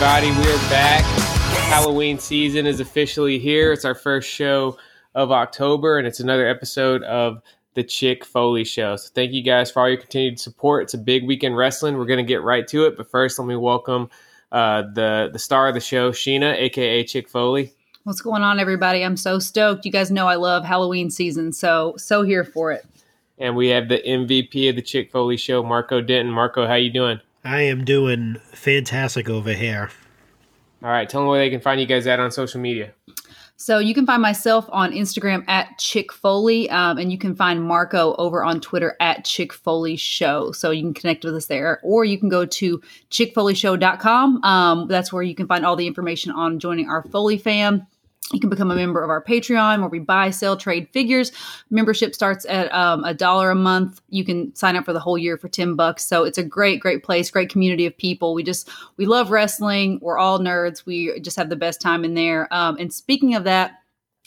Everybody? We're back. Halloween season is officially here. It's our first show of October, and it's another episode of the Chick Foley Show. So, thank you guys for all your continued support. It's a big weekend wrestling. We're going to get right to it, but first, let me welcome uh, the the star of the show, Sheena, aka Chick Foley. What's going on, everybody? I'm so stoked. You guys know I love Halloween season, so so here for it. And we have the MVP of the Chick Foley Show, Marco Denton. Marco, how you doing? I am doing fantastic over here. All right, tell them where they can find you guys at on social media. So you can find myself on Instagram at Chick Foley, um, and you can find Marco over on Twitter at Chick Foley Show. So you can connect with us there, or you can go to chickfoleyshow.com. Um, that's where you can find all the information on joining our Foley fam. You can become a member of our Patreon where we buy, sell, trade figures. Membership starts at um, a dollar a month. You can sign up for the whole year for 10 bucks. So it's a great, great place, great community of people. We just, we love wrestling. We're all nerds. We just have the best time in there. Um, and speaking of that,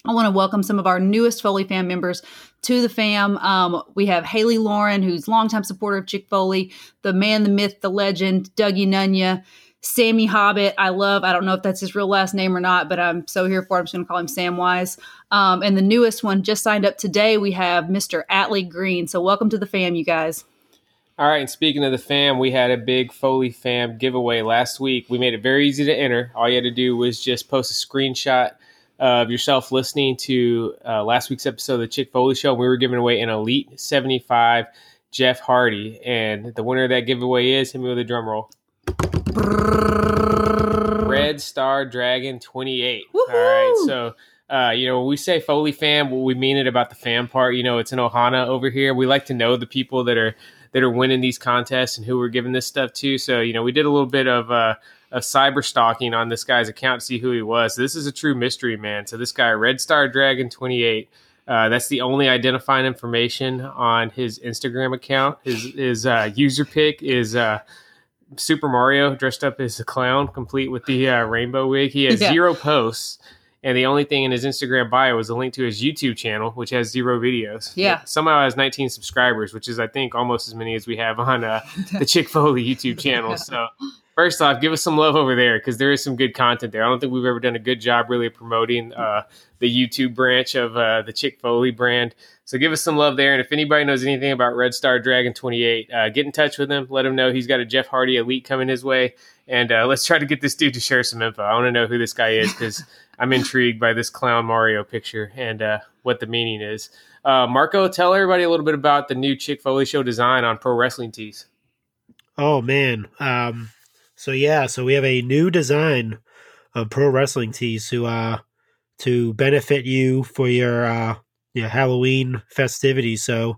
I want to welcome some of our newest Foley fam members to the fam. Um, we have Haley Lauren, who's longtime supporter of Chick Foley, the man, the myth, the legend, Dougie Nunya. Sammy Hobbit, I love. I don't know if that's his real last name or not, but I'm so here for. It. I'm just going to call him Samwise. Um, and the newest one just signed up today. We have Mr. Atlee Green. So welcome to the fam, you guys. All right, and speaking of the fam, we had a big Foley fam giveaway last week. We made it very easy to enter. All you had to do was just post a screenshot of yourself listening to uh, last week's episode of the Chick Foley Show. We were giving away an Elite 75 Jeff Hardy, and the winner of that giveaway is hit me with a drum roll. Red Star Dragon 28. Woo-hoo! All right. So, uh, you know, when we say Foley fam, well, we mean it about the fan part. You know, it's an Ohana over here. We like to know the people that are that are winning these contests and who we're giving this stuff to. So, you know, we did a little bit of uh, of cyber stalking on this guy's account to see who he was. this is a true mystery, man. So this guy, Red Star Dragon 28. Uh, that's the only identifying information on his Instagram account. His his uh, user pick is uh, Super Mario dressed up as a clown, complete with the uh, rainbow wig. He has Yeah. zero posts, and the only thing in his Instagram bio is a link to his YouTube channel, which has zero videos. Yeah. But somehow has 19 subscribers, which is I think almost as many as we have on uh, the Chick Foley YouTube channel. So. First off, give us some love over there because there is some good content there. I don't think we've ever done a good job really promoting uh, the YouTube branch of uh, the Chick Foley brand. So give us some love there. And if anybody knows anything about Red Star Dragon 28, uh, get in touch with him. Let him know he's got a Jeff Hardy Elite coming his way. And uh, let's try to get this dude to share some info. I want to know who this guy is because I'm intrigued by this clown Mario picture and uh, what the meaning is. Uh, Marco, tell everybody a little bit about the new Chick Foley show design on Pro Wrestling Tees. Oh man. Um so yeah, so we have a new design of pro wrestling tees to uh to benefit you for your uh your Halloween festivities. So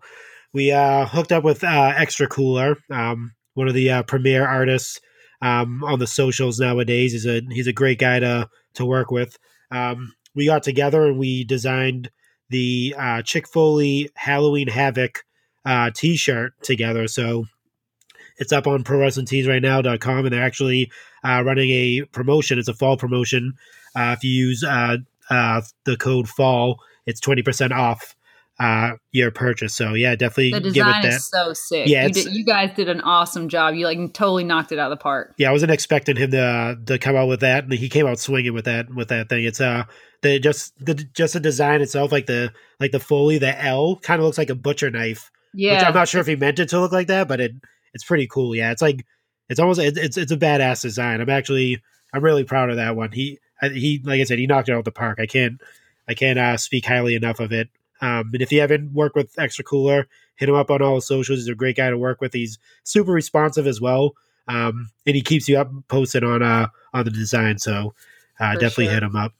we uh hooked up with uh Extra Cooler, um one of the uh, premier artists um on the socials nowadays. He's a he's a great guy to to work with. Um we got together and we designed the uh Chick Foley Halloween Havoc uh t-shirt together. So it's up on pro wrestling tees right now.com and they're actually uh, running a promotion. It's a fall promotion. Uh, if you use uh, uh, the code fall, it's 20% off uh, your purchase. So yeah, definitely The give it design that. is so sick. Yeah, you, did, you guys did an awesome job. You like totally knocked it out of the park. yeah, I wasn't expecting him to to come out with that, and he came out swinging with that with that thing. It's uh the just the just the design itself, like the like the foley, the L kind of looks like a butcher knife. Which Yeah, I'm not sure if he meant it to look like that, but it it's pretty cool. Yeah, it's like it's almost it, it's it's a badass design. I'm actually I'm really proud of that one. He he like I said, he knocked it out of the park. I can't I can't uh, speak highly enough of it. Um, and if you haven't worked with Extra Cooler, hit him up on all the socials. He's a great guy to work with. He's super responsive as well, um, and he keeps you up posted on uh on the design. So uh, definitely sure. hit him up.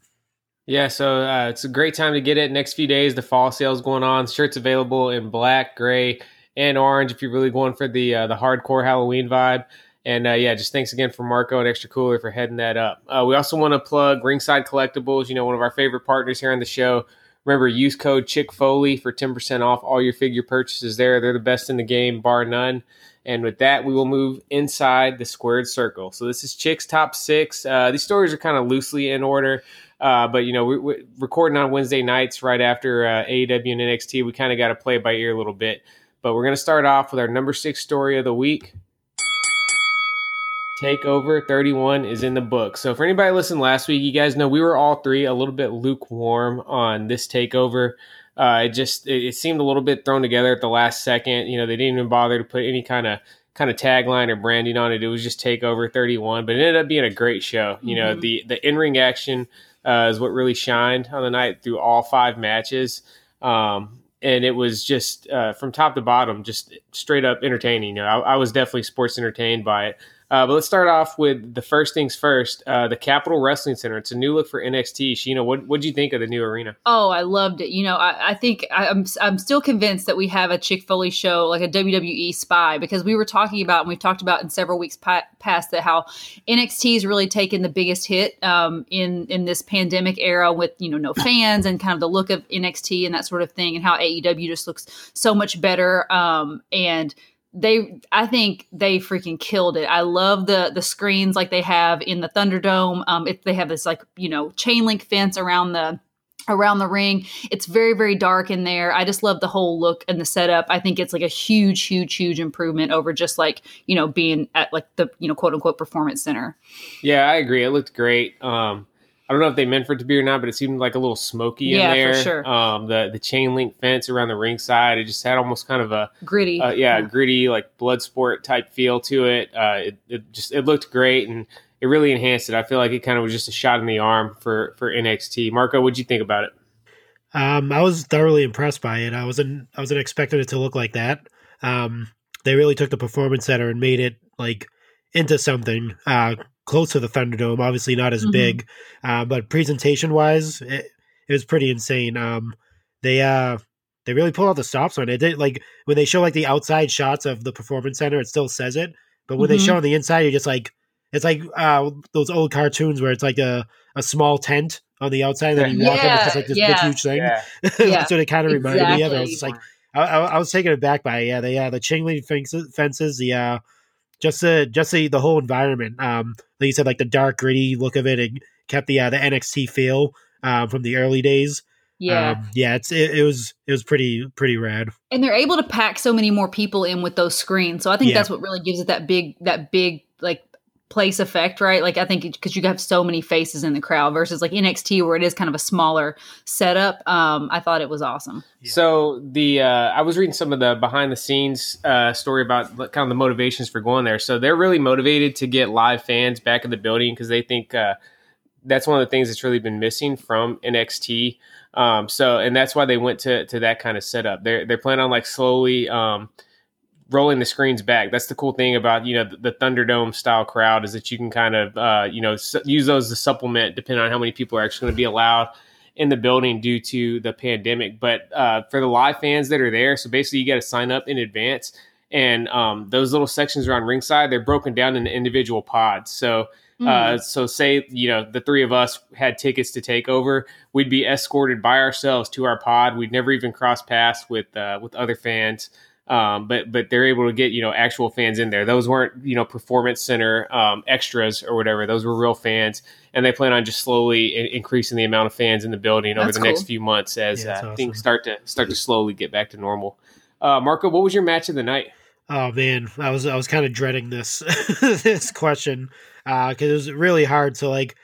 Yeah, so uh, it's a great time to get it. Next few days, the fall sale's going on. Shirts available in black, gray, and orange if you're really going for the uh, the hardcore Halloween vibe. And uh, yeah, just thanks again for Marco and Extra Cooler for heading that up. Uh, we also want to plug Ringside Collectibles. You know, one of our favorite partners here on the show. Remember, use code Chick Foley for ten percent off all your figure purchases. There, they're the best in the game, bar none. And with that, we will move inside the squared circle. So this is Chick's top six. Uh, these stories are kind of loosely in order. Uh, but you know, we, we recording on Wednesday nights right after uh, AEW and NXT. We kind of got to play by ear a little bit. But we're going to start off with our number six story of the week. Takeover 31 is in the book. So for anybody listening last week, you guys know we were all three a little bit lukewarm on this takeover. Uh, it just it, it seemed a little bit thrown together at the last second. You know, they didn't even bother to put any kind of kind of tagline or branding on it. It was just Takeover 31, but it ended up being a great show. You know, Mhm. the the in ring action uh, is what really shined on the night through all five matches. Um, and it was just uh, from top to bottom, just straight up entertaining. You know, I, I was definitely sports entertained by it. Uh, but let's start off with the first things first. Uh, the Capitol Wrestling Center. It's a new look for NXT. Sheena, what what do you think of the new arena? Oh, I loved it. You know, I, I think I, I'm I'm still convinced that we have a Chick Foley show, like a WWE spy, because we were talking about and we've talked about in several weeks pa- past that how NXT has really taken the biggest hit um, in in this pandemic era with you know no fans and kind of the look of NXT and that sort of thing, and how AEW just looks so much better. Um, and they I think they freaking killed it. I love the the screens like they have in the Thunderdome. Um, if they have this like you know chain link fence around the around the ring. It's very, very dark in there. I just love the whole look and the setup. I think it's like a huge, huge, huge improvement over just like, you know, being at like the, you know, quote unquote performance center. Yeah, I agree. It looked great. Um, don't know if they meant for it to be or not, but it seemed like a little smoky Yeah, in for there. sure. Um, the the chain link fence around the ringside, it just had almost kind of a Gritty. uh, yeah, gritty like blood sport type feel to it. Uh, it. It just it looked great and it really enhanced it. I feel like it kind of was just a shot in the arm for for NXT. Marco, what'd you think about it? Um, I was thoroughly impressed by it. I wasn't I wasn't expecting it to look like that. Um, they really took the performance center and made it like into something uh, close to the Thunderdome. Obviously not as Mhm. big, uh, but presentation wise, it, it was pretty insane. Um, they uh they really pulled out the stops on it. They, like when they show like the outside shots of the performance center, it still says it, but when they Mhm. show on the inside, you're just like it's like uh, those old cartoons where it's like a a small tent on the outside, and then you walk in, it's just like this big huge thing. Yeah, Yeah, That's what it kind of reminded me of. I was just like, I, I, I was taken aback by it. yeah, the yeah, the chain link fences, fences, the uh, just the just the the whole environment. Um, like you said, like the dark gritty look of it, and kept the uh, the NXT feel um, from the early days. yeah. um, yeah, it's it, it was it was pretty pretty rad. and they're able to pack so many more people in with those screens. So I think Yeah. that's what really gives it that big, that big, like, place effect, right? Like, I think because you have so many faces in the crowd versus like NXT where it is kind of a smaller setup. Um, I thought it was awesome. Yeah. So the uh, I was reading some of the behind the scenes uh, story about like, kind of the motivations for going there. So they're really motivated to get live fans back in the building because they think uh, that's one of the things that's really been missing from NXT. Um, so and that's why they went to to that kind of setup. They're they're planning on like slowly um, rolling the screens back. That's the cool thing about you know the, the Thunderdome style crowd is that you can kind of uh, you know su- use those to supplement depending on how many people are actually going to be allowed in the building due to the pandemic. But uh, for the live fans that are there, so basically you got to sign up in advance, and um, those little sections around ringside they're broken down into individual pods. So. Mm. Uh, so say you know the three of us had tickets to take over, we'd be escorted by ourselves to our pod. We'd never even cross paths with uh, with other fans, um, but but they're able to get you know actual fans in there. Those weren't you know performance center um, extras or whatever. Those were real fans, and they plan on just slowly in- increasing the amount of fans in the building over That's the next few months as Yeah, that's uh, things start to start to slowly get back to normal. Uh, Marco, what was your match of the night? Oh man, I was I was kind of dreading this this question because it was really hard to like.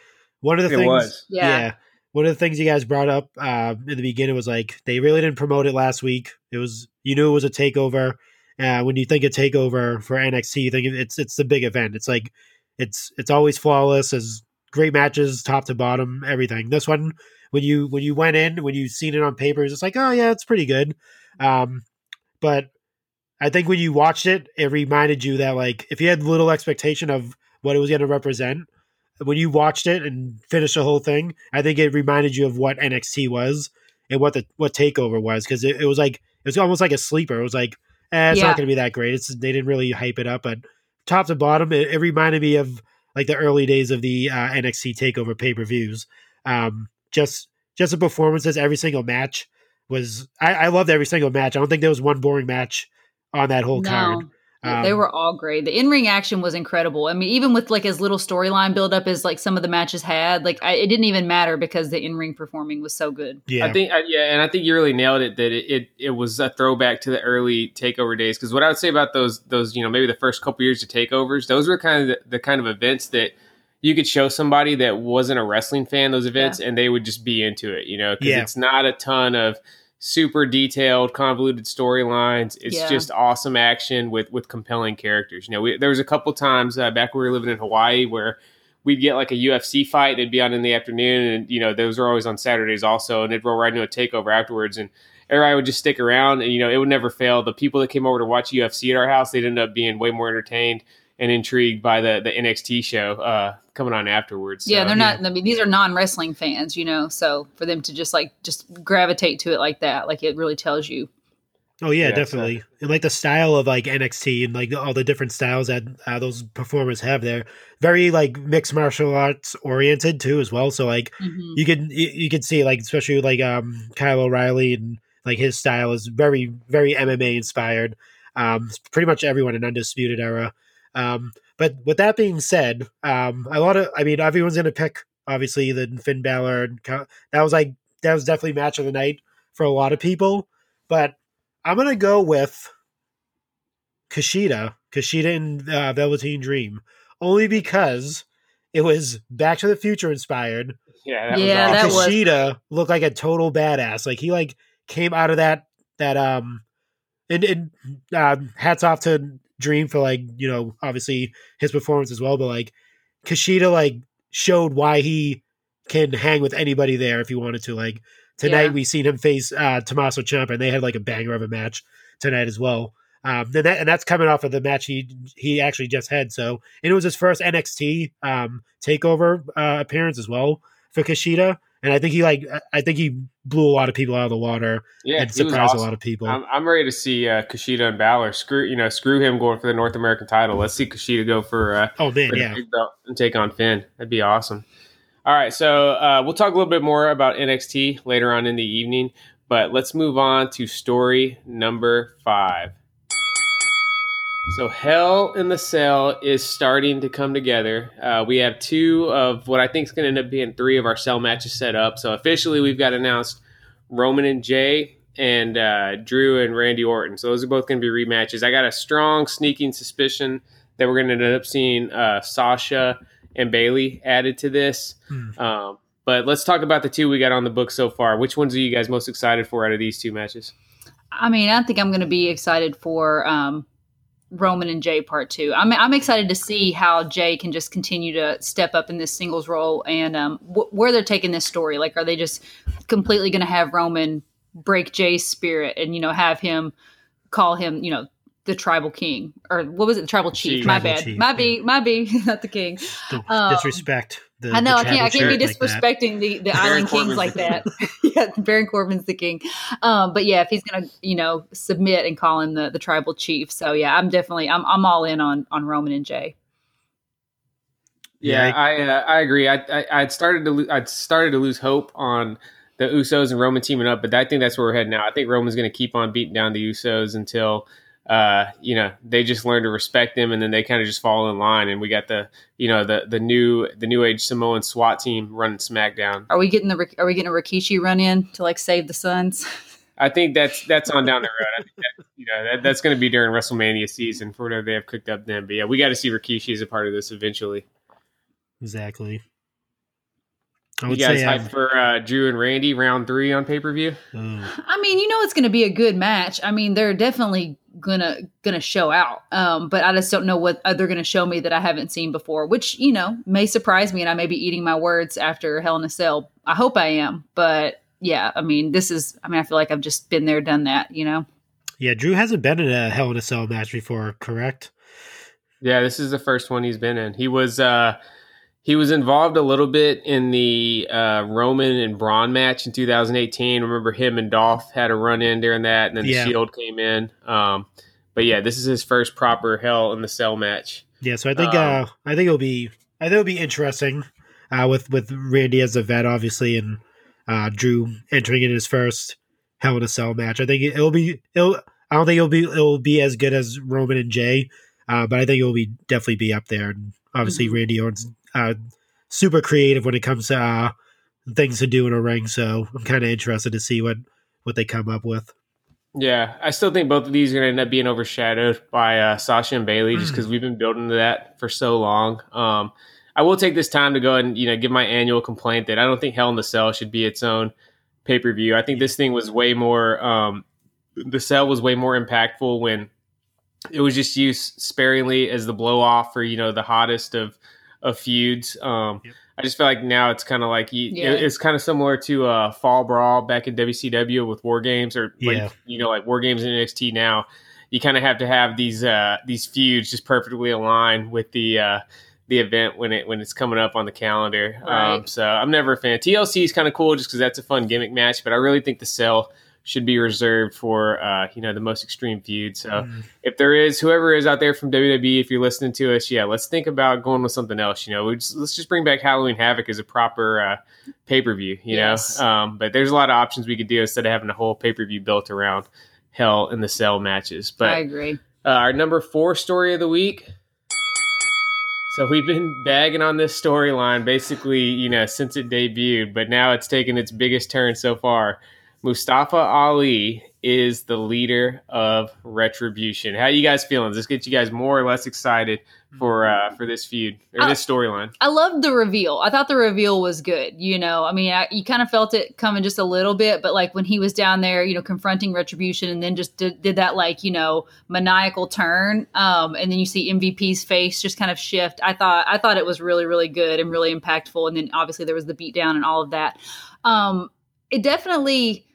One of the It things, was. Yeah. One of the things you guys brought up uh, in the beginning was like they really didn't promote it last week. It was you knew it was a takeover. Uh, when you think a takeover for NXT, you think it's it's the big event. It's like it's it's always flawless, as great matches, top to bottom, everything. This one, when you when you went in, when you seen it on paper, it's like oh yeah, it's pretty good. Um, but I think when you watched it, it reminded you that like if you had little expectation of what it was going to represent, when you watched it and finished the whole thing, I think it reminded you of what NXT was and what the what Takeover was because it, it was like it was almost like a sleeper. It was like eh, it's Yeah. not going to be that great. It's they didn't really hype it up, but top to bottom, it, it reminded me of like the early days of the uh, NXT Takeover pay per views. Um, just just the performances, every single match was I, I loved every single match. I don't think there was one boring match on that whole card. Yeah, they Um, were all great. The in-ring action was incredible. I mean, even with like as little storyline buildup as like some of the matches had, like I, it didn't even matter because the in-ring performing was so good. Yeah, I think, I, yeah, and I think you really nailed it. That it it, it was a throwback to the early takeover days. Because what I would say about those those you know maybe the first couple years of takeovers, those were kind of the, the kind of events that you could show somebody that wasn't a wrestling fan those events, and they would just be into it. You know, because Yeah. it's not a ton of super detailed, convoluted storylines. It's Yeah. just awesome action with with compelling characters. You know, we, there was a couple times uh, back when we were living in Hawaii where we'd get like a UFC fight. It'd be on in the afternoon, and you know those were always on Saturdays also, and it'd roll right into a takeover afterwards, and everybody would just stick around, and you know it would never fail. The people that came over to watch UFC at our house, they'd end up being way more entertained and intrigued by the the NXT show uh, coming on afterwards. yeah, they're not. I mean, these are non-wrestling fans, you know. So for them to just like just gravitate to it like that, like it really tells you. Oh yeah, Yeah, definitely. And like the style of like NXT and like all the different styles that uh, those performers have there, very like mixed martial arts oriented too as well. So like Mhm. you can you, you can see like especially like um Kyle O'Reilly and like his style is very very MMA inspired. Um, pretty much everyone in Undisputed Era. Um, but with that being said, um, a lot of I mean everyone's gonna pick obviously the Finn Balor and Ky- that was like that was definitely match of the night for a lot of people. But I'm gonna go with Kushida, Kushida and uh, Velveteen Dream, only because it was Back to the Future inspired. yeah, that Yeah, was that awesome. was- Kushida looked like a total badass. Like he like came out of that that um and, and um, hats off to Dream for like you know obviously his performance as well, but like Kushida like showed why he can hang with anybody there if he wanted to. Like tonight Yeah. we seen him face uh Tommaso Ciampa and they had like a banger of a match tonight as well. Um, and, that, and that's coming off of the match he he actually just had. So and it was his first NXT um, takeover uh, appearance as well for Kushida. And I think he like I think he blew a lot of people out of the water yeah, and surprised awesome. a lot of people. I'm, I'm ready to see uh, Kushida and Balor screw you know screw him going for the North American title. Let's see Kushida go for uh, oh man, for yeah, and take on Finn. That'd be awesome. All right, so uh, we'll talk a little bit more about NXT later on in the evening, but let's move on to story number five. So, Hell in the Cell is starting to come together. Uh, we have two of what I think is going to end up being three of our cell matches set up. So, officially, we've got announced Roman and Jey and uh, Drew and Randy Orton. So, those are both going to be rematches. I got a strong, sneaking suspicion that we're going to end up seeing uh, Sasha and Bayley added to this. Hmm. Um, but let's talk about the two we got on the book so far. Which ones are you guys most excited for out of these two matches? I mean, I think I'm going to be excited for um, Roman and Jey part two. I'm I'm excited to see how Jey can just continue to step up in this singles role and um, wh- where they're taking this story. Like, are they just completely going to have Roman break Jey's spirit and you know have him call him you know the tribal king or what was it the tribal chief? Chief. My Tribal bad, chief, my B, my B, not the king. Don't um, disrespect. The, I know the I can't. I can't be chief like disrespecting the, the island kings like that. yeah, Baron Corbin's the king. Um, but yeah, if he's gonna, you know, submit and call him the, the tribal chief, so yeah, I'm definitely I'm I'm all in on on Roman and Jey. Yeah, Yeah, I uh, I agree. I, I I'd started to lo- I'd started to lose hope on the Usos and Roman teaming up, but I think that's where we're heading now. I think Roman's going to keep on beating down the Usos until uh you know they just learn to respect him, and then they kind of just fall in line. And we got the you know the the new the new age Samoan SWAT team running SmackDown. Are we getting the Are we getting a Rikishi run in to like save the Sons? I think that's that's on down the road. I think that, you know that, that's going to be during WrestleMania season for whatever they have cooked up then. But yeah, we got to see Rikishi as a part of this eventually. Exactly. I You guys say, hyped um, for uh, Drew and Randy round three on pay per view? I mean, you know, it's going to be a good match. I mean, they're definitely gonna gonna show out. Um, but I just don't know what uh, they're going to show me that I haven't seen before, which you know may surprise me, and I may be eating my words after Hell in a Cell. I hope I am, but yeah, I mean, this is. I mean, I feel like I've just been there, done that. You know. yeah, Drew hasn't been in a Hell in a Cell match before, correct? Yeah, this is the first one he's been in. He was uh he was involved a little bit in the uh, Roman and Braun match in 2018. Remember him and Dolph had a run in during that, and then the Shield came in. Um, but yeah, this is his first proper Hell in the Cell match. Yeah, so I think Um, uh, I think it'll be I think it'll be interesting uh, with with Randy as a vet, obviously, and uh, Drew entering in his first Hell in a Cell match. I think it, it'll be it'll I don't think it'll be it'll be as good as Roman and Jey, uh, but I think it will be definitely be up there. And obviously, mm-hmm. Randy Orton's uh, super creative when it comes to uh, things to do in a ring. So I'm kind of interested to see what what they come up with. Yeah, I still think both of these are going to end up being overshadowed by uh, Sasha and Bayley just because mm. we've been building to that for so long. Um, I will take this time to go and you know give my annual complaint that I don't think Hell in the Cell should be its own pay per view. I think this thing was way more. Um, the cell was way more impactful when it was just used sparingly as the blow off for you know the hottest of of feuds. Um, yep. I just feel like now it's kind of like yeah. it's kind of similar to uh, Fall Brawl back in WCW with War Games, or like, yeah. you know, like War Games in NXT. Now you kind of have to have these uh, these feuds just perfectly aligned with the uh, the event when it when it's coming up on the calendar. Right. Um, so I'm never a fan. TLC is kind of cool just because that's a fun gimmick match, but I really think the Cell should be reserved for uh, you know the most extreme feud. So mm. if there is whoever is out there from WWE, if you're listening to us, yeah, let's think about going with something else. You know, just, let's just bring back Halloween Havoc as a proper uh, pay per view. You yes. know, um, but there's a lot of options we could do instead of having a whole pay per view built around Hell in the Cell matches. But I agree. Uh, our number four story of the week. So we've been bagging on this storyline basically, you know, since it debuted, but now it's taken its biggest turn so far. Mustafa Ali is the leader of Retribution. How you guys feeling? Does this get you guys more or less excited for uh, for this feud or this storyline? I loved the reveal. I thought the reveal was good. You know, I mean, I, you kind of felt it coming just a little bit, but like when he was down there, you know, confronting Retribution, and then just did, did that like you know maniacal turn, um, and then you see MVP's face just kind of shift. I thought I thought it was really really good and really impactful, and then obviously there was the beatdown and all of that. Um, it definitely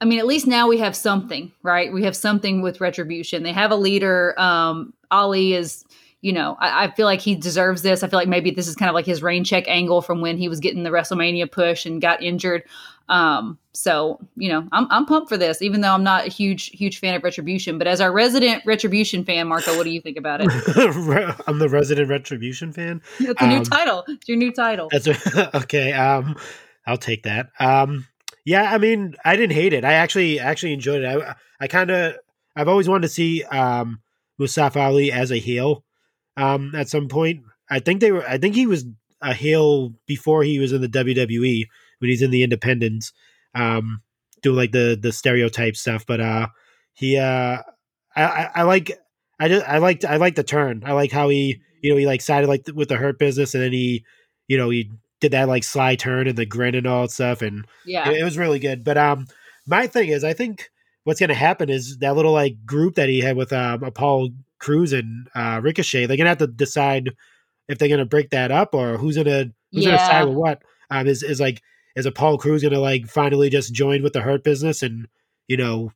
I mean, at least now we have something, right? We have something with retribution. They have a leader. Um, Ali is, you know, I, I, feel like he deserves this. I feel like maybe this is kind of like his rain check angle from when he was getting the WrestleMania push and got injured. Um, so you know, I'm I'm pumped for this, even though I'm not a huge huge fan of Retribution. But as our resident Retribution fan, Marco, what do you think about it? I'm the resident Retribution fan. It's a um, new title. It's your new title. That's a, okay. Um, I'll take that. Um, yeah, I mean, I didn't hate it. I actually actually enjoyed it. I I kind of I've always wanted to see um, Mustafa Ali as a heel um, at some point. I think they were. I think he was a heel before he was in the WWE when he's in the Independents, um, doing like the the stereotype stuff. But uh, he uh, I, I, I like I just I liked I like the turn. I like how he you know he like sided like with the hurt business and then he you know he did that like sly turn and the grin and all that stuff, and yeah, it, it was really good. But um, my thing is, I think what's going to happen is that little like group that he had with um Apollo Crews and uh, Ricochet, they're gonna have to decide if they're gonna break that up or who's gonna who's yeah. gonna side with what. Um, is is like is Apollo Crews gonna like finally just join with the Hurt Business and you know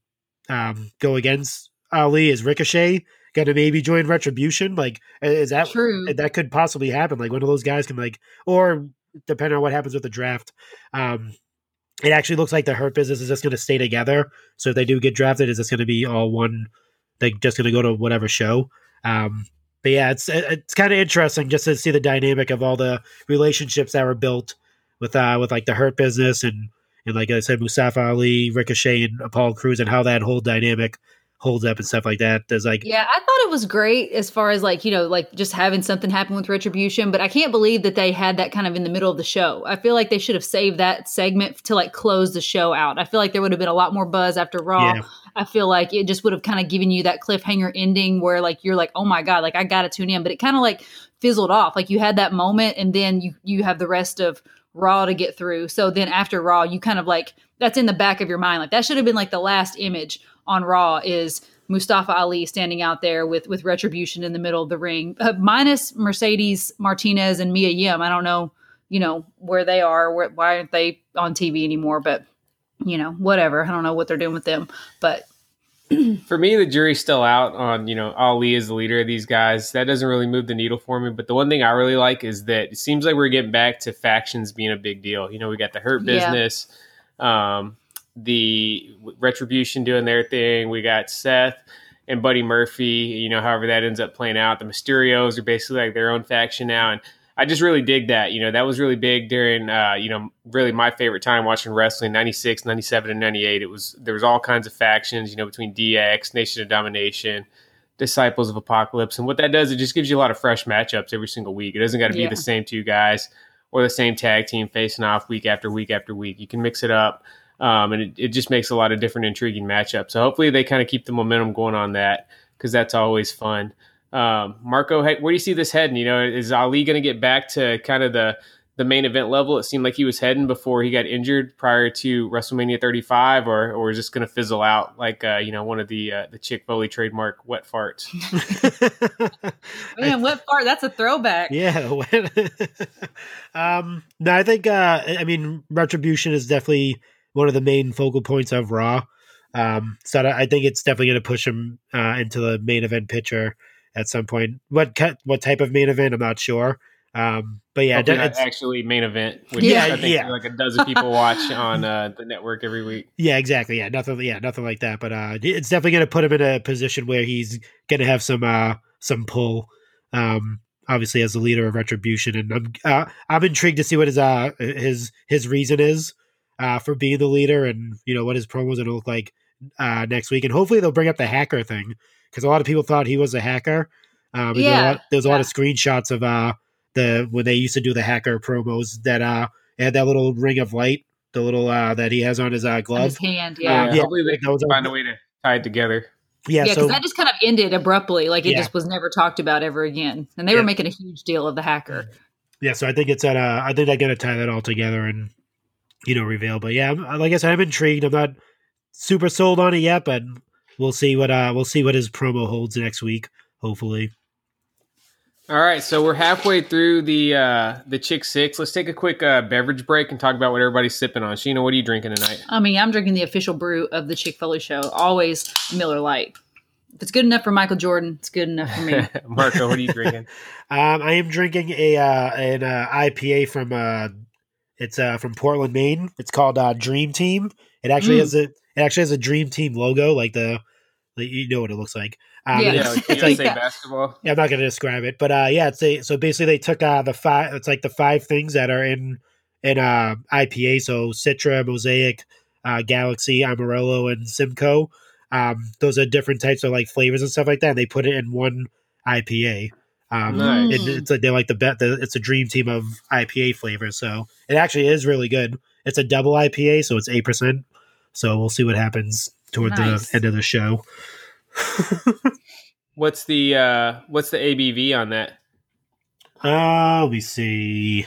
um go against Ali? Is Ricochet gonna maybe join Retribution? Like, is that true? That could possibly happen. Like one of those guys can like, or depending on what happens with the draft. Um, it actually looks like the Hurt business is just going to stay together. So if they do get drafted, is this going to be all one? They're just going to go to whatever show. Um, but yeah, it's it's kind of interesting just to see the dynamic of all the relationships that were built with uh with like the Hurt business and and like I said, Mustafa Ali, Ricochet, and Apollo Crews, and how that whole dynamic holds up and stuff like that. There's like Yeah, I thought it was great as far as like, you know, like just having something happen with retribution, but I can't believe that they had that kind of in the middle of the show. I feel like they should have saved that segment to like close the show out. I feel like there would have been a lot more buzz after Raw. Yeah. I feel like it just would have kind of given you that cliffhanger ending where like you're like, "Oh my god, like I got to tune in." But it kind of like fizzled off. Like you had that moment and then you you have the rest of Raw to get through. So then after Raw, you kind of like that's in the back of your mind. Like that should have been like the last image on Raw is Mustafa Ali standing out there with with retribution in the middle of the ring, uh, minus Mercedes Martinez and Mia Yim. I don't know, you know where they are. Where, why aren't they on TV anymore? But you know, whatever. I don't know what they're doing with them. But for me, the jury's still out on you know Ali is the leader of these guys. That doesn't really move the needle for me. But the one thing I really like is that it seems like we're getting back to factions being a big deal. You know, we got the Hurt Business. Yeah. Um, the Retribution doing their thing. We got Seth and Buddy Murphy. You know, however that ends up playing out. The Mysterios are basically like their own faction now, and I just really dig that. You know, that was really big during, uh, you know, really my favorite time watching wrestling 96, 97, and 98. It was, there was all kinds of factions, you know, between DX, Nation of Domination, Disciples of Apocalypse. And what that does, it just gives you a lot of fresh matchups every single week. It doesn't got to be Yeah. the same two guys or the same tag team facing off week after week after week. You can mix it up. Um, and it, it just makes a lot of different intriguing matchups. So hopefully they kind of keep the momentum going on that because that's always fun. Um, Marco, hey, where do you see this heading? You know, is Ali going to get back to kind of the the main event level? It seemed like he was heading before he got injured prior to WrestleMania 35, or or is this going to fizzle out like uh, you know one of the uh, the Chick Foley trademark wet farts? Man, what part? That's a throwback. Yeah. um, no, I think, uh, I mean, Retribution is definitely one of the main focal points of Raw. Um, so I think it's definitely going to push him uh, into the main event picture at some point. What what type of main event? I'm not sure. Um, but yeah, Hopefully it's- actually main event, which Yeah, I think yeah. like a dozen people watch on uh, the network every week. yeah, exactly. Yeah, nothing. Yeah, nothing like that. But uh, it's definitely going to put him in a position where he's going to have some uh some pull. Um, obviously as the leader of Retribution, and I'm uh, I'm intrigued to see what his uh his his reason is uh for being the leader, and you know what his promos going to look like uh next week, and hopefully they'll bring up the hacker thing because a lot of people thought he was a hacker. Um, and there, were a Yeah, lot, there was a lot yeah. of screenshots of uh the when they used to do the hacker promos that uh had that little ring of light, the little uh that he has on his uh On glove. his hand, Yeah, yeah. Yeah, hopefully they can find a way to tie it together. Yeah, Yeah, so because that just kind of ended abruptly. Like it Yeah. just was never talked about ever again. And they Yeah. were making a huge deal of the hacker. yeah, so I think it's at uh I think they're gonna tie that all together and you know reveal. But yeah, like I said, I'm intrigued. I'm not super sold on it yet, but we'll see what uh we'll see what his promo holds next week. Hopefully, All right, so we're halfway through the uh, the Chick Six. Let's take a quick uh, beverage break and talk about what everybody's sipping on. Sheena, what are you drinking tonight? I mean, I'm drinking the official brew of the Chick Foley show. Always Miller Lite. If it's good enough for Michael Jordan, it's good enough for me. Marco, what are you drinking? um, I am drinking a uh an uh, IPA from uh it's uh from Portland, Maine. It's called uh Dream Team. It actually Mm. has a it actually has a Dream Team logo, like the, like, you know what it looks like. Um, Yeah. and yeah, it's, like it's like basketball. Yeah, I'm not going to describe it, but uh, yeah, it's a so basically they took uh the five. It's like the five things that are in in uh IPA. So Citra, Mosaic, uh, Galaxy, Amarillo, and Simcoe. Um, those are different types of like flavors and stuff like that. And they put it in one IPA. Um, Nice. and it's like they're like the bet. It's a dream team of IPA flavors. So it actually is really good. It's a double IPA, so it's eight percent. So we'll see what happens toward Nice. the end of the show. What's the uh, what's the ABV on that? Uh, let me see.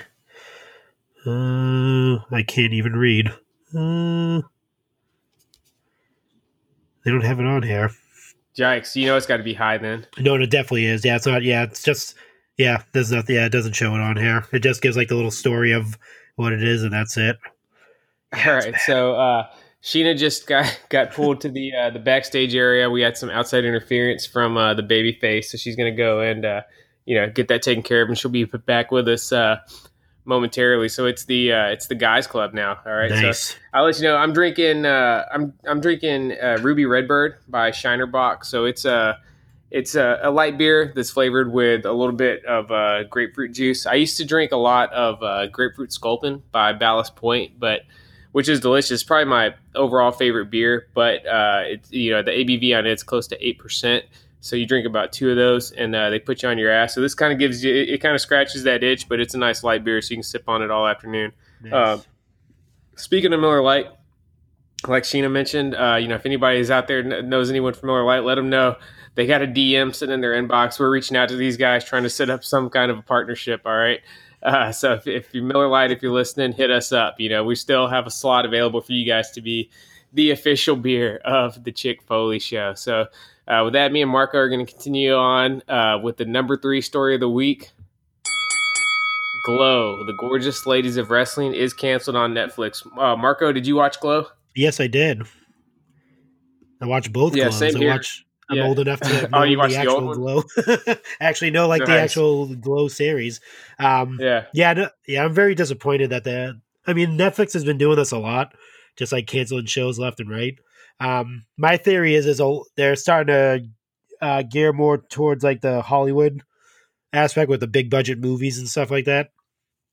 Uh, I can't even read. Uh, they don't have it on here. Yikes! You know it's got to be high then. No, it definitely is. Yeah, it's not. Yeah, it's just. Yeah, there's nothing. Yeah, it doesn't show it on here. It just gives like the little story of what it is, and that's it. All right, so uh, Sheena just got got pulled to the uh, the backstage area. We had some outside interference from uh, the baby face, so she's gonna go and uh, you know get that taken care of, and she'll be back with us uh, momentarily. So it's the uh, it's the guys club now. All right, so. I'll let you know. I'm drinking. Uh, I'm I'm drinking uh, Ruby Redbird by Shiner Bock. So it's a it's a, a light beer that's flavored with a little bit of uh, grapefruit juice. I used to drink a lot of uh, grapefruit Sculpin by Ballast Point, but which is delicious. Probably my overall favorite beer. But uh, it's you know the ABV on it's close to eight percent. So you drink about two of those, and uh, they put you on your ass. So this kind of gives you it, it kind of scratches that itch, but it's a nice light beer, so you can sip on it all afternoon. nice. uh, Speaking of Miller Lite, like Sheena mentioned, uh, you know, if anybody is out there knows anyone from Miller Lite, let them know. They got a DM sitting in their inbox. We're reaching out to these guys trying to set up some kind of a partnership. All right. Uh, so if, if you're Miller Lite, if you're listening, hit us up. You know, we still have a slot available for you guys to be the official beer of the Chick Foley show. So uh, with that, me and Marco are going to continue on uh, with the number three story of the week. Glow, the gorgeous ladies of wrestling, is canceled on Netflix. Uh, Marco, did you watch Glow? yes, I did. I watched both Yeah, glows. same I here. watch. I'm Yeah. old enough to Oh, you watched the the actual glow. Actually, no, like the actual glow series. Um, Yeah. Yeah, no, yeah, I'm very disappointed that the. I mean, Netflix has been doing this a lot, just like canceling shows left and right. Um, my theory is is a, they're starting to uh, gear more towards like the Hollywood aspect with the big budget movies and stuff like that.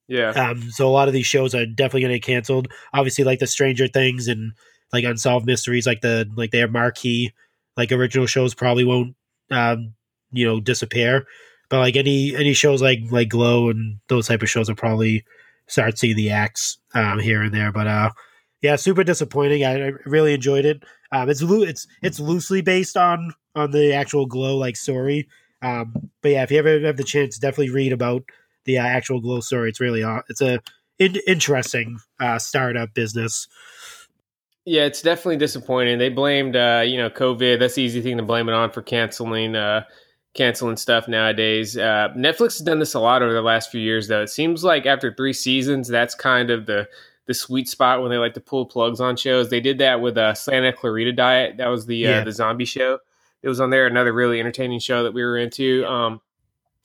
Yeah. Um, so a lot of these shows are definitely going to get canceled. Obviously, like the Stranger Things and like Unsolved Mysteries, like the like their marquee like original shows probably won't um, you know disappear. But like any any shows like like Glow and those type of shows will probably start seeing the acts um, here and there. But uh, yeah, super disappointing. I, I really enjoyed it. Um, it's loo- it's it's loosely based on on the actual Glow like story. Um, but yeah, if you ever have the chance, definitely read about the uh, actual Glow story. It's really it's a in- interesting uh, startup business. Yeah, it's definitely disappointing. They blamed, uh, you know, COVID. That's the easy thing to blame it on for canceling, uh, canceling stuff nowadays. Uh, Netflix has done this a lot over the last few years, though. It seems like after three seasons, that's kind of the the sweet spot when they like to pull plugs on shows. They did that with uh, Santa Clarita Diet. That was the uh, the zombie show. It was on there. Another really entertaining show that we were into. Um,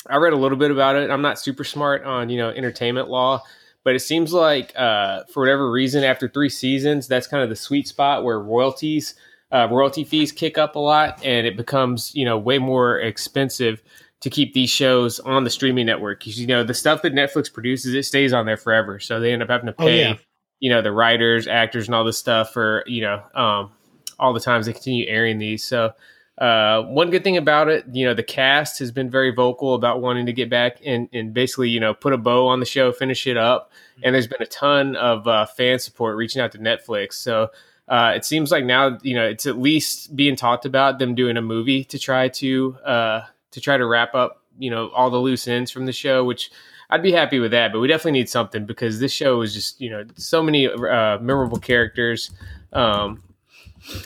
I read a little bit about it. I'm not super smart on you know entertainment law, but it seems like uh, for whatever reason, after three seasons, that's kind of the sweet spot where royalties, uh, royalty fees kick up a lot, and it becomes you know way more expensive to keep these shows on the streaming network. 'Cause, You know the stuff that Netflix produces, it stays on there forever, so they end up having to Oh, pay yeah. You know the writers, actors, and all this stuff for you know um, all the times they continue airing these. So. Uh, one good thing about it, you know, the cast has been very vocal about wanting to get back and, and basically, you know, put a bow on the show, finish it up. And there's been a ton of uh, fan support reaching out to Netflix. So uh, it seems like now, you know, it's at least being talked about them doing a movie to try to uh, to try to wrap up, you know, all the loose ends from the show, which I'd be happy with that. But we definitely need something because this show is just, you know, so many uh, memorable characters. Um,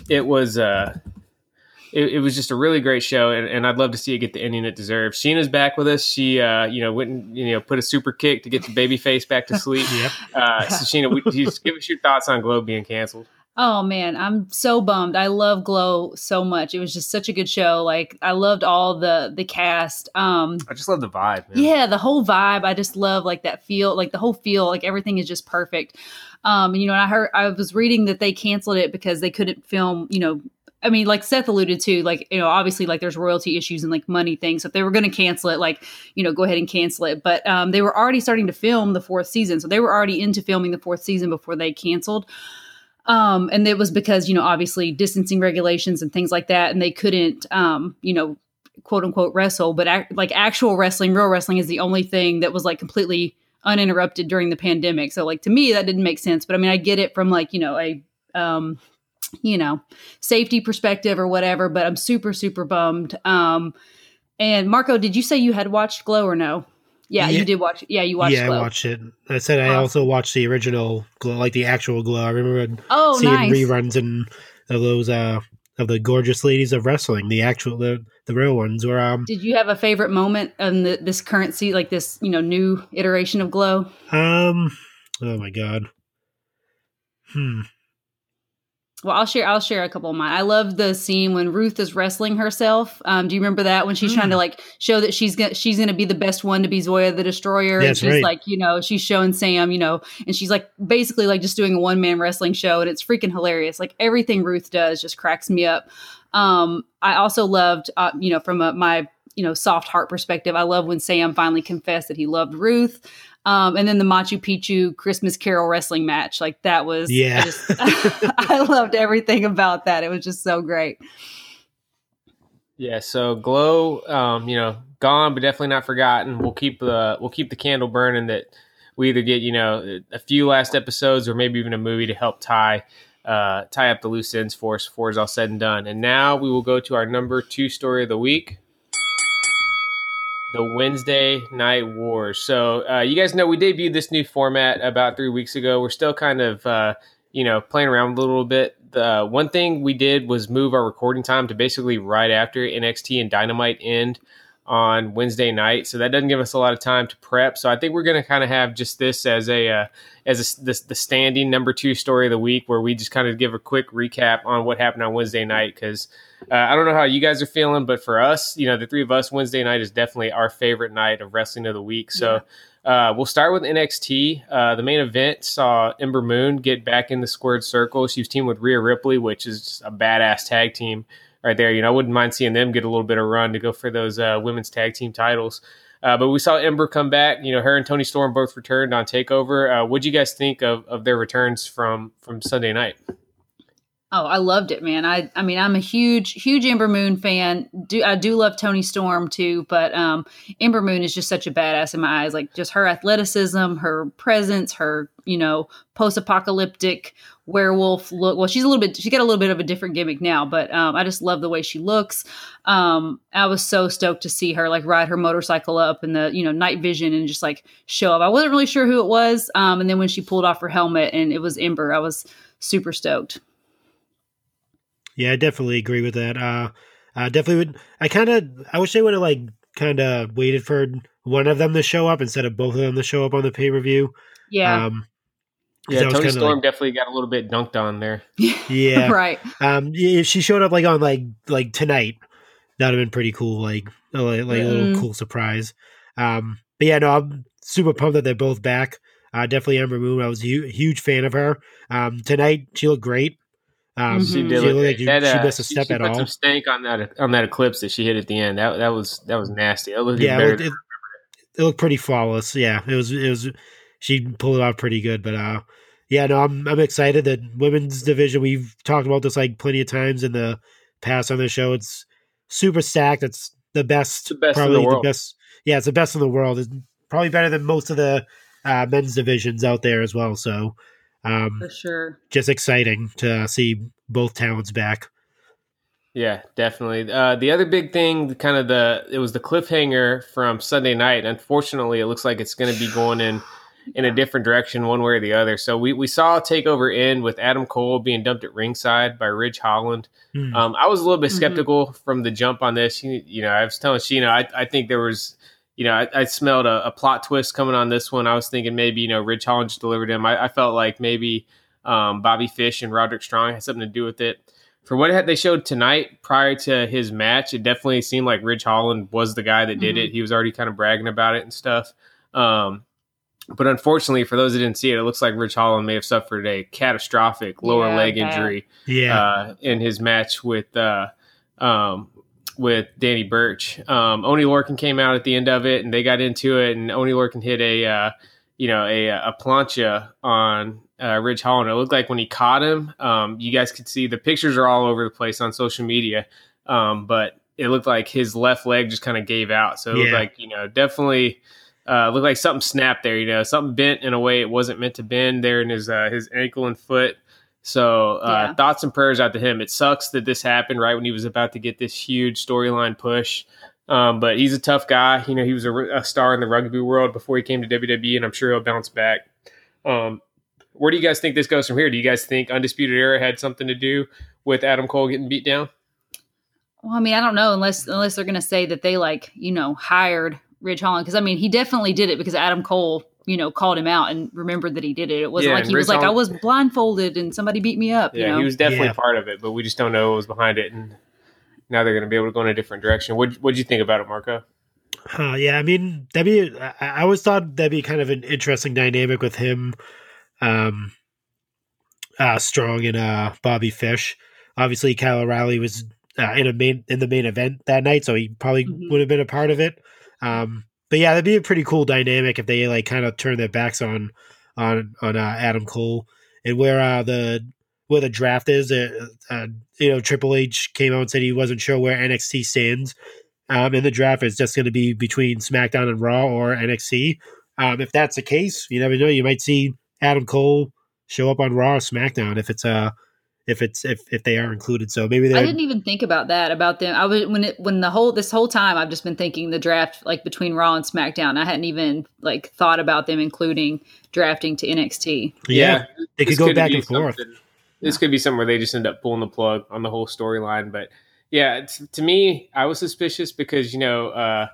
it was. Uh, it, it was just a really great show, and, and I'd love to see it get the ending it deserves. Sheena's back with us. She, uh, you know, went and you know put a super kick to get the baby face back to sleep. Yep. Uh, so Sheena, we, just give us your thoughts on Glow being canceled. Oh man, I'm so bummed. I love Glow so much. It was just such a good show. Like I loved all the the cast. Um I just love the vibe. Man. yeah, the whole vibe. I just love like that feel, like the whole feel, like everything is just perfect. Um you know, and I heard I was reading that they canceled it because they couldn't film, you know, I mean, like Seth alluded to, like, you know, obviously, like, there's royalty issues and like money things. So if they were going to cancel it, like, you know, go ahead and cancel it. But um, they were already starting to film the fourth season. So they were already into filming the fourth season before they canceled. Um, and it was because, you know, obviously distancing regulations and things like that. And they couldn't, um, you know, quote unquote wrestle, but ac- like actual wrestling, real wrestling is the only thing that was like completely uninterrupted during the pandemic. So, like, to me, that didn't make sense. But I mean, I get it from like, you know, a, um, you know, safety perspective or whatever, but I'm super, super bummed. Um, and Marco, did you say you had watched Glow or no? Yeah, Yeah. you did watch. Yeah, you watched yeah, Glow. I watched it. I said I Awesome. also watched the original Glow, like the actual Glow. I remember oh, seeing nice. reruns and of those uh of the gorgeous ladies of wrestling, the actual the the real ones. Or um Did you have a favorite moment in the, this currency, like this, you know, new iteration of Glow? um oh my god. Hmm. Well, I'll share. I'll share a couple of mine. I love the scene when Ruth is wrestling herself. Um, do you remember that when she's trying to like show that she's gonna she's gonna be the best one to be Zoya the Destroyer, and That's she's right. like, you know, she's showing Sam, you know, and she's like basically like just doing a one man wrestling show, and it's freaking hilarious. Like everything Ruth does just cracks me up. Um, I also loved, uh, you know, from a, my you know soft heart perspective, I love when Sam finally confessed that he loved Ruth. Um, and then the Machu Picchu Christmas Carol wrestling match, like that was, I Yeah. just, I loved everything about that. It was just so great. Yeah, so Glow, um, you know, gone but definitely not forgotten. We'll keep the we'll keep the candle burning that we either get you know a few last episodes or maybe even a movie to help tie uh, tie up the loose ends for us before it's all said and done. And now we will go to our number two story of the week. The Wednesday Night Wars. So, uh, you guys know we debuted this new format about three weeks ago. We're still kind of, uh, you know, playing around a little bit. The one thing we did was move our recording time to basically right after NXT and Dynamite end on Wednesday night. So that doesn't give us a lot of time to prep. So I think we're going to kind of have just this as a uh, as a, this, the standing number two story of the week, where we just kind of give a quick recap on what happened on Wednesday night. Because uh, I don't know how you guys are feeling, but for us, you know, the three of us, Wednesday night is definitely our favorite night of wrestling of the week. So. Uh, we'll start with NXT. Uh, the main event saw Ember Moon get back in the squared circle. She was teamed with Rhea Ripley, which is a badass tag team right there. You know, I wouldn't mind seeing them get a little bit of run to go for those uh, women's tag team titles. Uh, but we saw Ember come back. You know, her and Toni Storm both returned on Takeover. Uh, what do you guys think of, of their returns from from Sunday night? Oh, I loved it, man. I I mean, I'm a huge huge Ember Moon fan. Do I do love Toni Storm too, but um Ember Moon is just such a badass in my eyes. Like just her athleticism, her presence, her, you know, post-apocalyptic werewolf look. Well, she's a little bit she's got a little bit of a different gimmick now, but um I just love the way she looks. Um I was so stoked to see her like ride her motorcycle up in the, you know, night vision and just like show up. I wasn't really sure who it was. Um and then when she pulled off her helmet and it was Ember, I was super stoked. Yeah, I definitely agree with that. Uh, I definitely would. I kind of. I wish they would have like kind of waited for one of them to show up instead of both of them to show up on the pay per view. Yeah. Um, yeah, Toni Storm like, definitely got a little bit dunked on there. Yeah, right. Um, if she showed up like on like like tonight, that'd have been pretty cool. Like like, like mm. a little mm-hmm. cool surprise. Um, but yeah, no, I'm super pumped that they're both back. Uh, definitely Ember Moon. I was a hu- huge fan of her. Um, tonight she looked great. Um, she did. She, like that, uh, she missed a step she, she at put all. Some stank on that on that eclipse that she hit at the end. That that was that was nasty. That yeah, it looked, it, it looked, pretty flawless. Yeah, it was it was. She pulled it off pretty good, but uh, yeah, no, I'm I'm excited that women's division. We've talked about this like plenty of times in the past on the show. It's super stacked. It's the best, the best probably the, the, best. Yeah, it's the best in the world. It's probably better than most of the uh, men's divisions out there as well. So um, For sure. Just exciting to see both talents back. Yeah, definitely. Uh, the other big thing, kind of the it was the cliffhanger from Sunday night. Unfortunately, it looks like it's going to be going in in a different direction, one way or the other. So we we saw a takeover end with Adam Cole being dumped at ringside by Ridge Holland. Mm. Um, I was a little bit mm-hmm. skeptical mm-hmm. from the jump on this. You, you, know, I was telling Sheena, I, I think there was you know, I, I smelled a, a, plot twist coming on this one. I was thinking maybe, you know, Ridge Holland delivered him. I, I felt like maybe um, Bobby Fish and Roderick Strong had something to do with it. For what they showed tonight prior to his match, it definitely seemed like Ridge Holland was the guy that did mm-hmm. it. He was already kind of bragging about it and stuff. Um, but unfortunately, for those that didn't see it, it looks like Ridge Holland may have suffered a catastrophic lower yeah, leg injury yeah. Uh, in his match with uh, um, with Danny Burch. Um, Oney Lorcan came out at the end of it, and they got into it, and Oney Lorcan hit a uh, you know a, a plancha on uh, Ridge Holland. It looked like when he caught him, um, you guys could see the pictures are all over the place on social media, um, but it looked like his left leg just kind of gave out. So it yeah. looked like you know definitely. Uh, looked like something snapped there, you know, something bent in a way it wasn't meant to bend there in his uh, his ankle and foot. So uh, yeah. thoughts and prayers out to him. It sucks that this happened right when he was about to get this huge storyline push. Um, but he's a tough guy. You know, he was a, a, star in the rugby world before he came to WWE, and I'm sure he'll bounce back. Um, where do you guys think this goes from here? Do you guys think Undisputed Era had something to do with Adam Cole getting beat down? Well, I mean, I don't know unless unless they're going to say that they like you know hired Ridge Holland because I mean he definitely did it because Adam Cole you know, called him out and remembered that he did it. It wasn't yeah, like he was like, I was blindfolded and somebody beat me up. Yeah, you know? he was definitely yeah. part of it, but we just don't know what was behind it. And now they're going to be able to go in a different direction. What What'd you think about it, Marco? Uh, yeah, I mean, that'd be. I, I always thought that'd be kind of an interesting dynamic with him, um, uh, Strong and uh, Bobby Fish. Obviously, Kyle O'Reilly was uh, in a main in the main event that night, so he probably mm-hmm. would have been a part of it. Um, but yeah, that'd be a pretty cool dynamic if they like kind of turn their backs on on on uh, Adam Cole and where uh, the where the draft is. Uh, uh, you know, Triple H came out and said he wasn't sure where NXT stands. Um, in the draft It's just going to be between SmackDown and Raw or NXT. Um, if that's the case, you never know. You might see Adam Cole show up on Raw or SmackDown if it's a uh, if it's if if they are included. So maybe I didn't even think about that about them. I was when it when the whole this whole time I've just been thinking the draft like between Raw and SmackDown. I hadn't even like thought about them including drafting to NXT. Yeah, yeah. they could go back and forth. This could be somewhere they just end up pulling the plug on the whole storyline. But yeah, t- to me, I was suspicious because you know. uh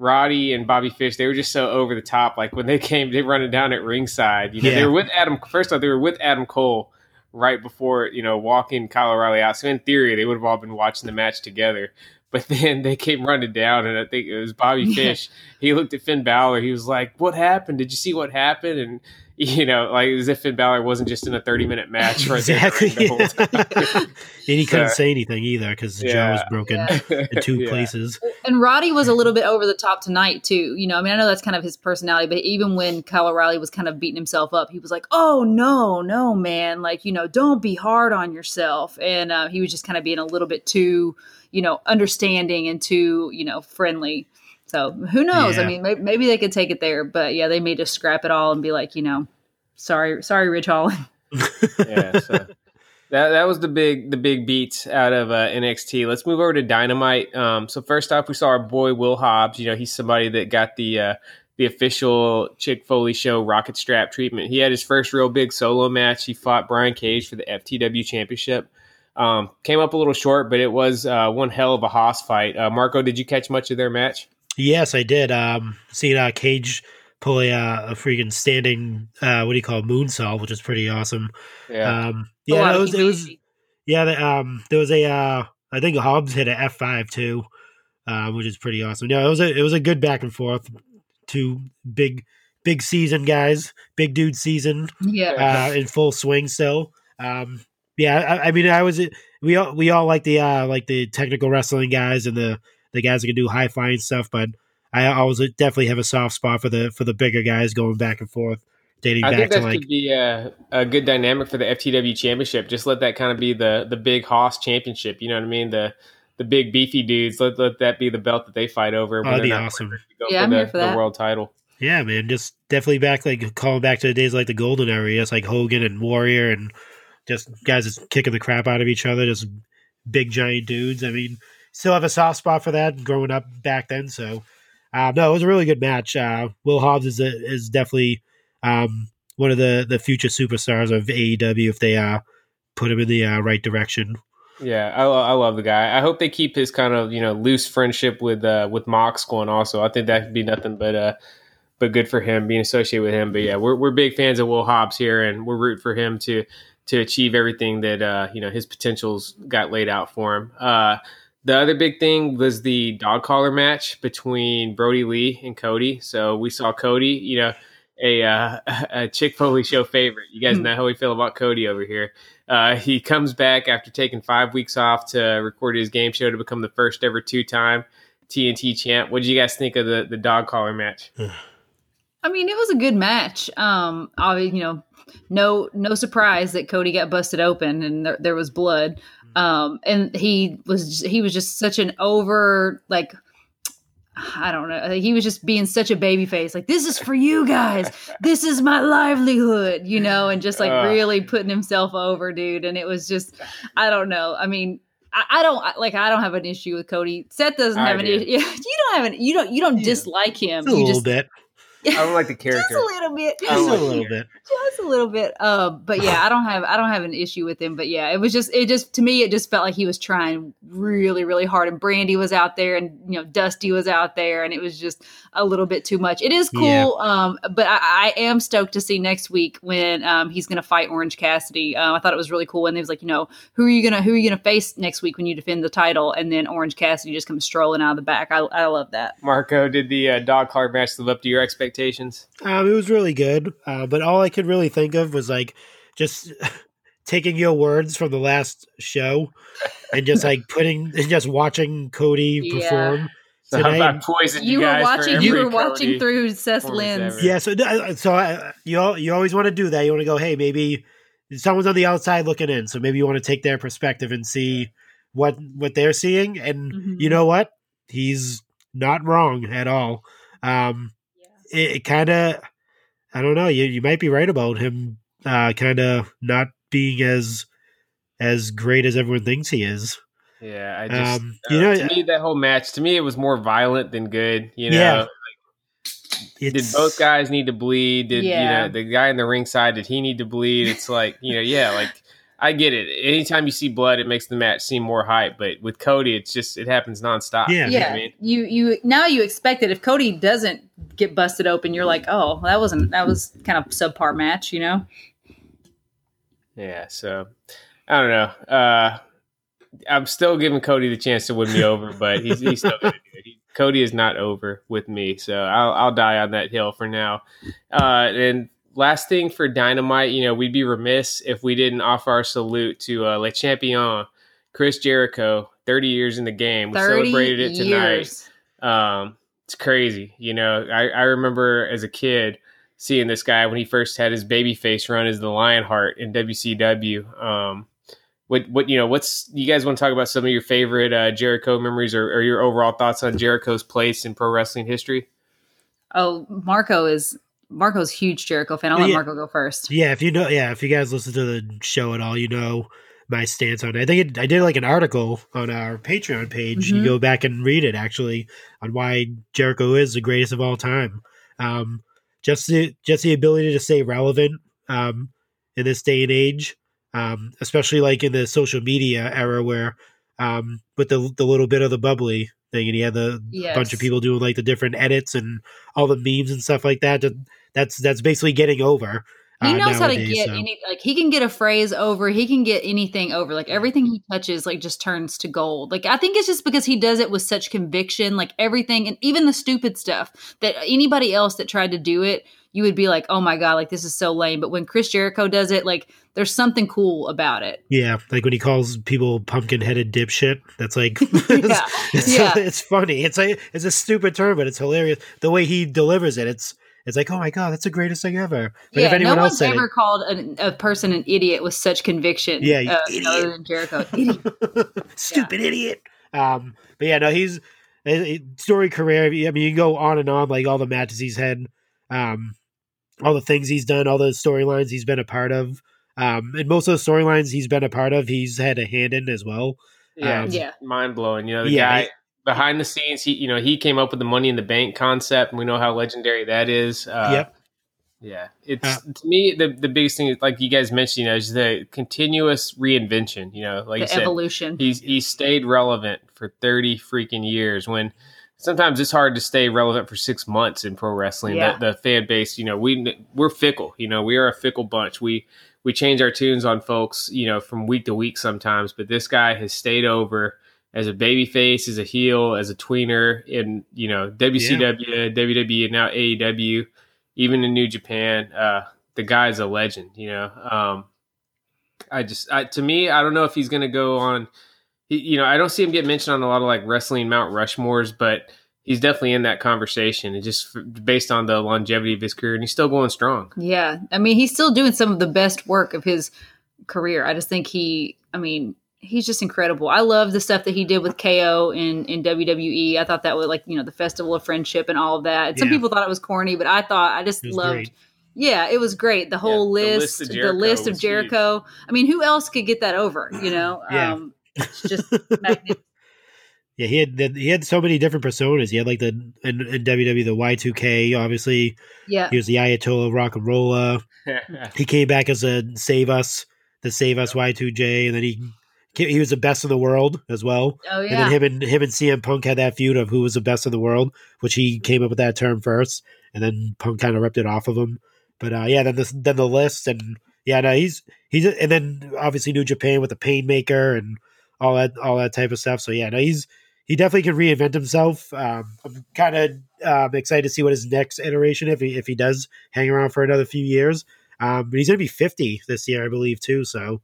Roddy and Bobby Fish, they were just so over the top. Like when they came, they running down at ringside. You know, yeah. they were with Adam. First off, they were with Adam Cole, right before you know walking Kyle O'Reilly out. So in theory, they would have all been watching the match together. But then they came running down, and I think it was Bobby Fish. he looked at Finn Balor. He was like, "What happened? Did you see what happened?" And you know, like as if Finn Balor wasn't just in a thirty minute match right exactly. and he couldn't say anything either because the yeah. jaw was broken yeah. in two yeah. places. And Roddy was a little bit over the top tonight too. You know, I mean, I know that's kind of his personality, but even when Kyle O'Reilly was kind of beating himself up, he was like, "Oh no, no, man! Like you know, don't be hard on yourself." And uh, he was just kind of being a little bit too, you know, understanding and too, you know, friendly. So who knows? Yeah. I mean, maybe, maybe, they could take it there, but yeah, they may just scrap it all and be like, you know, sorry, sorry, Ridge Holland. yeah, so that that was the big the big beats out of uh, NXT. Let's move over to Dynamite. Um, so first off, we saw our boy Will Hobbs. You know, he's somebody that got the uh, the official Chick Foley show rocket strap treatment. He had his first real big solo match. He fought Brian Cage for the FTW Championship. Um, came up a little short, but it was uh, one hell of a hoss fight. Uh, Marco, did you catch much of their match? Yes, I did. Um, seeing uh, Cage pull a, uh, a freaking standing, uh, what do you call it, moonsault, which is pretty awesome. Yeah, um, yeah, it was, it was, yeah. The, um, there was a, uh, I think Hobbs hit an F five too, uh, which is pretty awesome. Yeah, it was a, it was a good back and forth. Two big, big season guys, big dude season. Yeah, uh, in full swing still. Um, yeah, I, I mean, I was we all we all like the uh like the technical wrestling guys and the the guys that can do high flying stuff, but I always definitely have a soft spot for the for the bigger guys going back and forth. Dating I think that like, could be a, a, good dynamic for the FTW championship. Just let that kind of be the the big Hoss championship. You know what I mean? The the big beefy dudes. Let let that be the belt that they fight over. Oh, that'd be awesome. Yeah, I'm the, here for that. The world title. Yeah, man. Just definitely back like calling back to the days like the golden era. It's like Hogan and Warrior and just guys just kicking the crap out of each other. Just big giant dudes. I mean, still have a soft spot for that growing up back then. So, uh, no, it was a really good match. Uh, Will Hobbs is a, is definitely um, one of the the future superstars of AEW if they uh, put him in the uh, right direction. Yeah, I, I love the guy. I hope they keep his kind of you know loose friendship with uh, with Mox going. Also, I think that could be nothing but uh, but good for him being associated with him. But yeah, we're we're big fans of Will Hobbs here, and we're rooting for him to to achieve everything that uh, you know his potentials got laid out for him. Uh, the other big thing was the dog collar match between Brodie Lee and Cody. So we saw Cody, you know, a, uh, a Chick Foley show favorite. You guys hmm. know how we feel about Cody over here. Uh, he comes back after taking five weeks off to record his game show to become the first ever two time TNT champ. What did you guys think of the, the dog collar match? I mean, it was a good match. Um, obviously, you know, no no surprise that Cody got busted open and there, there was blood. Um, and he was he was just such an over like I don't know. He was just being such a baby face. Like, this is for you guys. This is my livelihood, you know, and just like uh, really putting himself over, dude. And it was just, I don't know. I mean, I, I don't like. I don't have an issue with Cody. Seth doesn't I have an issue. You don't have an. You don't. You don't yeah. dislike him. a you little just, bit. I don't like the character. Just a little bit. Just a little bit. Just a little bit. Um, but yeah, I don't have I don't have an issue with him. But yeah, it was just it just to me it just felt like he was trying really really hard. And Brandi was out there, and you know Dusty was out there, and it was just a little bit too much. It is cool. Yeah. Um, but I, I, am stoked to see next week when um he's gonna fight Orange Cassidy. Um, I thought it was really cool when he was like, you know, who are you gonna who are you gonna face next week when you defend the title? And then Orange Cassidy just comes strolling out of the back. I, I love that. Marco, did the uh, dog collar match live up to your expectations? Um, it was really good, uh, but all I could really think of was like just taking your words from the last show and just like putting and just watching Cody yeah. perform. So today. poison you, you were watching. You were watching through Seth lens. Yeah, so uh, so I, you you always want to do that. You want to go, hey, maybe someone's on the outside looking in, so maybe you want to take their perspective and see what what they're seeing. And mm-hmm. you know what? He's not wrong at all. Um, it, it kind of, I don't know. You you might be right about him, uh, kind of not being as as great as everyone thinks he is. Yeah, I just um, uh, you know to me that whole match to me it was more violent than good. You know, yeah. Like, did both guys need to bleed? Did yeah. you know the guy in the ringside did he need to bleed? It's like you know, yeah, like I get it. Anytime you see blood, it makes the match seem more hype. But with Cody, it's just it happens nonstop. Yeah, yeah. You, know I mean? you you now you expect it. If Cody doesn't get busted open, you're like, oh, that wasn't that was kind of subpar match, you know? Yeah. So I don't know. Uh, I'm still giving Cody the chance to win me over, but he's, he's still gonna do it. He, Cody is not over with me, so I'll, I'll die on that hill for now. Uh, and last thing for Dynamite, you know, we'd be remiss if we didn't offer our salute to uh, Le Champion, Chris Jericho, 30 years in the game. We celebrated it tonight. Um, it's crazy. You know, I, I remember as a kid seeing this guy when he first had his baby face run as the Lionheart in WCW. Um, what what you know? What's you guys want to talk about some of your favorite uh, Jericho memories or, or your overall thoughts on Jericho's place in pro wrestling history? Oh, Marco is Marco's huge Jericho fan. I'll Oh, let. Marco go first. Yeah, if you know, yeah, if you guys listen to the show at all, you know my stance on it. I think it, I did like an article on our Patreon page. You Mhm. go back and read it actually on why Jericho is the greatest of all time. Um, just the just the ability to stay relevant um, in this day and age, um, especially like in the social media era where um, with the the little bit of the bubbly thing, and he had the Yes. bunch of people doing like the different edits and all the memes and stuff like that. That's that's basically getting over. He uh, knows how to get so. any like he can get a phrase over. He can get anything over. Like everything he touches, like just turns to gold. Like I think it's just because he does it with such conviction. Like everything, and even the stupid stuff that anybody else that tried to do it, you would be like, oh my god, like this is so lame. But when Chris Jericho does it, like there's something cool about it. Yeah, like when he calls people pumpkin headed dipshit. That's like, Yeah, it's, yeah. it's funny. It's like it's a stupid term, but it's hilarious. The way he delivers it, it's it's like, oh my god, that's the greatest thing ever. But yeah, if anyone no else one's said ever called an, a person an idiot with such conviction. Yeah, you uh, idiot. other than Jericho. Idiot. it, stupid idiot. Um, but yeah, no, he's a- a story career. I mean, you can go on and on, like all the matches he's had, um, all the things he's done, all the storylines he's been a part of. Um, and most of the storylines he's been a part of, he's had a hand in as well. Yeah, Um, Yeah. mind blowing. You know, the Yeah, guy behind the scenes, he you know he came up with the Money in the Bank concept, and we know how legendary that is. Uh, Yep. Yeah, it's Uh, to me the the biggest thing is like you guys mentioned, you know, is the continuous reinvention. You know, like you the said, evolution. he's he stayed relevant for 30 freaking years when sometimes it's hard to stay relevant for six months in pro wrestling Yeah. the, the fan base you know we we're fickle you know we are a fickle bunch we we change our tunes on folks you know from week to week sometimes but this guy has stayed over as a baby face as a heel as a tweener in you know wcw wwe and now aew even in new japan uh the guy's a legend you know um I just, I, to me, I don't know if he's going to go on. He, you know, I don't see him get mentioned on a lot of like wrestling Mount Rushmores, but he's definitely in that conversation. And just f- based on the longevity of his career, and he's still going strong. Yeah. I mean, he's still doing some of the best work of his career. I just think he, I mean, he's just incredible. I love the stuff that he did with KO in, in WWE. I thought that was like, you know, the Festival of Friendship and all of that. And some Yeah. people thought it was corny, but I thought I just loved. great. Yeah, it was great. The whole the list list, of the Jericho list of Jericho. I mean, who else could get that over? You know, Yeah. um, it's just magnificent. Yeah, he had he had so many different personas. He had like the in, in WWE the Y two K. Obviously, Yeah, he was the Ayatollah rock and rolla. He came back as a Save Us, the Save Us Y two J, and then he he was the best in the world as well. oh And then him and him and CM Punk had that feud of who was the best in the world, which he came up with that term first, and then Punk kind of ripped it off of him. But uh, yeah, then the then the list and yeah, no, he's he's and then obviously New Japan with the Painmaker and all that all that type of stuff. So yeah, no, he's he definitely can reinvent himself. Um, I'm kind of um, excited to see what his next iteration if he if he does hang around for another few years. Um, but he's gonna be 50 this year, I believe, too. So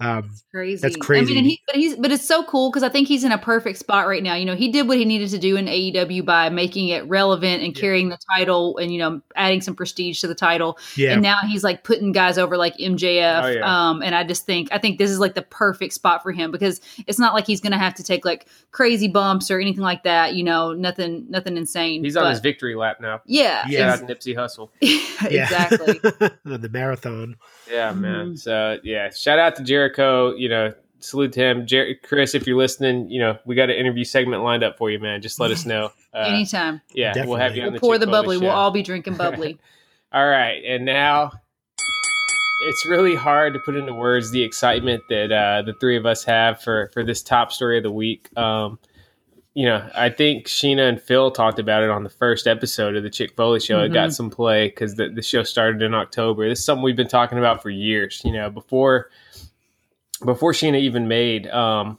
um, crazy. That's crazy. I mean, he, but he's, but it's so cool because I think he's in a perfect spot right now. You know, he did what he needed to do in AEW by making it relevant and Yeah. carrying the title, and you know, adding some prestige to the title. yeah, And now he's like putting guys over like MJF. Oh, yeah. Um, and I just think, I think this is like the perfect spot for him because it's not like he's going to have to take like crazy bumps or anything like that. You know, nothing, nothing insane. he's on his victory lap now. yeah, Yeah. Shout out Nipsey Hussle. exactly. the marathon. Yeah, Mm-hmm. man. So yeah, shout out to Jericho. You know, salute to him, Jer- Chris. If you're listening, you know we got an interview segment lined up for you, man. Just let us know. Uh, Anytime. yeah, we'll have you on We'll the pour the Chick Foley bubbly. show. We'll all be drinking bubbly. All right, and now it's really hard to put into words the excitement that uh, the three of us have for for this top story of the week. Um, you know, I think Sheena and Phil talked about it on the first episode of the Chick Foley show. It got Mhm. some play because the, the show started in October. This is something we've been talking about for years. You know, before before Sheena even made um,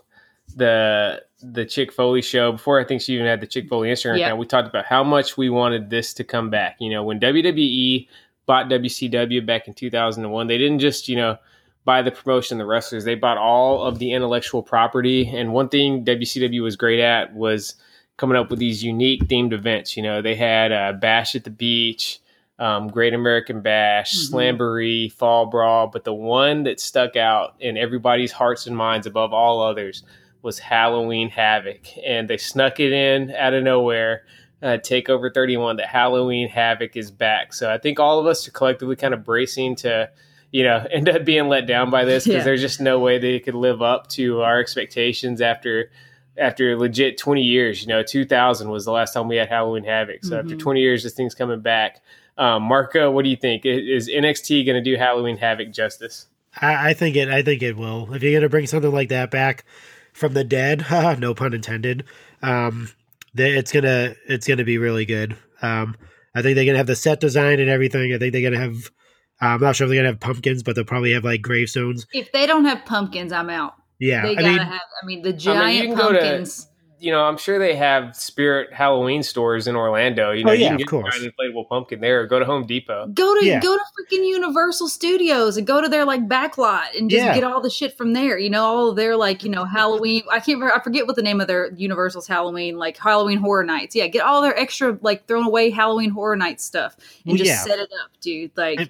the the Chick Foley show, before I think she even had the Chick Foley Instagram Yep. account, we talked about how much we wanted this to come back. You know, when WWE bought WCW back in 2001, they didn't just, you know, buy the promotion, the wrestlers, they bought all of the intellectual property. And one thing WCW was great at was coming up with these unique themed events. You know, they had uh, Bash at the Beach, um, Great American Bash, Mhm. Slamboree, Fall Brawl, but the one that stuck out in everybody's hearts and minds above all others was Halloween Havoc, and they snuck it in out of nowhere. Uh, Takeover 31, that Halloween Havoc is back. So I think all of us are collectively kind of bracing to, you know, end up being let down by this because Yeah. there's just no way they could live up to our expectations after after legit 20 years. You know, 2000 was the last time we had Halloween Havoc. So after Mhm. 20 years, this thing's coming back. Um, Marco, what do you think? Is NXT going to do Halloween Havoc justice? I, I think it. I think it will. If you're gonna bring something like that back from the dead, no pun intended. Um, they, it's gonna it's gonna be really good. Um, I think they're gonna have the set design and everything. I think they're gonna have. I'm not sure if they're gonna have pumpkins, but they'll probably have like gravestones. If they don't have pumpkins, I'm out. Yeah, They I gotta mean, have. I mean, the you giant can go to- pumpkins. You know, I'm sure they have Spirit Halloween stores in Orlando. You know, Oh, you yeah, can of get course. an inflatable pumpkin there or go to Home Depot. Go to Yeah. go to freaking Universal Studios and go to their like back lot and just Yeah. get all the shit from there. You know, all their like you know Halloween. I can't. I forget what the name of their Universal's Halloween like Halloween Horror Nights. Yeah, get all their extra like thrown away Halloween Horror Nights stuff and Well, just yeah. set it up, dude. Like. I-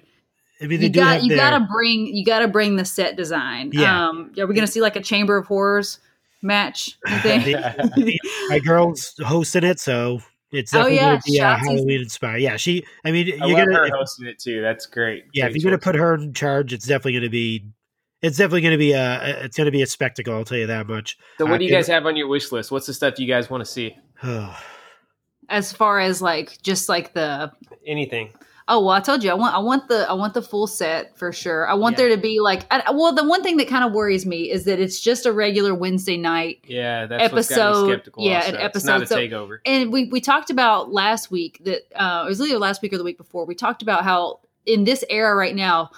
I mean, they you do got you their... gotta bring you gotta bring the set design. Yeah. Um are we gonna see like a Chamber of Horrors match? You think? my girl's hosting it, so it's Oh, definitely yeah, gonna be uh, Shotzi's- Halloween inspired. Yeah, she. I mean, I you're love gonna her if- hosting it too. That's great. yeah, if you're gonna put her in charge, it's definitely gonna be. It's definitely gonna be a. It's gonna be a spectacle. I'll tell you that much. So, what do you uh, guys have on your wish list? What's the stuff you guys want to see? As far as like just like the Anything? Oh well, I told you I want I want the I want the full set for sure. I want Yeah. there to be like I, well the one thing that kind of worries me is that it's just a regular Wednesday night Yeah, that's what's got me Episode- skeptical. yeah, also. an It's not a episode. So- takeover. and we we talked about last week that uh, it was either last week or the week before. We talked about how in this era right now,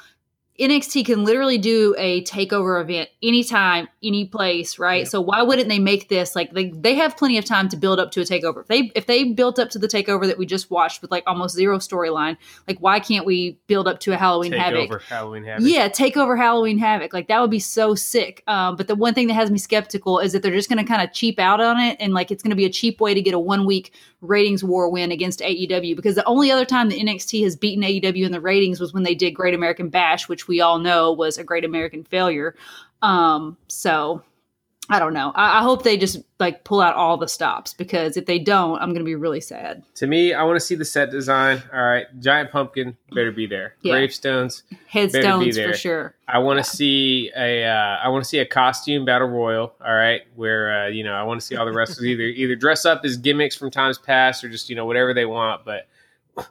NXT can literally do a takeover event anytime, any place, right? So why wouldn't they make this like they they have plenty of time to build up to a takeover. If they if they built up to the takeover that we just watched with like almost zero storyline, like why can't we build up to a Halloween Havoc? Takeover Halloween Havoc. Yeah, take over Halloween Havoc. Like that would be so sick. Um, but the one thing that has me skeptical is that they're just going to kind of cheap out on it, and like it's going to be a cheap way to get a one week ratings war win against AEW. Because the only other time the NXT has beaten AEW in the ratings was when they did Great American Bash, which we all know was a Great American failure. Um, so I don't know. I, I hope they just like pull out all the stops because if they don't, I'm going to be really sad. To me, I want to see the set design. All right, giant pumpkin better be there. Yeah. Gravestones. Headstones for sure. I want to see a. Uh, I want to see a costume battle royal. All right, where uh, you know I want to see all the wrestlers either either dress up as gimmicks from times past or just you know whatever they want. But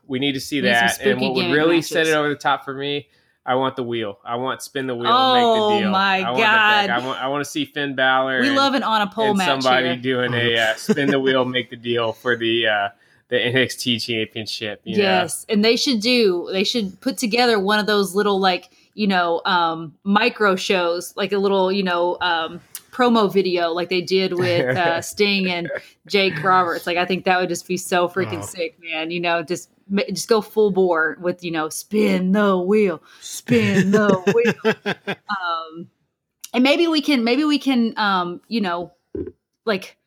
we need to see some that. And what would really matches. set it over the top for me. I want the wheel. I want spin the wheel Oh, and make the deal. my I. God. I want. I want to see Finn Balor. We and- love it on a pole match somebody here. doing a uh, spin the wheel, make the deal for the uh, the NXT Championship. You know? Yes, and they should do. They should put together one of those little like you know um, micro shows, like a little you know um, promo video, like they did with uh, Sting and Jake Roberts. Like I think that would just be so freaking Wow. sick, man. You know, just just go full bore with you know spin the wheel, spin the wheel. um, and maybe we can maybe we can um, you know like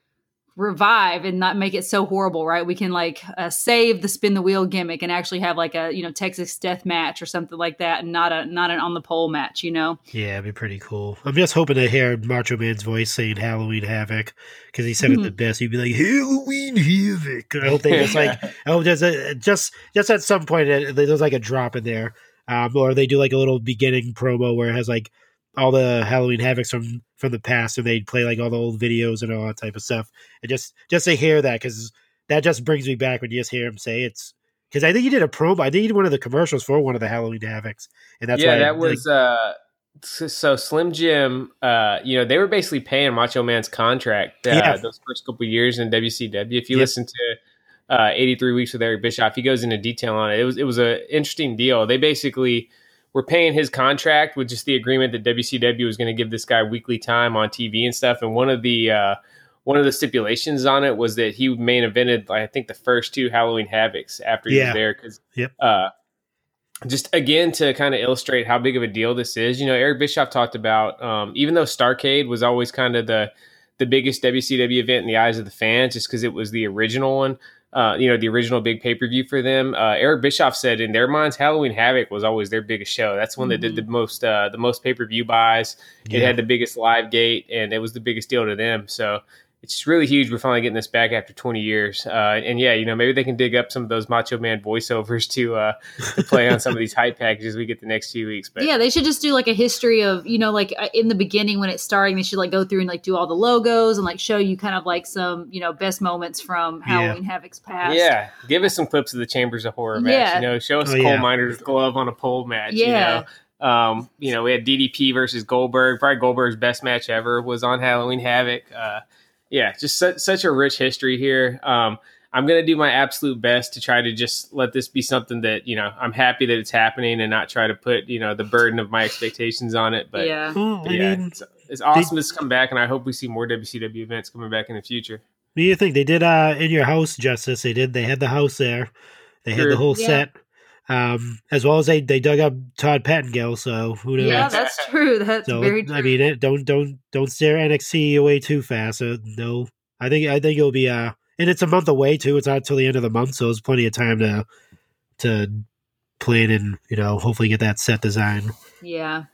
revive and not make it so horrible right we can like uh, save the spin the wheel gimmick and actually have like a you know texas death match or something like that and not a not an on the pole match you know Yeah, it'd be pretty cool. I'm just hoping to hear Macho Man's voice saying Halloween Havoc because he said it the best. He'd be like Halloween Havoc. I hope they just like. I hope there's a just just at some point uh, there's like a drop in there, um, or they do like a little beginning promo where it has like all the Halloween Havocs from from the past, and they'd play like all the old videos and all that type of stuff. And just just to hear that because that just brings me back when you just hear him say it's. Because I think he did a promo. I think he did one of the commercials for one of the Halloween Havocs, and that's yeah, why I, that like, was. uh so, Slim Jim, uh, you know, they were basically paying Macho Man's contract uh, Yeah. those first couple of years in WCW. If you listen to uh, 83 Weeks with Eric Bischoff, he goes into detail on it. It was it was an interesting deal. They basically were paying his contract with just the agreement that WCW was going to give this guy weekly time on TV and stuff. And one of the uh, one of the stipulations on it was that he main evented, I think, the first two Halloween Havocs after he Yeah. was there because Yep. uh, just again to kind of illustrate how big of a deal this is. You know, Eric Bischoff talked about um, even though Starcade was always kind of the the biggest WCW event in the eyes of the fans, just because it was the original one. Uh, you know, the original big pay per view for them. Uh, Eric Bischoff said in their minds, Halloween Havoc was always their biggest show. That's one that did the most uh, the most pay per view buys. It had the biggest live gate, and it was the biggest deal to them. So it's really huge. We're finally getting this back after 20 years. Uh, and yeah, you know, maybe they can dig up some of those Macho Man voiceovers to uh, to play on some of these hype packages we get the next few weeks. But yeah, they should just do like a history of, you know, like uh, in the beginning when it's starting, they should like go through and like do all the logos and like show you kind of like some, you know, best moments from Yeah. Halloween Havoc's past. Yeah, give us some clips of the Chambers of Horror match. Yeah. You know, show us Oh, Cole yeah. Miner's glove on a pole match. Yeah. You know, um, you know, we had DDP versus Goldberg. Probably Goldberg's best match ever was on Halloween Havoc. Uh, yeah, just su- such a rich history here. Um, I'm gonna do my absolute best to try to just let this be something that you know I'm happy that it's happening and not try to put you know the burden of my expectations on it. But yeah. Well, I but yeah, mean, it's, it's awesome it's come back, and I hope we see more WCW events coming back in the future. what do you think? They did uh in your house justice. They did. They had the house there. They had True. the whole Yeah. set. Um, as well as they they dug up Todd Pettengill. So who knows? Yeah, that's true. That's so very true. I mean, it, don't don't don't stare NXT away too fast. Uh, no, I think I think it'll be uh, and it's a month away too. It's not till the end of the month, so there's plenty of time to to plan and you know hopefully get that set design. yeah.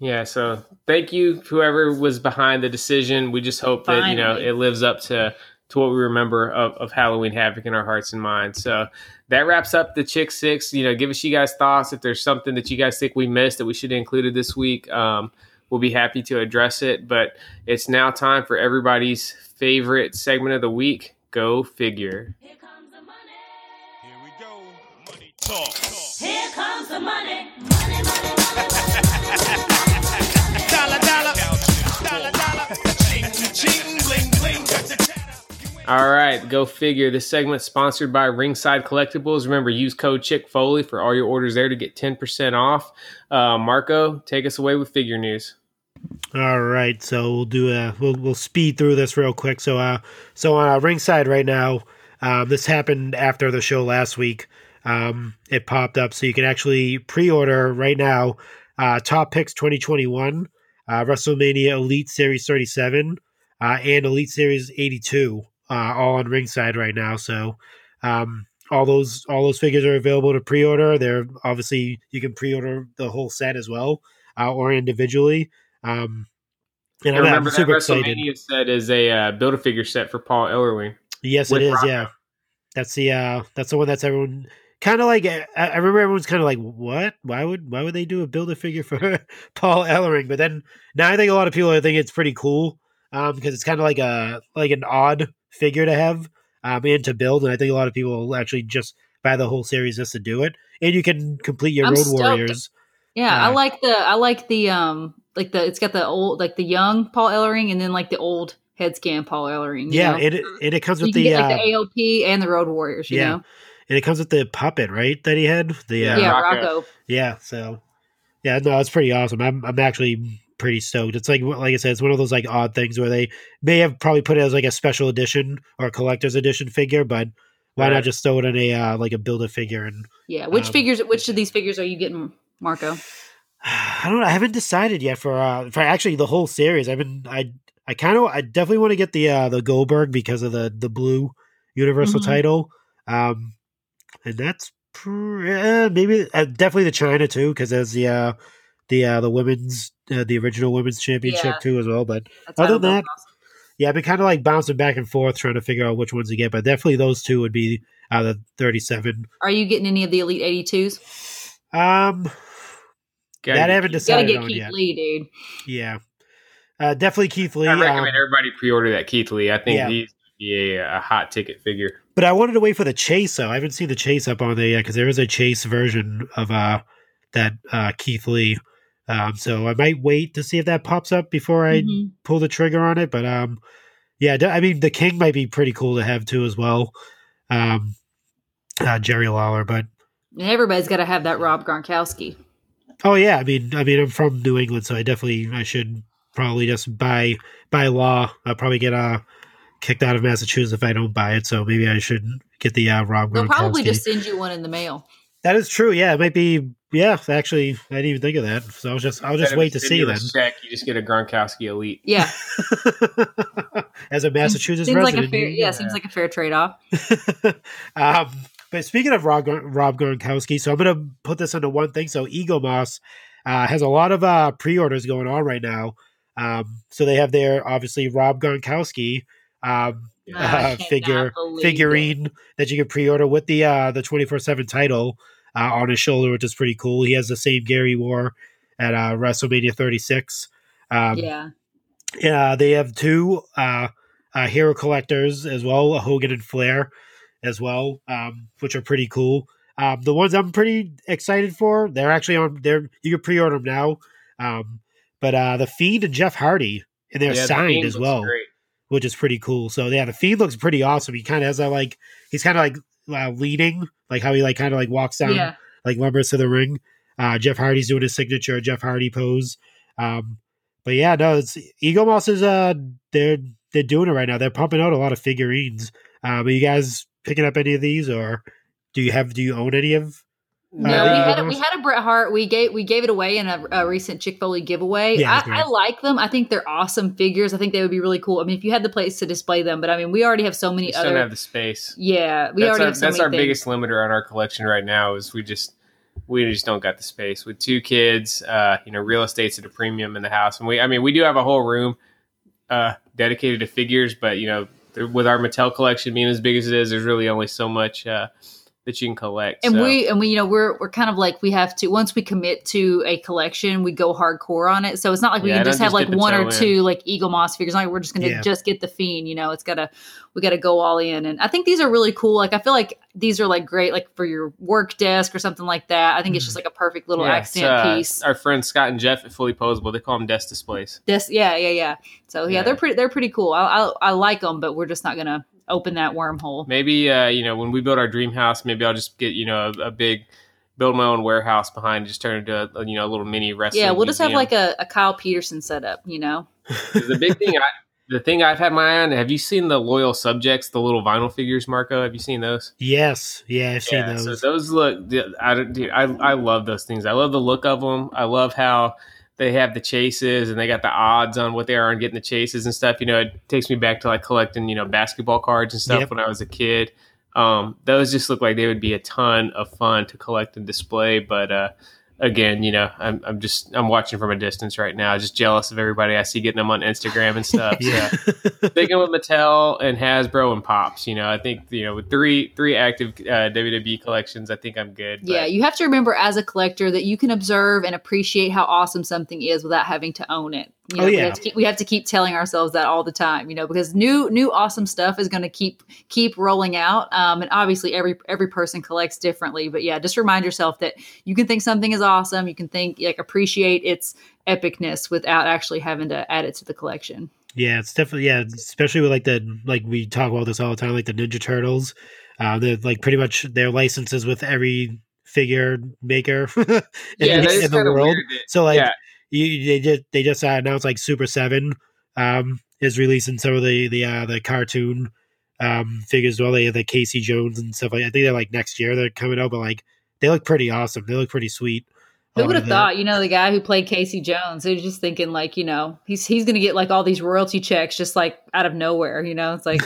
Yeah, so thank you whoever was behind the decision. We just hope that you know it lives up to to what we remember of, of Halloween Havoc in our hearts and minds. So that wraps up the Chick Six. You know, give us you guys thoughts if there's something that you guys think we missed that we should have included this week. Um, we'll be happy to address it. But it's now time for everybody's favorite segment of the week. Go figure. Here comes the money. Here we go. Money talk. Here comes the money. Money, money, money, money. All right, go figure. This segment sponsored by Ringside Collectibles. Remember, use code Chick Foley for all your orders there to get ten percent off. Uh, Marco, take us away with figure news. All right, so we'll do a we'll we'll speed through this real quick. So uh, so on uh, ringside right now, um, this happened after the show last week. Um, it popped up, so you can actually pre-order right now. Uh, Top Picks 2021, uh, WrestleMania Elite Series 37, uh, and Elite Series 82, uh, all on ringside right now. So um, all those all those figures are available to pre-order. They're obviously you can pre-order the whole set as well, uh, or individually. Um, and I I'm, I'm remember that super excited. WrestleMania set is a uh, build a figure set for Paul Ellering. Yes, it is. Rocco. Yeah, that's the uh, that's the one that's everyone kind of like. I, I remember everyone's kind of like, what? Why would why would they do a build a figure for Paul Ellering? But then now I think a lot of people are thinking it's pretty cool um, because it's kind of like a like an odd figure to have um, and to build, and I think a lot of people will actually just buy the whole series just to do it, and you can complete your I'm Road stoked. Warriors. Yeah, I Uh, like the I like the um like the it's got the old like the young Paul Ellering and then like the old head scan Paul Ellering. Yeah, know? it, and it comes you with can the get uh, like the AOP and the Road Warriors. You yeah. know, and it comes with the puppet, right? That he had. The uh, yeah, Rocco. Rocco. Yeah, so yeah, no, it's pretty awesome. I'm I'm actually pretty stoked. It's like like I said, it's one of those like odd things where they may have probably put it as like a special edition or a collector's edition figure, but why Right. not just throw it in a uh, like a build a figure and Yeah, which Um, figures? Which of these figures are you getting, Marco? I don't know. I haven't decided yet for uh for actually the whole series. I've been I I kind of I definitely want to get the uh the Goldberg because of the the blue Universal Mhm. title. Um and that's pr- eh, maybe uh, definitely the China too because there's the uh the uh the women's uh, the original women's championship Yeah. too as well, but That's Other than that- awesome. yeah, I've been kind of like bouncing back and forth trying to figure out which ones to get, but definitely those two would be out of the 37. are you getting any of the Elite 82s? Um Gotta that I haven't You gotta decided get on Keith yet. Lee, dude. Yeah. Uh, definitely Keith Lee. I um, recommend everybody pre-order that Keith Lee. I think Yeah. he's be a, a hot ticket figure. But I wanted to wait for the chase though. I haven't seen the chase up on there yet because there is a chase version of uh that uh Keith Lee. Um, so I might wait to see if that pops up before I Mhm. pull the trigger on it. But um, yeah, I mean the King might be pretty cool to have too as well. Um, uh, Jerry Lawler, but everybody's got to have that Rob Gronkowski. Oh yeah, I mean, I mean, I'm from New England, so I definitely I should probably just by by law I'll probably get uh kicked out of Massachusetts if I don't buy it. So maybe I should get the uh, Rob They'll probably just send you one in the mail. That is true. Yeah, it might be. Yeah, actually, I didn't even think of that. So I'll just I'll just wait to see then. stimulus Check, you just get a Gronkowski elite. Yeah, As a Massachusetts seems like a fair. Yeah, seems like a fair trade off. um, but speaking of Rob, Rob Gronkowski, so I'm going to put this into one thing. So Eaglemoss uh, has a lot of uh, pre-orders going on right now. Um, so they have their obviously Rob Gronkowski um, uh, figure believe figurine that you can pre-order with the uh, the 24/7 title uh, on his shoulder, which is pretty cool. He has the same gear he wore at uh, WrestleMania 36. Um, yeah, yeah, they have two uh, uh, hero collectors as well, Hogan and Flair as well, um, which are pretty cool. Um, the ones I'm pretty excited for, they're actually on. They're you can pre-order them now. Um, but uh, the Fiend and Jeff Hardy, and they're Yeah, signed Fiend as well, great. which is pretty cool. So yeah, the Fiend looks pretty awesome. He kind of has a like, he's kind of like uh, leading, like how he like kind of like walks down yeah. like lumbers to the ring. Uh, Jeff Hardy's doing his signature Jeff Hardy pose. Um, but yeah, no, it's Eaglemoss is uh they're they're doing it right now. They're pumping out a lot of figurines. Um, are you guys picking up any of these, or do you have do you own any of? No, Uh, we had a, we had a Bret Hart. We gave we gave it away in a, a recent Chick Foley giveaway. Yeah, I. I like them. I think they're awesome figures. I think they would be really cool. I mean, if you had the place to display them, but I mean, we already have so We many just don't have the space. yeah, we that's already our, have so that's many our things. biggest limiter on our collection right now is we just we just don't got the space with two kids uh you know real estate's at a premium in the house and we i mean we do have a whole room uh dedicated to figures but you know with our mattel collection being as big as it is there's really only so much uh that you can collect and so. we and we you know we're we're kind of like we have to once we commit to a collection we go hardcore on it. So it's not like we Yeah, can just have just like one or in. two like Eaglemoss figures. Like we're just gonna Yeah. just get the fiend you know? It's gotta we gotta go all in. And i think these are really cool. Like i feel like these are like great like for your work desk or something like that. I think it's just like a perfect little Yeah, accent uh, piece. our friends scott and jeff at fully posable they call them desk displays this yeah yeah yeah. So yeah, Yeah. they're pretty they're pretty cool. I, I i like them but we're just not gonna open that wormhole maybe uh you know when we build our dream house maybe i'll just get you know a, a big build my own warehouse behind and just turn it into a, you know a little mini wrestling yeah we'll just have like a, a kyle peterson setup you know. the big thing, I, the thing I've had my eye on. Have you seen the loyal subjects, the little vinyl figures, Marco? Have you seen those? Yes, yeah, I've seen Yeah, those. so those look. I dude, I I love those things. I love the look of them. I love how they have the chases and they got the odds on what they are on getting the chases and stuff. You know, it takes me back to like collecting you know basketball cards and stuff Yep. when I was a kid. Um, those just look like they would be a ton of fun to collect and display, but. uh Again, you know, I'm, I'm just I'm watching from a distance right now, just jealous of everybody I see getting them on Instagram and stuff. yeah, So sticking with Mattel and Hasbro and Pops. You know, I think you know with three three active uh, WWE collections, I think I'm good. but- Yeah, you have to remember as a collector that you can observe and appreciate how awesome something is without having to own it. You know, Oh, we, yeah. have to keep, we have to keep telling ourselves that all the time, you know, because new new awesome stuff is going to keep keep rolling out. Um, and obviously, every every person collects differently. But yeah, just remind yourself that you can think something is awesome. You can think like appreciate its epicness without actually having to add it to the collection. yeah, it's definitely yeah, especially with like the like we talk about this all the time, like the Ninja Turtles. Uh, they're like pretty much their licenses with every figure maker in, yeah, the, in the world. weird So like yeah. You, they just they just uh, announced like Super Seven um, is releasing some of the the uh, the cartoon um, figures. as Well, they have the Casey Jones and stuff like. I think they're like next year they're coming out, but like they look pretty awesome. They look pretty sweet. Who would have thought? You know, the guy who played Casey Jones. He was just thinking, like, you know, he's he's going to get like all these royalty checks just like out of nowhere. You know, it's like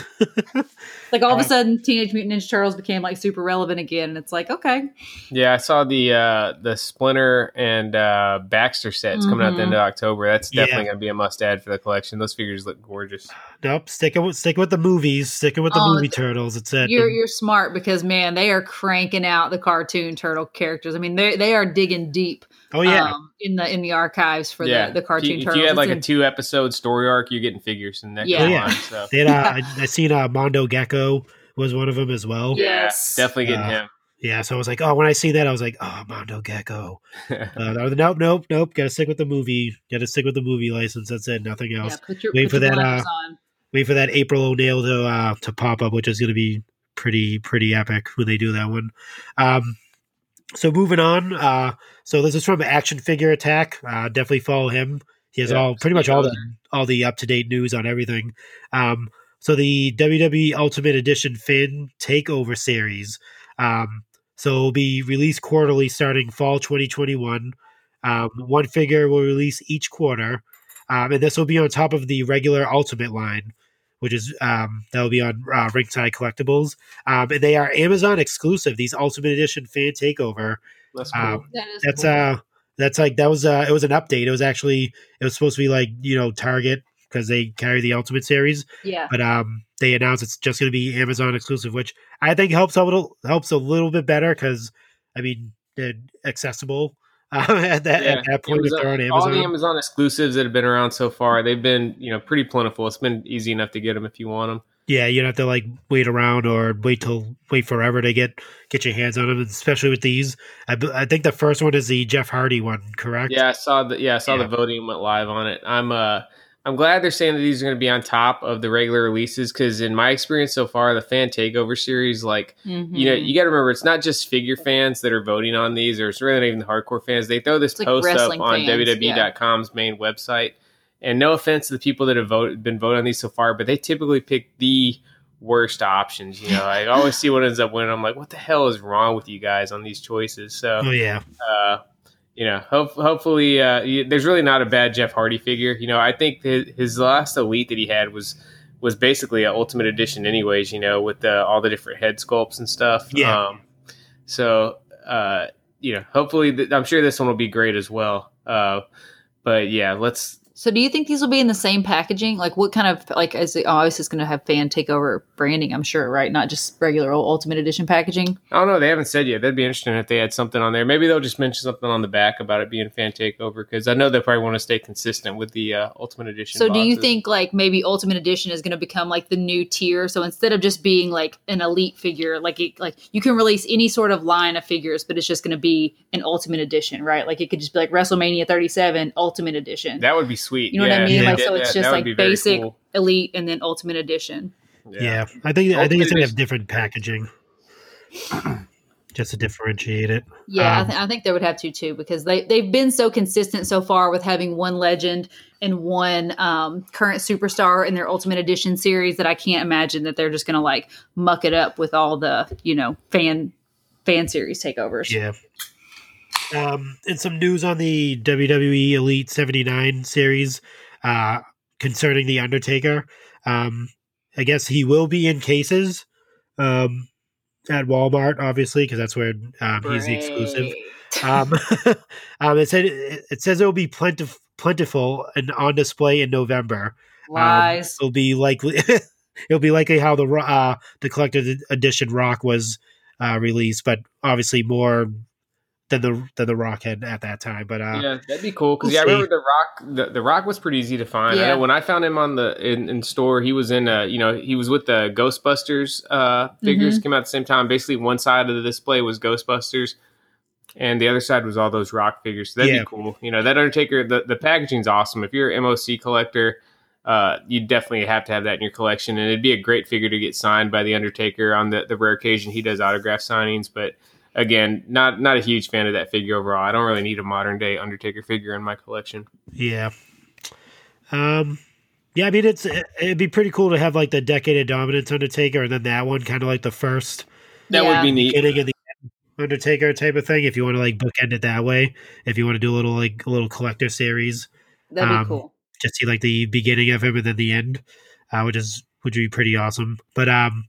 like all of a sudden, Teenage Mutant Ninja Turtles became like super relevant again, and it's like, okay, Yeah, I saw the uh, the Splinter and uh, Baxter sets coming out the end of October. That's Yeah. definitely going to be a must add for the collection. Those figures look gorgeous. Nope, sticking with sticking with the movies, sticking with the Oh, movie turtles. It's it. you're you're smart because man, they are cranking out the cartoon turtle characters. I mean, they they are digging deep. Oh yeah, um, in the in the archives for yeah, the the cartoon If you, if you had like It's a in- two episode story arc, you're getting figures in that Yeah. yeah. Yeah. line. So they had, uh, I, I seen uh, Mondo Gecko was one of them as well. Yeah. yeah, Yes. definitely getting Uh, him. Yeah, so I was like, oh, when I see that, I was like, oh, Mondo Gecko. Uh, nope, nope, nope. Got to stick with the movie. Got to stick with the movie license. That's it. Nothing yeah, else. put your, wait put for your that, uh, on. Wait for that April O'Neil to uh, to pop up, which is going to be pretty pretty epic when they do that one. Um, so moving on. Uh, so this is from Action Figure Attack. Uh, definitely follow him. He has Yeah, all pretty much all the all the up to date news on everything. Um, so the WWE Ultimate Edition Fan Takeover series. Um, so it'll be released quarterly starting fall 2021. Um, one figure will release each quarter, um, and this will be on top of the regular Ultimate line, which is um, that will be on uh, Ringside Collectibles. Um, and they are Amazon exclusive. These Ultimate Edition Fan Takeover That's cool. um, That is that's cool. uh that's like that was uh it was an update. It was actually it was supposed to be like you know Target because they carry the Ultimate series, yeah. but um they announced it's just going to be Amazon exclusive, which I think helps a little helps a little bit better because I mean they're accessible uh, at that Yeah, at that point if Amazon- they're on all the Amazon exclusives that have been around so far, they've been you know pretty plentiful. It's been easy enough to get them if you want them. yeah, you don't have to like wait around or wait till wait forever to get get your hands on them, especially with these. I think the first one is the Jeff Hardy one, correct? Yeah, I saw the yeah I saw Yeah. the voting went live on it. I'm uh I'm glad they're saying that these are going to be on top of the regular releases because in my experience so far, the fan takeover series, like Mhm. you know, you got to remember it's not just figure fans that are voting on these, or it's really not even the hardcore fans. They throw this It's like post up wrestling on fans, WWE.com's main website. And no offense to the people that have voted, been voting on these so far, but they typically pick the worst options. You know, I always see what ends up winning. I'm like, what the hell is wrong with you guys on these choices? So, Oh yeah, uh, you know, hope, hopefully, uh, you, there's really not a bad Jeff Hardy figure. You know, I think his, his last elite that he had was was basically an Ultimate Edition, anyways. You know, with the, all the different head sculpts and stuff. Yeah. Um, so, uh, you know, hopefully, th- I'm sure this one will be great as well. Uh, but yeah, let's. So, do you think these will be in the same packaging? Like, what kind of like is it? Oh, obviously, it's going to have fan takeover branding. I'm sure, right? Not just regular old Ultimate Edition packaging. I don't know. They haven't said yet. That'd be interesting if they had something on there. Maybe they'll just mention something on the back about it being fan takeover because I know they probably want to stay consistent with the uh, Ultimate Edition. So, do you think like maybe Ultimate Edition is going to become like the new tier? So instead of just being like an elite figure, like it, like you can release any sort of line of figures, but it's just going to be an Ultimate Edition, right? Like it could just be like WrestleMania 37 Ultimate Edition. that would be sweet? You know what I mean? if they Like so, it's just like basic, cool. elite, and then Ultimate Edition. yeah. I think I think it's gonna have different packaging, just to differentiate it. Yeah, I, Um, th- I think they would have to too because they they've been so consistent so far with having one legend and one um, current superstar in their Ultimate Edition series that I can't imagine that they're just going to like muck it up with all the you know fan fan series takeovers. Yeah. Um, and some news on the WWE Elite 79 series uh, concerning The Undertaker. Um, I guess he will be in cases um, at Walmart, obviously, because that's where um, he's the exclusive. Um, um, it said it says it will be plentif- plentiful and on display in November. Lies. it'll be likely. it'll be likely how the uh, the collector's edition Rock was uh, released, but obviously more than the than the Rock had at that time. But uh, yeah, that'd be cool because we'll yeah, I remember the Rock. The, the Rock was pretty easy to find. I Yeah. know when I found him on the in, in store, he was in uh you know he was with the Ghostbusters uh figures Mm-hmm. came out at the same time. Basically, one side of the display was Ghostbusters, and the other side was all those Rock figures. So that'd Yeah. be cool. You know that Undertaker. The the packaging's awesome. If you're an MOC collector. Uh, you definitely have to have that in your collection, and it'd be a great figure to get signed by the Undertaker on the, the rare occasion he does autograph signings. But again, not not a huge fan of that figure overall. I don't really need a modern day Undertaker figure in my collection. yeah, um, yeah. I mean, it's it'd be pretty cool to have like the Decade of Dominance Undertaker, and then that one kind of like the first That Yeah. would be neat. beginning of the Undertaker type of thing. If you want to like bookend it that way, if you want to do a little like a little collector series. That'd be um, cool. just see like the beginning of him and then the end, uh, which is which would be pretty awesome. But um,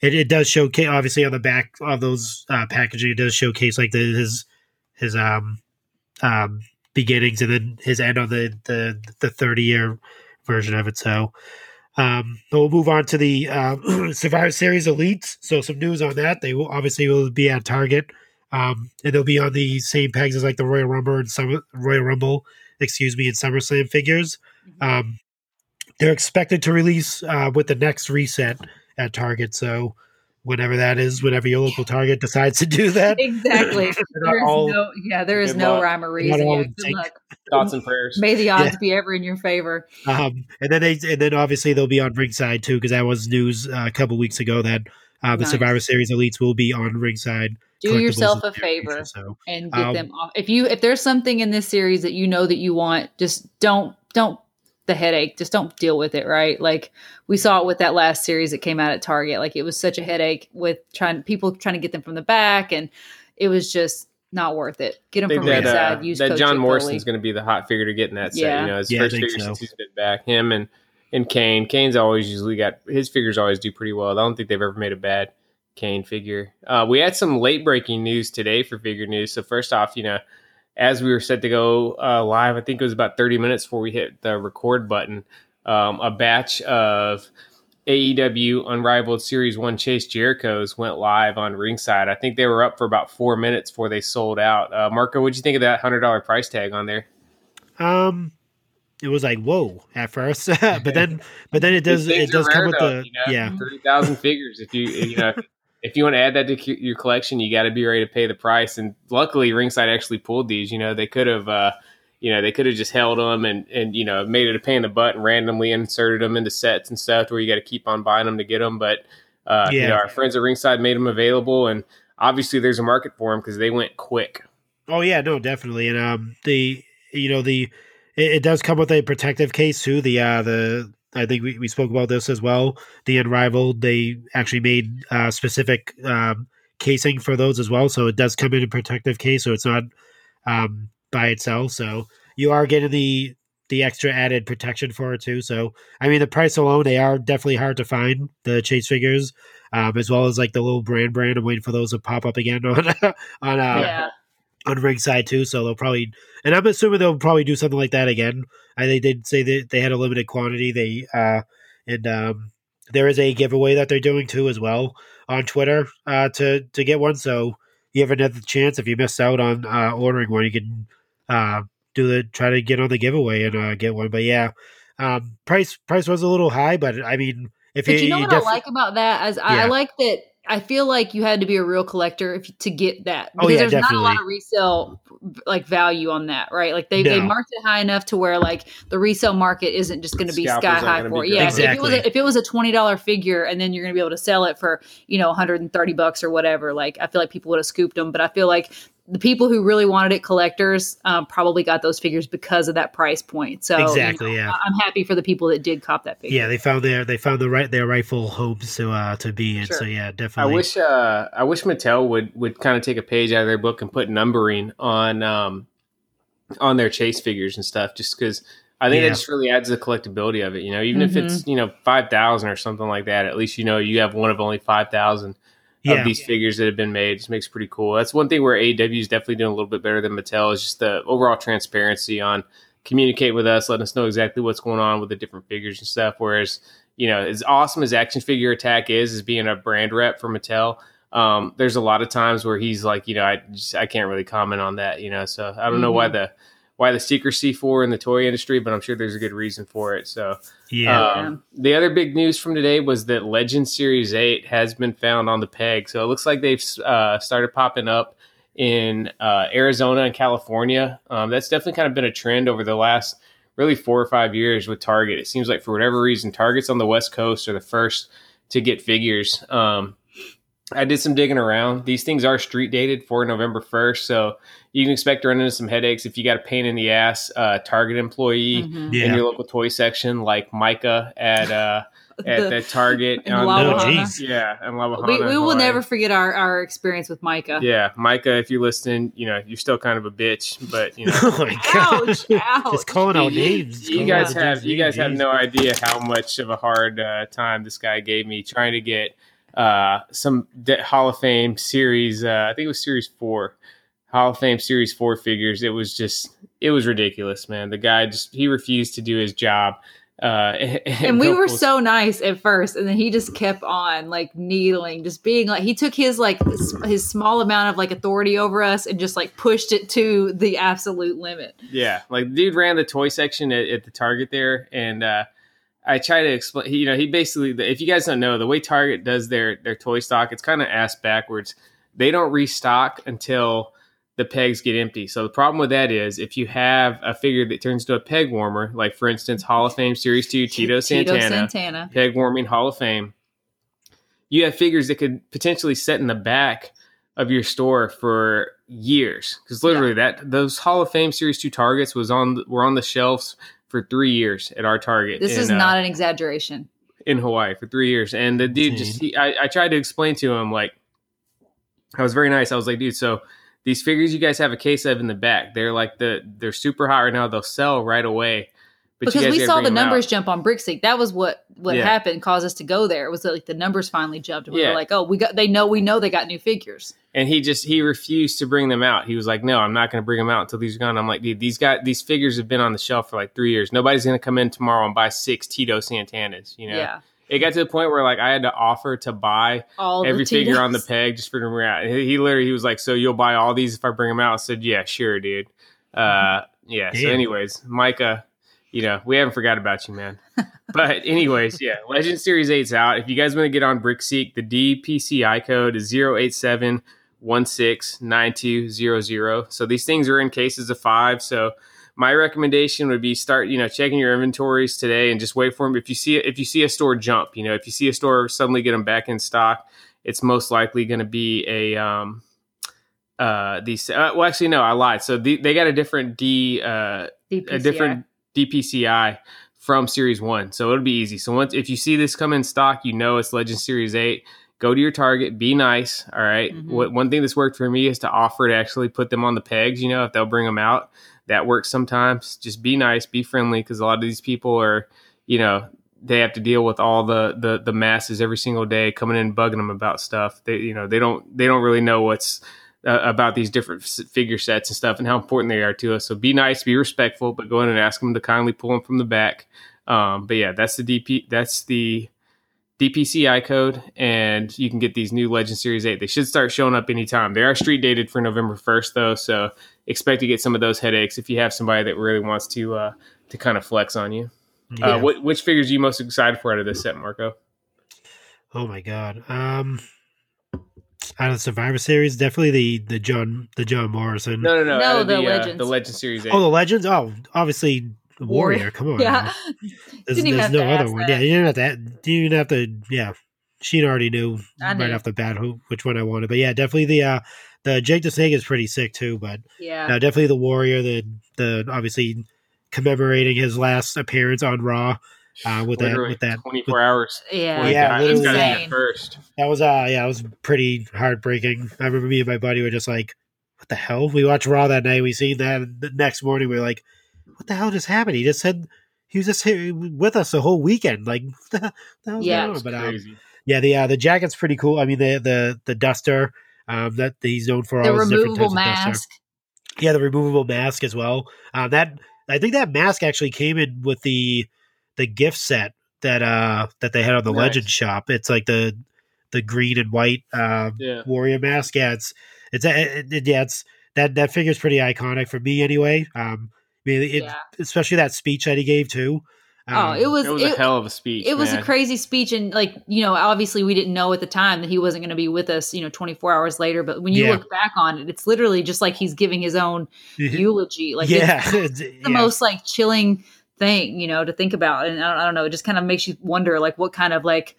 it, it does showcase obviously on the back of those uh, packaging. It does showcase like the his his um um beginnings and then his end on the the the thirty year version of it. So. Um, but we'll move on to the um, Survivor Series Elites. So some news on that. They will obviously will be at Target, um, and they'll be on the same pegs as like the Royal Rumble and some Royal Rumble, excuse me, and SummerSlam figures. Um, they're expected to release uh, with the next reset at Target. So whatever that is, whatever your local Target decides to do that, Exactly. they're not all- no, yeah, there is no luck. rhyme or reason. Yeah, good luck. Thoughts and prayers. May the odds Yeah. be ever in your favor. Um, and then they and then obviously they'll be on ringside too because that was news uh, a couple weeks ago that Uh, the Nice. Survivor Series elites will be on ringside. Do yourself a the near future, favor. So and get Um, them off. If you if there's something in this series that you know that you want, just don't don't the headache. Just don't deal with it, right? Like we saw it with that last series that came out at Target. Like it was such a headache with trying people trying to get them from the back, and it was just not worth it. Get them from that, ringside. uh, use that John Chick Morrison's going to be the hot figure to get in that set. Yeah. You know, his Yeah, first figure so. since he's been back. Him and and Kane. Kane's always usually got his figures always do pretty well. I don't think they've ever made a bad Kane figure. Uh, we had some late breaking news today for figure news. So first off, you know, as we were set to go uh, live, I think it was about 30 minutes before we hit the record button. Um, a batch of AEW Unrivaled Series 1 Chase Jericho's went live on ringside. I think they were up for about four minutes before they sold out. Uh, Marco, what'd you think of that $100 price tag on there? um, it was like whoa at first, but then but then it does it does come with though, the you know? yeah Three thousand figures. If you you know if you want to add that to your collection, you got to be ready to pay the price. And luckily, Ringside actually pulled these. You know, they could have. Uh, you know, they could have just held them and, and, you know, made it a pain in the butt and randomly inserted them into sets and stuff where you got to keep on buying them to get them. But, uh, you Yeah. know, our friends at Ringside made them available. And obviously there's a market for them because they went quick. Oh yeah, no, definitely. And um the you know the it, it does come with a protective case too. The uh the I think we, we spoke about this as well. The Unrivaled, they actually made uh specific um casing for those as well. So it does come in a protective case, so it's not um by itself. So you are getting the the extra added protection for it too. So I mean the price alone, they are definitely hard to find, the chase figures. Um, as well as like the little brand brand. I'm waiting for those to pop up again on on uh, yeah. On ringside too. So they'll probably, and I'm assuming they'll probably do something like that again. I they did say that they had a limited quantity. They uh, and um, there is a giveaway that they're doing too as well on Twitter uh, to to get one. So you have another chance if you miss out on uh, ordering one, you can uh, do the try to get on the giveaway and uh, get one. But yeah, um, price price was a little high, but I mean, if But you know you what def- I like about that? As I, I like that. I feel like you had to be a real collector if, to get that Oh, because yeah, there's not a lot of resale like value on that, right? Like they, they marked it high enough to where like the resale market isn't just going to be sky high for it. Yeah, so if it was Exactly. a, if it was a twenty dollar figure and then you're going to be able to sell it for you know 130 bucks or whatever, like I feel like people would have scooped them. But I feel like the people who really wanted it, collectors, um, probably got those figures because of that price point. So you Exactly, know, yeah. I- I'm happy for the people that did cop that figure. yeah, they found their they found the right their rightful homes to uh to be in. Sure. So yeah, definitely. I wish uh, I wish Mattel would would kind of take a page out of their book and put numbering on um, on their chase figures and stuff, just because I think Yeah. that just really adds to the collectability of it. You know, even if it's you know five thousand or something like that, at least you know you have one of only five thousand yeah. of these figures that have been made. It just makes it pretty cool. That's one thing where AEW is definitely doing a little bit better than Mattel is just the overall transparency on communicate with us, letting us know exactly what's going on with the different figures and stuff. Whereas, you know, as awesome as Action Figure Attack is, as being a brand rep for Mattel, um, there's a lot of times where he's like, you know, I just, I can't really comment on that, you know. So I don't know why the why the secrecy for in the toy industry, but I'm sure there's a good reason for it. So yeah. um, the other big news from today was that Legend Series 8 has been found on the peg. So it looks like they've uh, started popping up in uh, Arizona and California. Um, that's definitely kind of been a trend over the last really four or five years with Target. It seems like for whatever reason, Targets on the West Coast are the first to get figures. Um, I did some digging around. These things are street dated for November 1st. So you can expect to run into some headaches if you got a pain in the ass uh, Target employee Mhm. yeah. in your local toy section, like Micah at uh, at The- the Target. on La the- Jolla. jeez. yeah, and La we, we will Hawaii. never forget our, our experience with Micah. Yeah, Micah, if you're listening, you know you're still kind of a bitch, but you know oh my god! Ouch! Ouch! Just calling out names. you Calling guys have you guys have no idea how much of a hard uh, time this guy gave me trying to get uh, some de- Hall of Fame series. Uh, I think it was Series Four, Hall of Fame Series Four figures. It was just it was ridiculous, man. The guy just he refused to do his job. Uh, and we go were so nice at first and then he just kept on like needling just being like he took his like his small amount of like authority over us and just like pushed it to the absolute limit Yeah, like dude ran the toy section at, at the Target there, and uh, I try to explain. You know, he basically, if you guys don't know, the way Target does their their toy stock, it's kind of ass backwards. They don't restock until the pegs get empty. So the problem with that is if you have a figure that turns into a peg warmer, like for instance, Hall of Fame Series Two, Tito Santana, Santana. peg warming Hall of Fame. you have figures that could potentially sit in the back of your store for years because literally that those Hall of Fame Series two targets was on were on the shelves for three years at our Target. This in, is uh, not an exaggeration. in Hawaii for three years. And the dude just, he, I, I tried to explain to him, like, I was very nice. I was like, dude, so these figures you guys have a case of in the back, they're like the, they're super hot right now. They'll sell right away. But you because guys we saw the them out. numbers jump on BrickSeek. That was what what Yeah. happened, caused us to go there. It was like the numbers finally jumped. And we Yeah. were like, oh, we got. They know we know they got new figures. And he just, he refused to bring them out. He was like, no, I'm not going to bring them out until these are gone. I'm like, dude, these got these figures have been on the shelf for like three years. Nobody's going to come in tomorrow and buy six Tito Santanas. You know, Yeah, it got to the point where like I had to offer to buy all every figure on the peg just for them out. He, he literally he was like, "So you'll buy all these if I bring them out?" I said, "Yeah, sure, dude." Uh, yeah. So, anyways, Micah, you know we haven't forgot about you, man. but anyways, yeah, Legend Series 8's out. If you guys want to get on BrickSeek, the DPCI code is 087 169200. So these things are in cases of five. So my recommendation would be start, you know, checking your inventories today and just wait for them. If you see if you see a store jump, you know, if you see a store suddenly get them back in stock, it's most likely going to be a um uh these uh, well actually no I lied so the, they got a different D uh DPCI. a different DPCI from Series One, so it'll be easy. So once if you see this come in stock, you know it's Legend Series Eight. Go to your Target, be nice. All right? Mhm. What one thing that's worked for me is to offer to actually put them on the pegs. You know, if they'll bring them out, that works sometimes. Just be nice, be friendly, because a lot of these people are, you know, they have to deal with all the the the masses every single day coming in and bugging them about stuff. They you know they don't they don't really know what's uh, about these different figure sets and stuff and how important they are to us. So be nice, be respectful, but go in and ask them to kindly pull them from the back. Um, but yeah, that's the DP. That's the DPCI code, and you can get these new Legend Series Eight. They should start showing up anytime. They are street dated for November first, though, so expect to get some of those headaches if you have somebody that really wants to uh, to kind of flex on you. Yeah. Uh, what, which figures are you most excited for out of this set, Marco? Oh my god. Um out of the Survivor Series, definitely the the John the John Morrison. No, no, no. No, out the the, uh, Legends. the Legend Series Eight. Oh, the Legends. Oh, obviously the Warrior. Warrior. Come on. Yeah. There's, Didn't even there's have no to other one. that. Yeah, you didn't have to. You didn't have to. Yeah, she already knew I right knew. off the bat who which one I wanted. But yeah, definitely the uh the Jake the Snake is pretty sick too. But yeah. no, definitely the Warrior. The the obviously commemorating his last appearance on Raw. Uh, with that, with that, 24 hours. Yeah, Yeah, God, literally it's gotta be insane. first. That was uh yeah, it was pretty heartbreaking. I remember me and my buddy were just like, "What the hell?" We watched Raw that night. We seen that the next morning. We were like, "What the hell just happened?" He just said he was just here with us the whole weekend. Like, what the Yeah. It's But um, crazy. yeah, the uh, the jacket's pretty cool. I mean, the the the duster um, that he's known for the all his different removable types of duster. Yeah, the removable mask as well. Um, that I think that mask actually came in with the the gift set that uh that they had on the Nice. Legend shop. It's like the the green and white um, Yeah. warrior mask. Yeah, it's it's it, it- yeah it's that that figure's pretty iconic for me anyway. Um, I mean, it, Yeah. especially that speech that he gave too. Oh, Um, it was It was it, a hell of a speech. it was a crazy speech and like you know obviously we didn't know at the time that he wasn't going to be with us you know 24 hours later but when you Yeah. look back on it it's literally just like he's giving his own eulogy like yeah, it's it's- the yeah. most like chilling thing you know to think about and I don't, I don't know it just kind of makes you wonder like what kind of like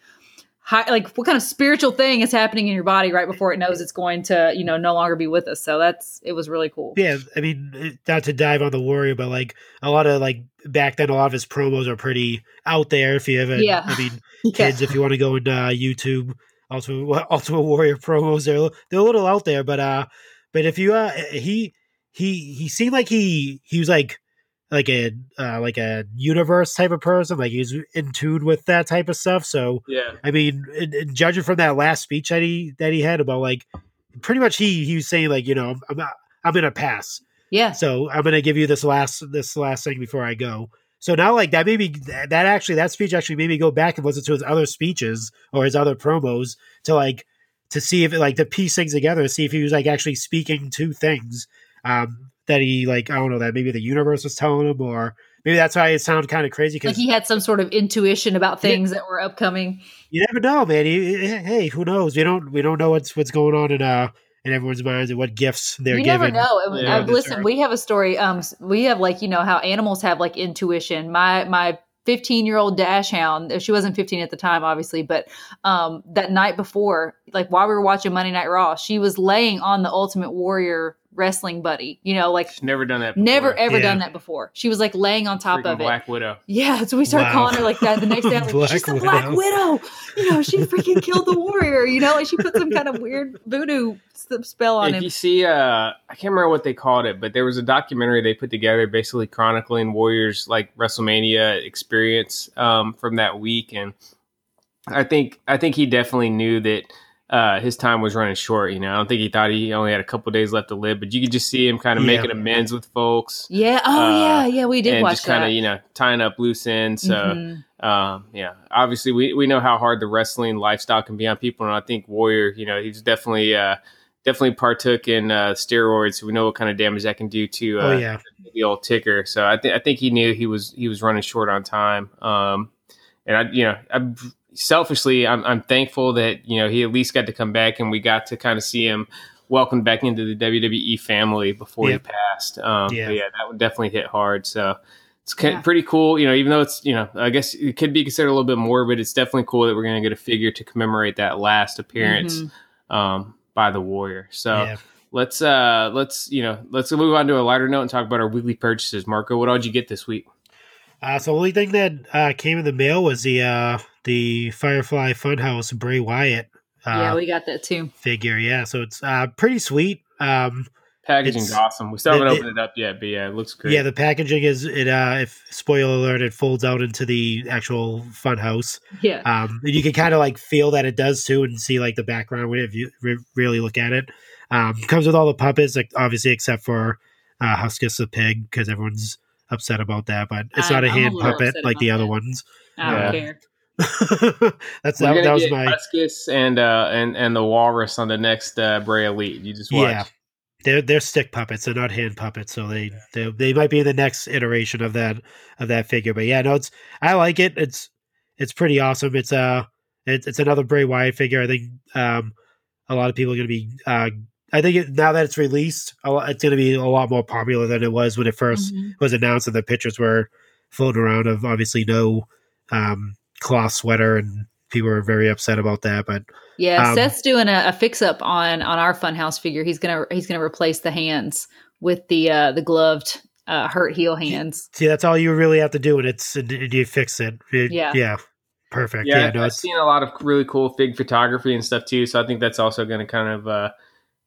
high, like what kind of spiritual thing is happening in your body right before it knows it's going to you know no longer be with us so that's it was really cool Yeah, I mean, not to dive on the warrior, but like a lot of like back then, a lot of his promos are pretty out there. If you haven't, Yeah. I mean, Yeah. kids, if you want to go into uh, YouTube, Ultimate Ultimate Warrior promos, they're they're a little out there, but uh, but if you uh, he he he seemed like he he was like like a uh, like a universe type of person, like he's in tune with that type of stuff. So Yeah. I mean, and, and judging from that last speech that he that he had about like pretty much he he was saying like you know I'm not, I'm gonna pass. yeah So I'm gonna give you this last this last thing before I go. So now like that maybe that that actually that speech actually made me go back and listen to his other speeches or his other promos to like to see if it like to piece things together, see if he was like actually speaking to things um that he like I don't know that maybe the universe was telling him or maybe that's why it sounded kind of crazy like because he had some sort of intuition about Yeah. things that were upcoming you never know, man. You- hey, who knows? We don't we don't know what's what's going on in uh in everyone's minds and what gifts they're giving. you given. never know. It Yeah. I've- listen, we have a story. Um, we have like you know how animals have like intuition. My my 15 year old dachshund. She wasn't 15 at the time, obviously, but um, that night before, like while we were watching Monday Night Raw, she was laying on the Ultimate Warrior wrestling buddy. You know, like She's never done that. Before. never ever Yeah. done that before. She was like laying on top Freaking of it. Black Widow. Yeah, so we started Wow. calling her like that. The next day, I was like, Black "She's the Black Widow. Widow." You know, she freaking killed the warrior. You know, like she put some kind of weird voodoo spell on if him. you see, uh, I can't remember what they called it, but there was a documentary they put together, basically chronicling Warriors like WrestleMania experience um, from that week, and I think I think he definitely knew that uh, his time was running short. You know, I don't think he thought he only had a couple days left to live, but you could just see him kind of Yeah. making amends with folks. Yeah. Oh, Uh, yeah. Yeah. We did and watch just kind of you know tying up loose ends. So Mhm. um, yeah, obviously we, we know how hard the wrestling lifestyle can be on people, and I think Warrior, you know, he's definitely uh, definitely partook in uh, steroids. So we know what kind of damage that can do to uh, oh yeah, the old ticker. So I think I think he knew he was he was running short on time. Um, and I, you know, I selfishly, I'm I'm thankful that you know he at least got to come back and we got to kind of see him welcomed back into the WWE family before Yeah. he passed. Um, Yeah. yeah. yeah, that would definitely hit hard. So. It's ki- Yeah. pretty cool, you know. Even though it's, you know, I guess it could be considered a little bit more, but it's definitely cool that we're going to get a figure to commemorate that last appearance Mhm. um, by the Warrior. So, yeah. let's uh let's you know let's move on to a lighter note and talk about our weekly purchases marco what all did you get this week Uh, so the only thing that uh, came in the mail was the uh, the Firefly Funhouse Bray Wyatt uh, yeah, we got that too. figure. Yeah, so it's uh, pretty sweet. Um, packaging's awesome we still haven't it- opened it up yet but yeah it looks great yeah, the packaging is it. Uh, if spoiler alert, it folds out into the actual Funhouse. Yeah. Um, and you can kind of like feel that it does too, and see like the background if you re- really look at it. Um, comes with all the puppets, like obviously except for uh, Huskus the pig, because everyone's upset about that. But it's I'm- not a I'm a hand little puppet like the about other ones. I don't Yeah. care. That's We're that, that was my Huskus and uh and and the walrus on the next uh bray elite you just watch Yeah. they're they're stick puppets. They're not hand puppets, so they they they might be the next iteration of that of that figure. But yeah, no, it's I like it. It's it's pretty awesome. It's uh it's it's another Bray Wyatt figure. I think um a lot of people are going to be uh I think it, now that it's released, it's going to be a lot more popular than it was when it 1st Mhm. was announced and the pictures were floating around of obviously no um cloth sweater and people were very upset about that. But Yeah, Um, Seth's doing a, a fix up on on our Funhouse figure. He's gonna he's gonna replace the hands with the uh the gloved uh hurt heel hands. see, that's all you really have to do, and it's and you fix it. It- Yeah. yeah, perfect. yeah, Yeah, no, i've seen a lot of really cool fig photography and stuff too so i think that's also going to kind of uh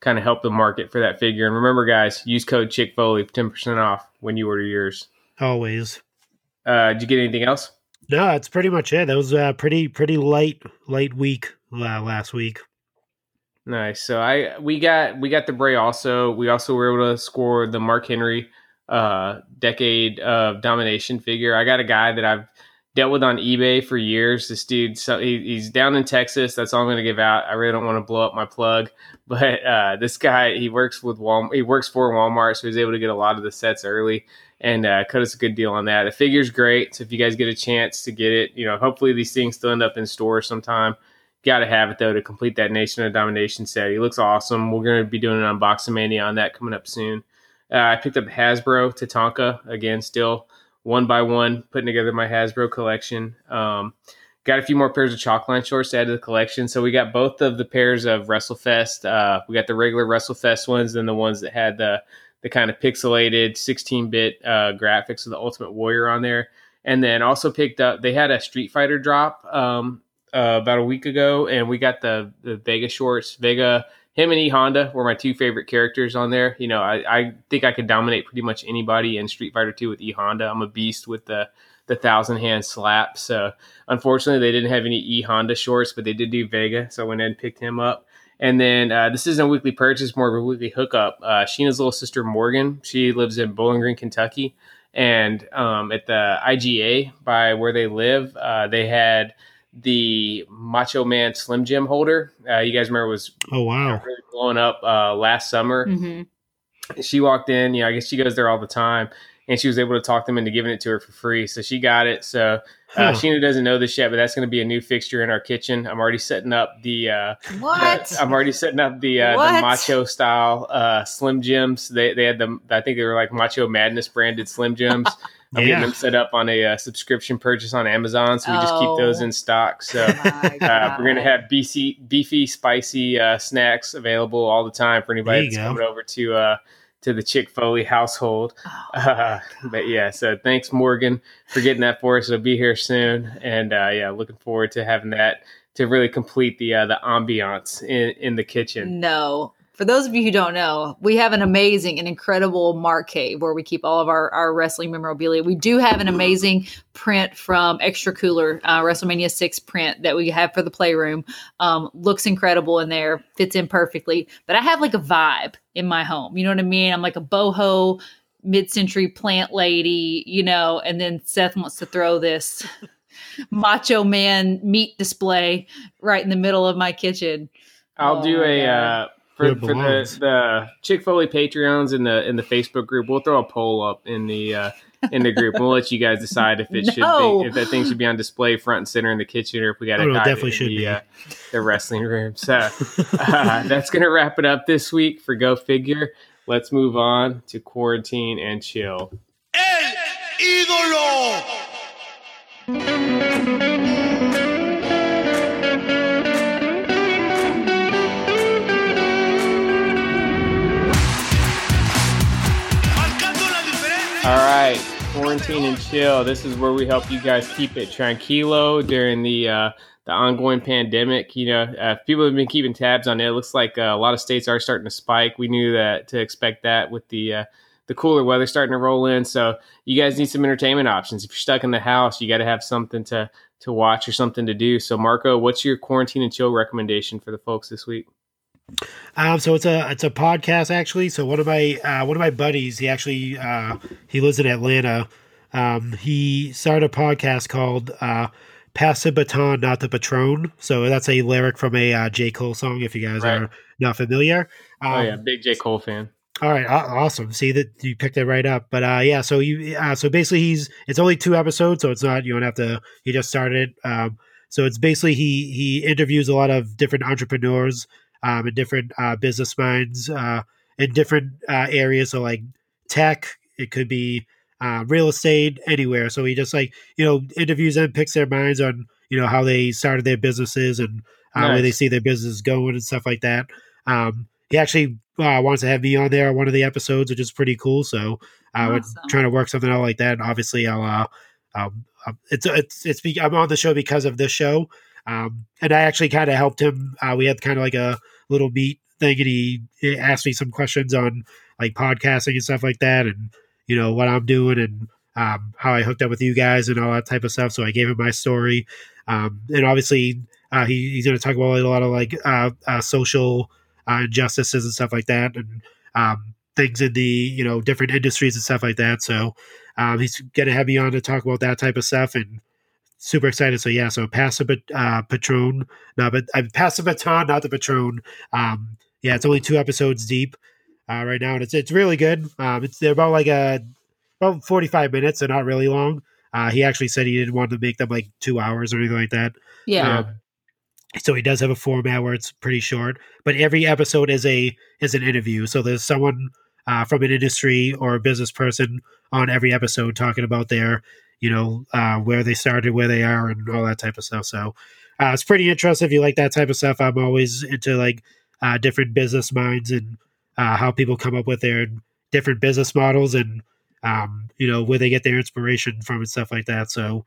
kind of help the market for that figure and remember guys use code chick foley for 10% off when you order yours always. uh did you get anything else No, that's pretty much it. That was uh, pretty pretty light light week uh, last week. Nice. So I we got we got the Bray also. We also were able to score the Mark Henry uh decade of domination figure. I got a guy that I've dealt with on eBay for years. This dude, so he, he's down in Texas. That's all I'm going to give out. I really don't want to blow up my plug, but uh, this guy he works with Walmart. He works for Walmart, so he's able to get a lot of the sets early and uh, cut us a good deal on that. The figure's great. So if you guys get a chance to get it, you know, hopefully these things still end up in stores sometime. Got to have it though to complete that Nation of Domination set. He looks awesome. We're going to be doing an unboxing mania on that coming up soon. Uh, I picked up Hasbro Tatanka again, still one by one, putting together my Hasbro collection. Um, got a few more pairs of Chalkline shorts to add to the collection. So we got both of the pairs of WrestleFest. Uh, we got the regular WrestleFest ones and the ones that had the the kind of pixelated 16 bit uh, graphics of the Ultimate Warrior on there. And then also picked up, they had a Street Fighter drop um, uh, about a week ago, and we got the the Vega shorts. Vega, him and E Honda were my two favorite characters on there. You know, I, I think I could dominate pretty much anybody in Street Fighter 2 with E Honda. I'm a beast with the the thousand hand slap. So unfortunately, they didn't have any E Honda shorts, but they did do Vega, so I went and picked him up. And then uh, this isn't a weekly purchase, more of a weekly hookup. Uh, Sheena's little sister Morgan, she lives in Bowling Green, Kentucky, and um, at the IGA by where they live, uh, they had the Macho Man Slim Jim holder. Uh, you guys remember it was Oh wow! really blowing up uh, last summer. hmm She walked in, you know, I guess she goes there all the time, and she was able to talk them into giving it to her for free. So she got it. So uh, Huh. Sheena doesn't know this yet, but that's going to be a new fixture in our kitchen. I'm already setting up the. Uh, What? I'm already setting up the uh, the macho style uh, Slim Jims. They they had them. I think they were like Macho Madness branded Slim Jims. I'm Yeah. getting them set up on a uh, subscription purchase on Amazon, so we just keep those Oh. in stock. So uh, we're gonna have beefy, beefy, spicy uh, snacks available all the time for anybody that's go. coming over to uh, to the Chick Foley household. Oh, Uh, but yeah, so thanks Morgan for getting that for us. It'll be here soon, and uh, yeah, looking forward to having that to really complete the uh, the ambiance in in the kitchen. No. For those of you who don't know, we have an amazing and incredible Mark Cave where we keep all of our, our wrestling memorabilia. We do have an amazing print from Extra Cooler, uh, WrestleMania 6 print that we have for the Playroom. Um, looks incredible in there, fits in perfectly. But I have like a vibe in my home. You know what I mean? I'm like a boho mid century plant lady, you know, and then Seth wants to throw this macho man meat display right in the middle of my kitchen. I'll Oh, do a uh, for for the belongs. the Chick Foley Patreons in the in the Facebook group. We'll throw a poll up in the uh, in the group. We'll let you guys decide if it No. should be, if that thing should be on display front and center in the kitchen or if we got to Oh, no, it dive definitely into should the, be. Uh, the wrestling room. So uh, that's gonna wrap it up this week for Go Figure. Let's move on to quarantine and chill. El ídolo. All right, quarantine and chill. This is where we help you guys keep it tranquilo during the uh, the ongoing pandemic. You know, uh, people have been keeping tabs on it. It looks like uh, a lot of states are starting to spike. We knew that to expect that with the uh, the cooler weather starting to roll in. So you guys need some entertainment options. If you're stuck in the house, you got to have something to to watch or something to do. So Marco, what's your quarantine and chill recommendation for the folks this week? Um, so it's a it's a podcast actually. So one of my uh, one of my buddies, he actually uh, he lives in Atlanta. Um, he started a podcast called uh, "Pass the Baton, Not the Patron." So that's a lyric from a uh, J Cole song. If you guys Right. are not familiar, um, oh yeah, big J Cole fan. all right, awesome. See that you picked it right up. But uh, yeah, so you uh, so basically he's it's only two episodes, so it's not you don't have to. He just started. Um, so it's basically he he interviews a lot of different entrepreneurs um, and different uh, business minds uh, in different uh, areas. So like tech, it could be uh, real estate, anywhere. So he just like you know interviews them, picks their minds on you know how they started their businesses and uh, where they see their business going and stuff like that. Um, he actually uh, wants to have me on there on one of the episodes, which is pretty cool. So uh, we're Awesome. trying to work something out like that. And obviously, I'll uh, um, um, it's it's it's be, I'm on the show because of this show, um, and I actually kind of helped him. Uh, we had kind of like a little meet thing, and he, he asked me some questions on like podcasting and stuff like that, and you know what I'm doing and um, how I hooked up with you guys and all that type of stuff. So I gave him my story, um, and obviously uh, he, he's going to talk about a lot of like uh, uh, social uh, injustices and stuff like that, and um, things in the you know different industries and stuff like that. So um, he's going to have me on to talk about that type of stuff and. Super excited! So yeah, so pass the uh, patron, no, but I pass the baton, not the patron. Um, yeah, it's only two episodes deep uh, right now, and it's it's really good. Um, it's they're about like a about forty five minutes. They're not really long. Uh, he actually said he didn't want to make them like two hours or anything like that. Yeah. Um, so he does have a format where it's pretty short, but every episode is a is an interview. So there's someone uh, from an industry or a business person on every episode talking about their, you know, uh, where they started, where they are, and all that type of stuff. So uh, it's pretty interesting if you like that type of stuff. I'm always into like uh, different business minds and uh, how people come up with their different business models and um, you know where they get their inspiration from and stuff like that. So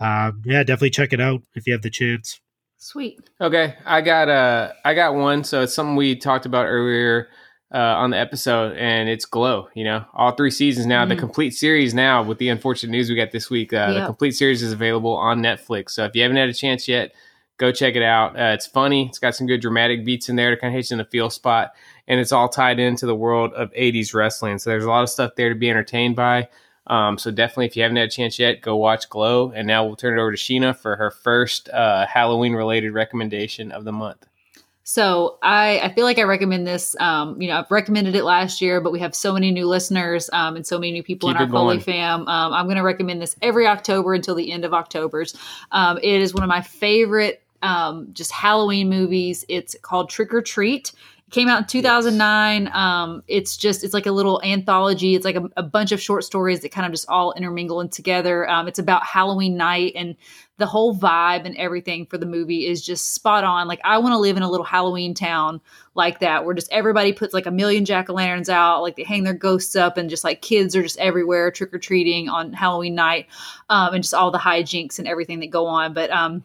um, yeah, definitely check it out if you have the chance. Sweet. Okay, I got uh I got one. So it's something we talked about earlier uh, on the episode, and it's Glow. You know, all three seasons now. The Mhm. complete series now. With the unfortunate news we got this week, uh, the complete series is available on Netflix. So if you haven't had a chance yet, go check it out. Uh, it's funny. It's got some good dramatic beats in there to kind of hit you in the feel spot, and it's all tied into the world of '80s wrestling. So there's a lot of stuff there to be entertained by. Um, so definitely, if you haven't had a chance yet, go watch Glow. And now we'll turn it over to Sheena for her first uh, Halloween-related recommendation of the month. So I, I feel like I recommend this. Um, you know, I've recommended it last year, but we have so many new listeners um, and so many new people Keep in our Foley fam. Um, I'm going to recommend this every October until the end of October's. Um, it is one of my favorite um, just Halloween movies. It's called Trick or Treat. Came out in 2009 um it's just it's like a little anthology. It's like a, a bunch of short stories that kind of just all intermingle and together. Um it's about halloween night and the whole vibe and everything for the movie is just spot on. Like i want to live in a little halloween town like that where just everybody puts like a million jack-o'-lanterns out like they hang their ghosts up and just like kids are just everywhere trick-or-treating on halloween night um and just all the hijinks and everything that go on. But um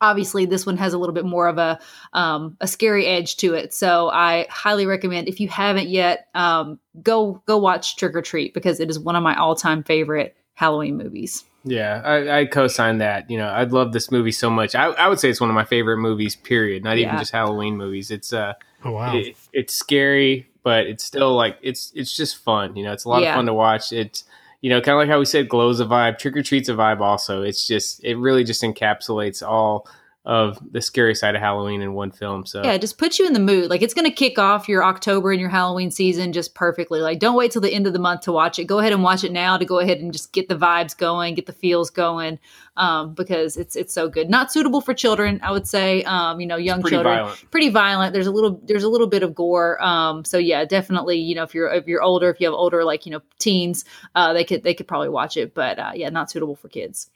obviously this one has a little bit more of a um, a scary edge to it so i highly recommend if you haven't yet um, go go watch trick or treat because it is one of my all-time favorite halloween movies Yeah, I, I co-sign that. You know, I love this movie so much. I, I would say it's one of my favorite movies. Period. Not even just Halloween movies. It's uh, Oh wow. it, it's scary, but it's still like it's it's just fun. You know, it's a lot Yeah. of fun to watch. It's you know, kind of like how we said, glows a vibe. Trick or treat's a vibe. Also, it's just it really just encapsulates all of the scary side of Halloween in one film. So yeah it just puts you in the mood like it's going to kick off your october and your halloween season just perfectly like don't wait till the end of the month to watch it go ahead and watch it now to go ahead and just get the vibes going get the feels going um, because it's it's so good not suitable for children i would say um, you know young pretty children violent. pretty violent. There's a little there's a little bit of gore. Um, so yeah, definitely. You know, if you're if you're older, if you have older like you know teens, uh, they could they could probably watch it. But uh, yeah, not suitable for kids.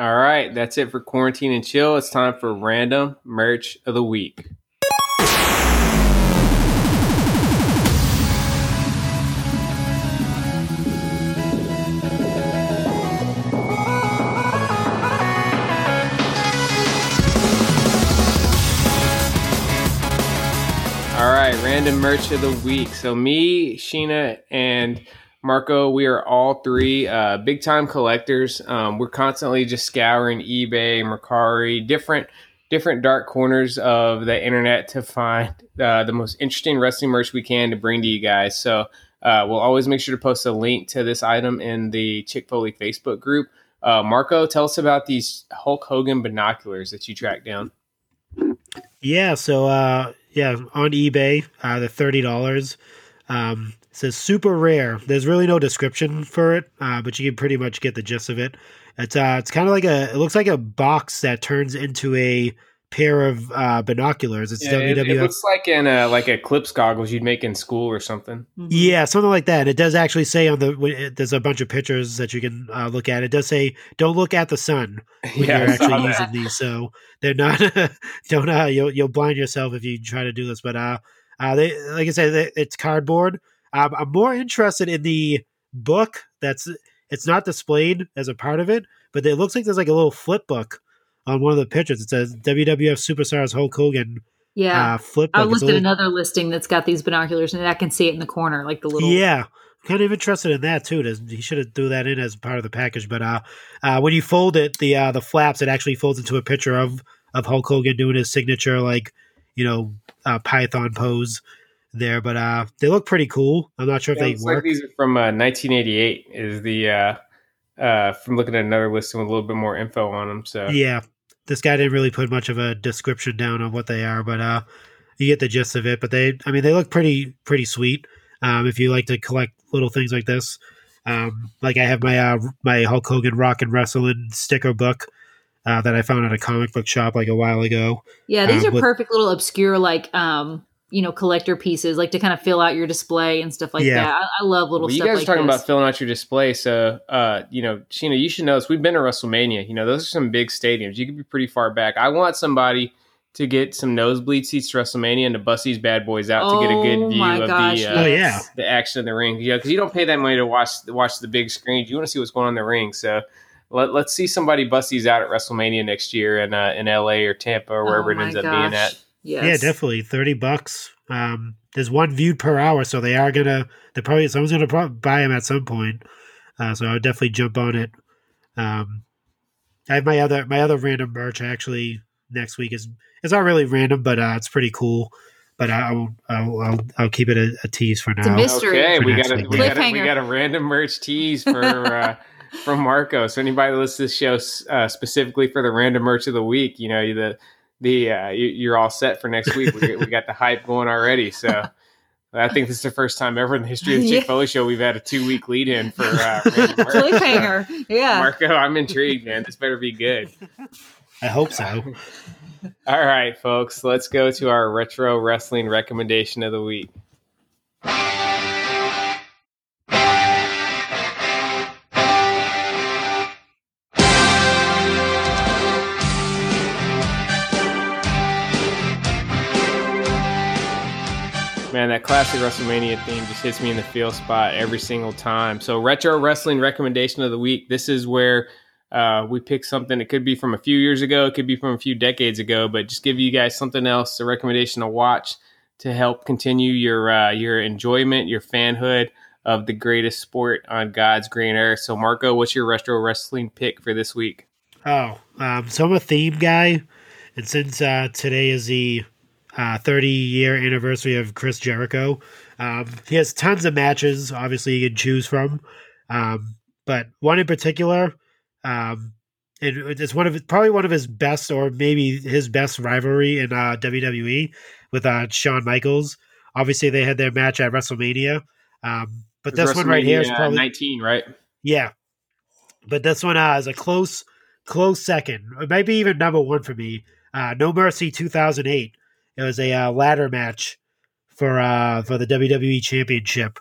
All right, that's it for quarantine and chill. It's time for random merch of the week. All right, random merch of the week. So me, Sheena, and Marco, we are all three uh, big time collectors. Um, we're constantly just scouring eBay, Mercari, different different dark corners of the internet to find uh, the most interesting wrestling merch we can to bring to you guys. So uh, we'll always make sure to post a link to this item in the Chick Foley Facebook group. Uh, Marco, tell us about these Hulk Hogan binoculars that you tracked down. Yeah, so uh yeah, on eBay, uh they're thirty dollars. Um says super rare. There's really no description for it, uh, but you can pretty much get the gist of it. It's uh it's kinda like a it looks like a box that turns into a pair of uh binoculars. It's Yeah, it, WWF it looks like in a, like eclipse goggles you'd make in school or something. Yeah, something like that. It does actually say on the it, there's a bunch of pictures that you can uh, look at. It does say don't look at the sun when Yeah, you're I actually using these. So they're not don't uh, you'll you'll blind yourself if you try to do this. But uh, uh they like I said, they, it's cardboard. Um, I'm more interested in the book. That's it's not displayed as a part of it, but it looks like there's like a little flip book on one of the pictures. It says WWF Superstars Hulk Hogan Yeah, uh, flip I book. It's looked at little- another listing that's got these binoculars, and I can see it in the corner, like the little. Yeah, kind of interested in that too. He should have threw that in as part of the package. But uh, uh, when you fold it, the uh, the flaps, it actually folds into a picture of of Hulk Hogan doing his signature, like you know, uh, Python pose there. But uh, they look pretty cool. I'm not sure if they looks like work. these are from uh, 1988. Is the uh, uh, from looking at another listing with a little bit more info on them. So yeah, this guy didn't really put much of a description down on what they are, but uh, you get the gist of it. But they, I mean, they look pretty pretty sweet. Um, if you like to collect little things like this, um, like I have my uh, my Hulk Hogan Rock and Wrestling sticker book uh, that I found at a comic book shop like a while ago. Yeah, these Uh, are with- perfect little obscure, like um, you know, collector pieces, like to kind of fill out your display and stuff like Yeah. that. I, I love little Well, you stuff guys like are talking this. about filling out your display. So, uh, you know, Sheena, you should know this. We've been to WrestleMania. You know, those are some big stadiums. You could be pretty far back. I want somebody to get some nosebleed seats to WrestleMania and to bust these bad boys out to get a Oh good view my of gosh, the uh, Oh, yes. the action in the ring. Yeah, because you don't pay that money to watch watch the big screens. You want to see what's going on in the ring. So. Let, let's see somebody bust these out at WrestleMania next year in uh, in LA or Tampa or wherever Oh it my ends up being at. Yes. Yeah, definitely thirty bucks. Um, there's one viewed per hour, so they are gonna. They're probably someone's gonna pro- buy them at some point. Uh, so I would definitely jump on it. Um, I have my other my other random merch actually next week is it's not really random, but uh, it's pretty cool. But I, I'll, I'll I'll I'll keep it a, a tease for a now. mystery. Okay, we got a, week, we got a we got a random merch tease for uh, from Marco. So anybody that listens to this show uh, specifically for the random merch of the week, you know the the uh, you, you're all set for next week. We, we got the hype going already. So I think this is the first time ever in the history of the Chick Yeah. Foley show we've had a two week lead in for uh, random merch. Cliffhanger. Yeah. Marco, I'm intrigued, man. This better be good. I hope so. All right, folks, let's go to our retro wrestling recommendation of the week. Man, that classic WrestleMania theme just hits me in the feel spot every single time. So, retro wrestling recommendation of the week. This is where uh, we pick something. It could be from a few years ago, it could be from a few decades ago, but just give you guys something else, a recommendation to watch to help continue your uh, your enjoyment, your fanhood of the greatest sport on God's green earth. So, Marco, what's your retro wrestling pick for this week? Oh, um, so I'm a theme guy, and since uh, today is the uh, 30 year anniversary of Chris Jericho, um, he has tons of matches. Obviously, you can choose from, um, but one in particular, um, it, it's one of probably one of his best, or maybe his best rivalry in uh, WWE with uh, Shawn Michaels. Obviously, they had their match at WrestleMania, um, but this one right here is probably 19, right? yeah, but this one uh, is a close, close second, or maybe even number one for me. Uh, no Mercy 2008. It was a uh, ladder match for uh, for the WWE Championship.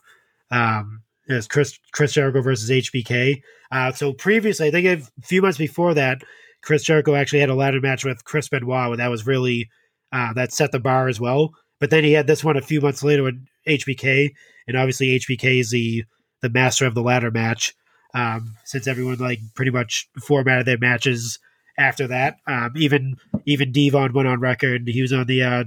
Um, it was Chris Chris Jericho versus HBK. Uh, so previously, I think a few months before that, Chris Jericho actually had a ladder match with Chris Benoit, and that was really uh, that set the bar as well. But then he had this one a few months later with HBK, and obviously HBK is the the master of the ladder match. Um, since everyone like pretty much formatted their matches after that. Um, even even Devon went on record. He was on the uh,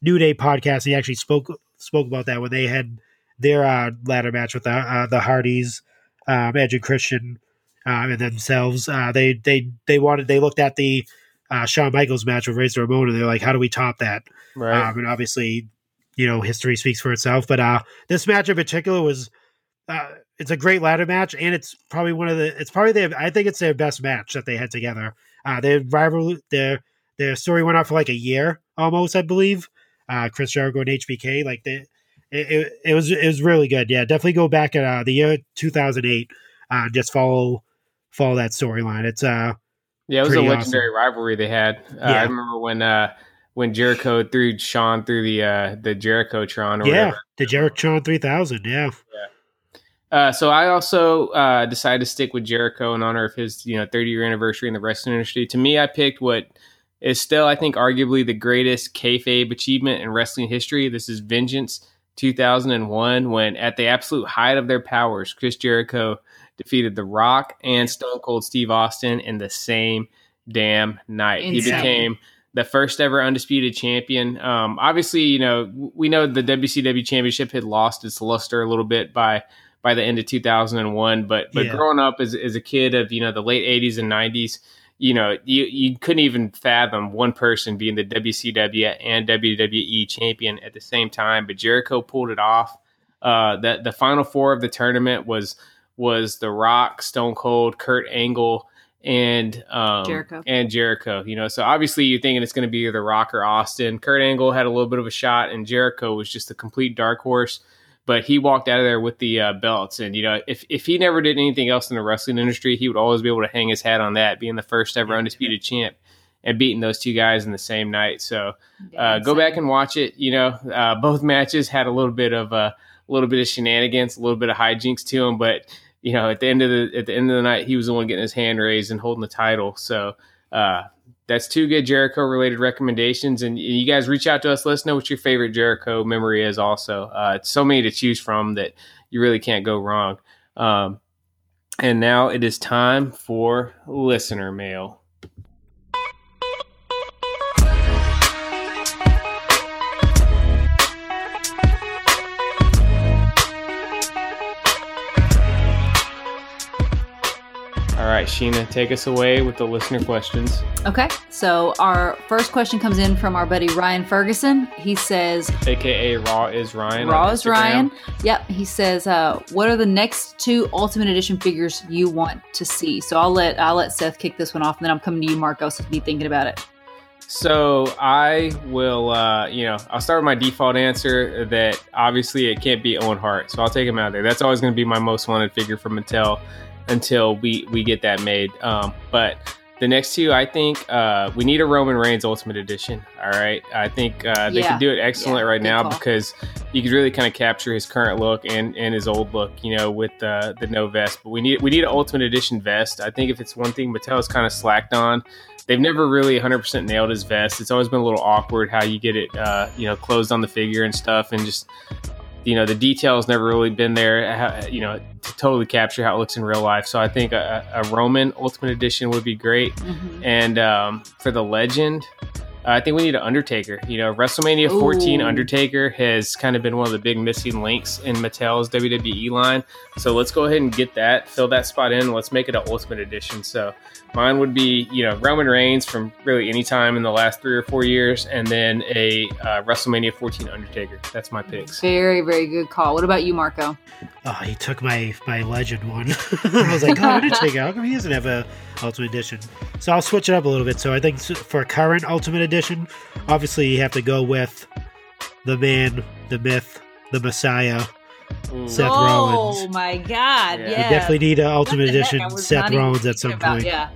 New Day podcast. He actually spoke spoke about that when they had their uh, ladder match with the uh, the Hardys, um, Edge and Christian, um, and themselves. Uh, they they they wanted they looked at the uh, Shawn Michaels match with Razor Ramon, and they're like, how do we top that? Right. Um, and obviously, you know, history speaks for itself. But uh, this match in particular was, uh, it's a great ladder match, and it's probably one of the, it's probably their, I think it's their best match that they had together. Uh, their rival, their their story went on for like a year almost, I believe. Uh, Chris Jericho and HBK, like they, it, it, it was it was really good. Yeah, definitely go back at uh, the year 2008. Uh, just follow follow that storyline. It's uh Yeah, it was a legendary rivalry they had. Uh, Yeah. I remember when uh, when Jericho threw Shawn through the uh, the JeriTron yeah whatever. the Jericho 3000. Yeah, Uh, so I also uh, decided to stick with Jericho in honor of his you know 30 year anniversary in the wrestling industry. To me, I picked what is still I think arguably the greatest kayfabe achievement in wrestling history. This is Vengeance 2001 when at the absolute height of their powers, Chris Jericho defeated The Rock and Stone Cold Steve Austin in the same damn night. He became the first ever undisputed champion. Um, obviously, you know we know the WCW championship had lost its luster a little bit by by the end of 2001. But but Yeah. growing up as as a kid of you know the late 80s and 90s, you know you you couldn't even fathom one person being the WCW and WWE champion at the same time. But Jericho pulled it off. Uh, the the final four of the tournament was was The Rock, Stone Cold, Kurt Angle. And um, Jericho. and Jericho, you know, so obviously you're thinking it's going to be either Rock or Austin. Kurt Angle had a little bit of a shot, and Jericho was just a complete dark horse but he walked out of there with the uh, belts. And you know, if if he never did anything else in the wrestling industry, he would always be able to hang his hat on that, being the first ever undisputed champ and beating those two guys in the same night. So uh, go back and watch it. You know, uh, both matches had a little bit of uh, a little bit of shenanigans, a little bit of hijinks to them, but you know, at the end of the at the end of the night, he was the one getting his hand raised and holding the title. So. That's two good Jericho related recommendations. And you guys reach out to us. Let us know what your favorite Jericho memory is also. Uh, it's so many to choose from that you really can't go wrong. Um, and now it is time for listener mail. Sheena, take us away with the listener questions. Okay, so our first question comes in from our buddy Ryan Ferguson. He says, AKA Raw is Ryan. Raw is Ryan. Yep. He says, uh, "What are the next two Ultimate Edition figures you want to see?" So I'll let I'll let Seth kick this one off, and then I'm coming to you, Marco, so be thinking about it. So I will, uh, you know, I'll start with my default answer that obviously it can't be Owen Hart. So I'll take him out there. That's always going to be my most wanted figure from Mattel until we we get that made. Um, but The next two, I think uh, we need a Roman Reigns Ultimate Edition. All right, I think uh, they Yeah. can do it excellent Yeah, right now call. because you could really kind of capture his current look and, and his old look, you know, with uh, the no vest. But we need we need an Ultimate Edition vest. I think if it's one thing Mattel's kind of slacked on, they've never really 100% nailed his vest. It's always been a little awkward how you get it, uh, you know, closed on the figure and stuff, and just you know the details never really been there, you know, to totally capture how it looks in real life. So I think a, a Roman Ultimate Edition would be great. Mhm. And um, for the legend, uh, I think we need an Undertaker. You know, WrestleMania 14 Ooh. Undertaker has kind of been one of the big missing links in Mattel's WWE line. So let's go ahead and get that, fill that spot in. Let's make it an Ultimate Edition. So mine would be, you know, Roman Reigns from really any time in the last three or four years, and then a uh, WrestleMania 14 Undertaker. That's my picks. Very, very good call. What about you, Marco? Oh, he took my my legend one. I was like, oh, Undertaker. How come he doesn't have a Ultimate Edition? So I'll switch it up a little bit. So I think for current Ultimate Edition, obviously you have to go with the man, the myth, the Messiah. Ooh. Seth oh Rollins. Oh my God! Yeah. Yeah, You You definitely need an Ultimate What the heck? Edition Seth not Rollins at some about- point. Yeah.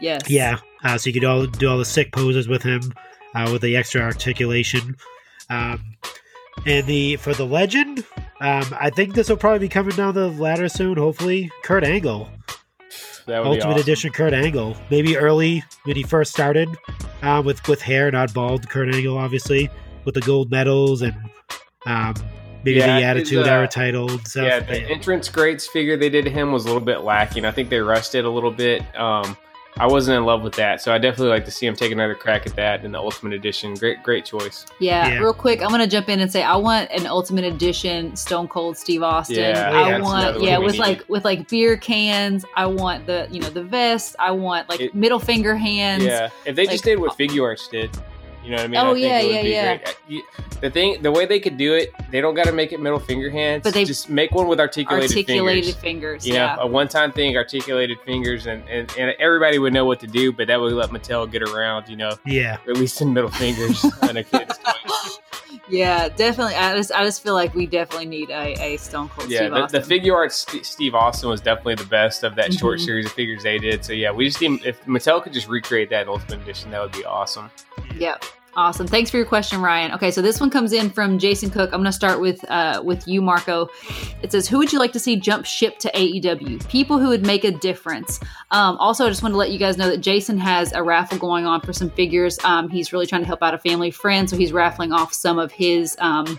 Yes. Yeah, uh, so you could all do all the sick poses with him, uh, with the extra articulation. Um, and the for the legend, um, I think this will probably be coming down the ladder soon. Hopefully, Kurt Angle, That would be Ultimate awesome. Edition Kurt Angle. Maybe early when he first started, uh, with with hair, not bald. Kurt Angle, obviously, with the gold medals and um, maybe Yeah, the his, Attitude uh, Era title and stuff. Yeah, But the entrance greats figure they did to him was a little bit lacking. I think they rushed it a little bit. Um, I wasn't in love with that, so I definitely like to see him take another crack at that in the Ultimate Edition. Great, great choice. Yeah, Yeah. real quick, I'm gonna jump in and say I want an Ultimate Edition Stone Cold Steve Austin. Yeah, I that's want another one yeah we with need. like with like beer cans. I want the you know the vest. I want like It- middle finger hands. Yeah, if they just did what Figuarts did, you know what I mean? Oh, I think yeah, it would yeah, be yeah. Great. The thing, the way they could do it, they don't got to make it middle finger hands. But they- just make one with articulated, articulated fingers. fingers. You yeah. know, a one-time thing, articulated fingers, and, and and everybody would know what to do. But that would let Mattel get around, you know, yeah, at least in middle fingers on a kid's toy. Yeah, definitely. I just I just feel like we definitely need a, a Stone Cold Yeah, Steve the, the Figuarts St- Steve Austin was definitely the best of that short Mhm. series of figures they did. So yeah, we just need if Mattel could just recreate that Ultimate Edition, that would be awesome. Yep. Awesome. Thanks for your question, Ryan. Okay, so this one comes in from Jason Cook. I'm going to start with uh, with you, Marco. It says, "Who would you like to see jump ship to AEW? People who would make a difference." Um, also, I just want to let you guys know that Jason has a raffle going on for some figures. Um, he's really trying to help out a family friend, so he's raffling off some of his. Um,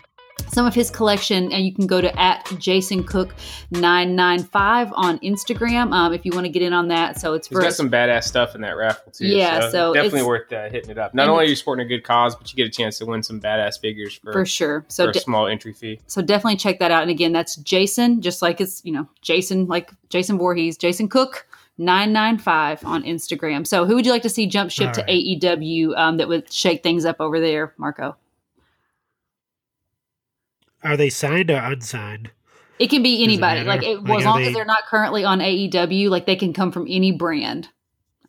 some of his collection, and you can go to at Jason Cook nine nine five on Instagram um, if you want to get in on that. So it's He's for got some badass stuff in that raffle too. Yeah, so definitely it's- worth uh, hitting it up. Not and only are you supporting a good cause, but you get a chance to win some badass figures for, for sure. So for a small entry fee. So definitely check that out. And again, that's Jason, just like it's, you know, Jason, like Jason Voorhees, Jason Cook. 995 on Instagram. So, who would you like to see jump ship All to right. AEW um, that would shake things up over there, Marco? Are they signed or unsigned? It can be Does it anybody. Like, it, Like, as long they- as they're not currently on AEW, like they can come from any brand.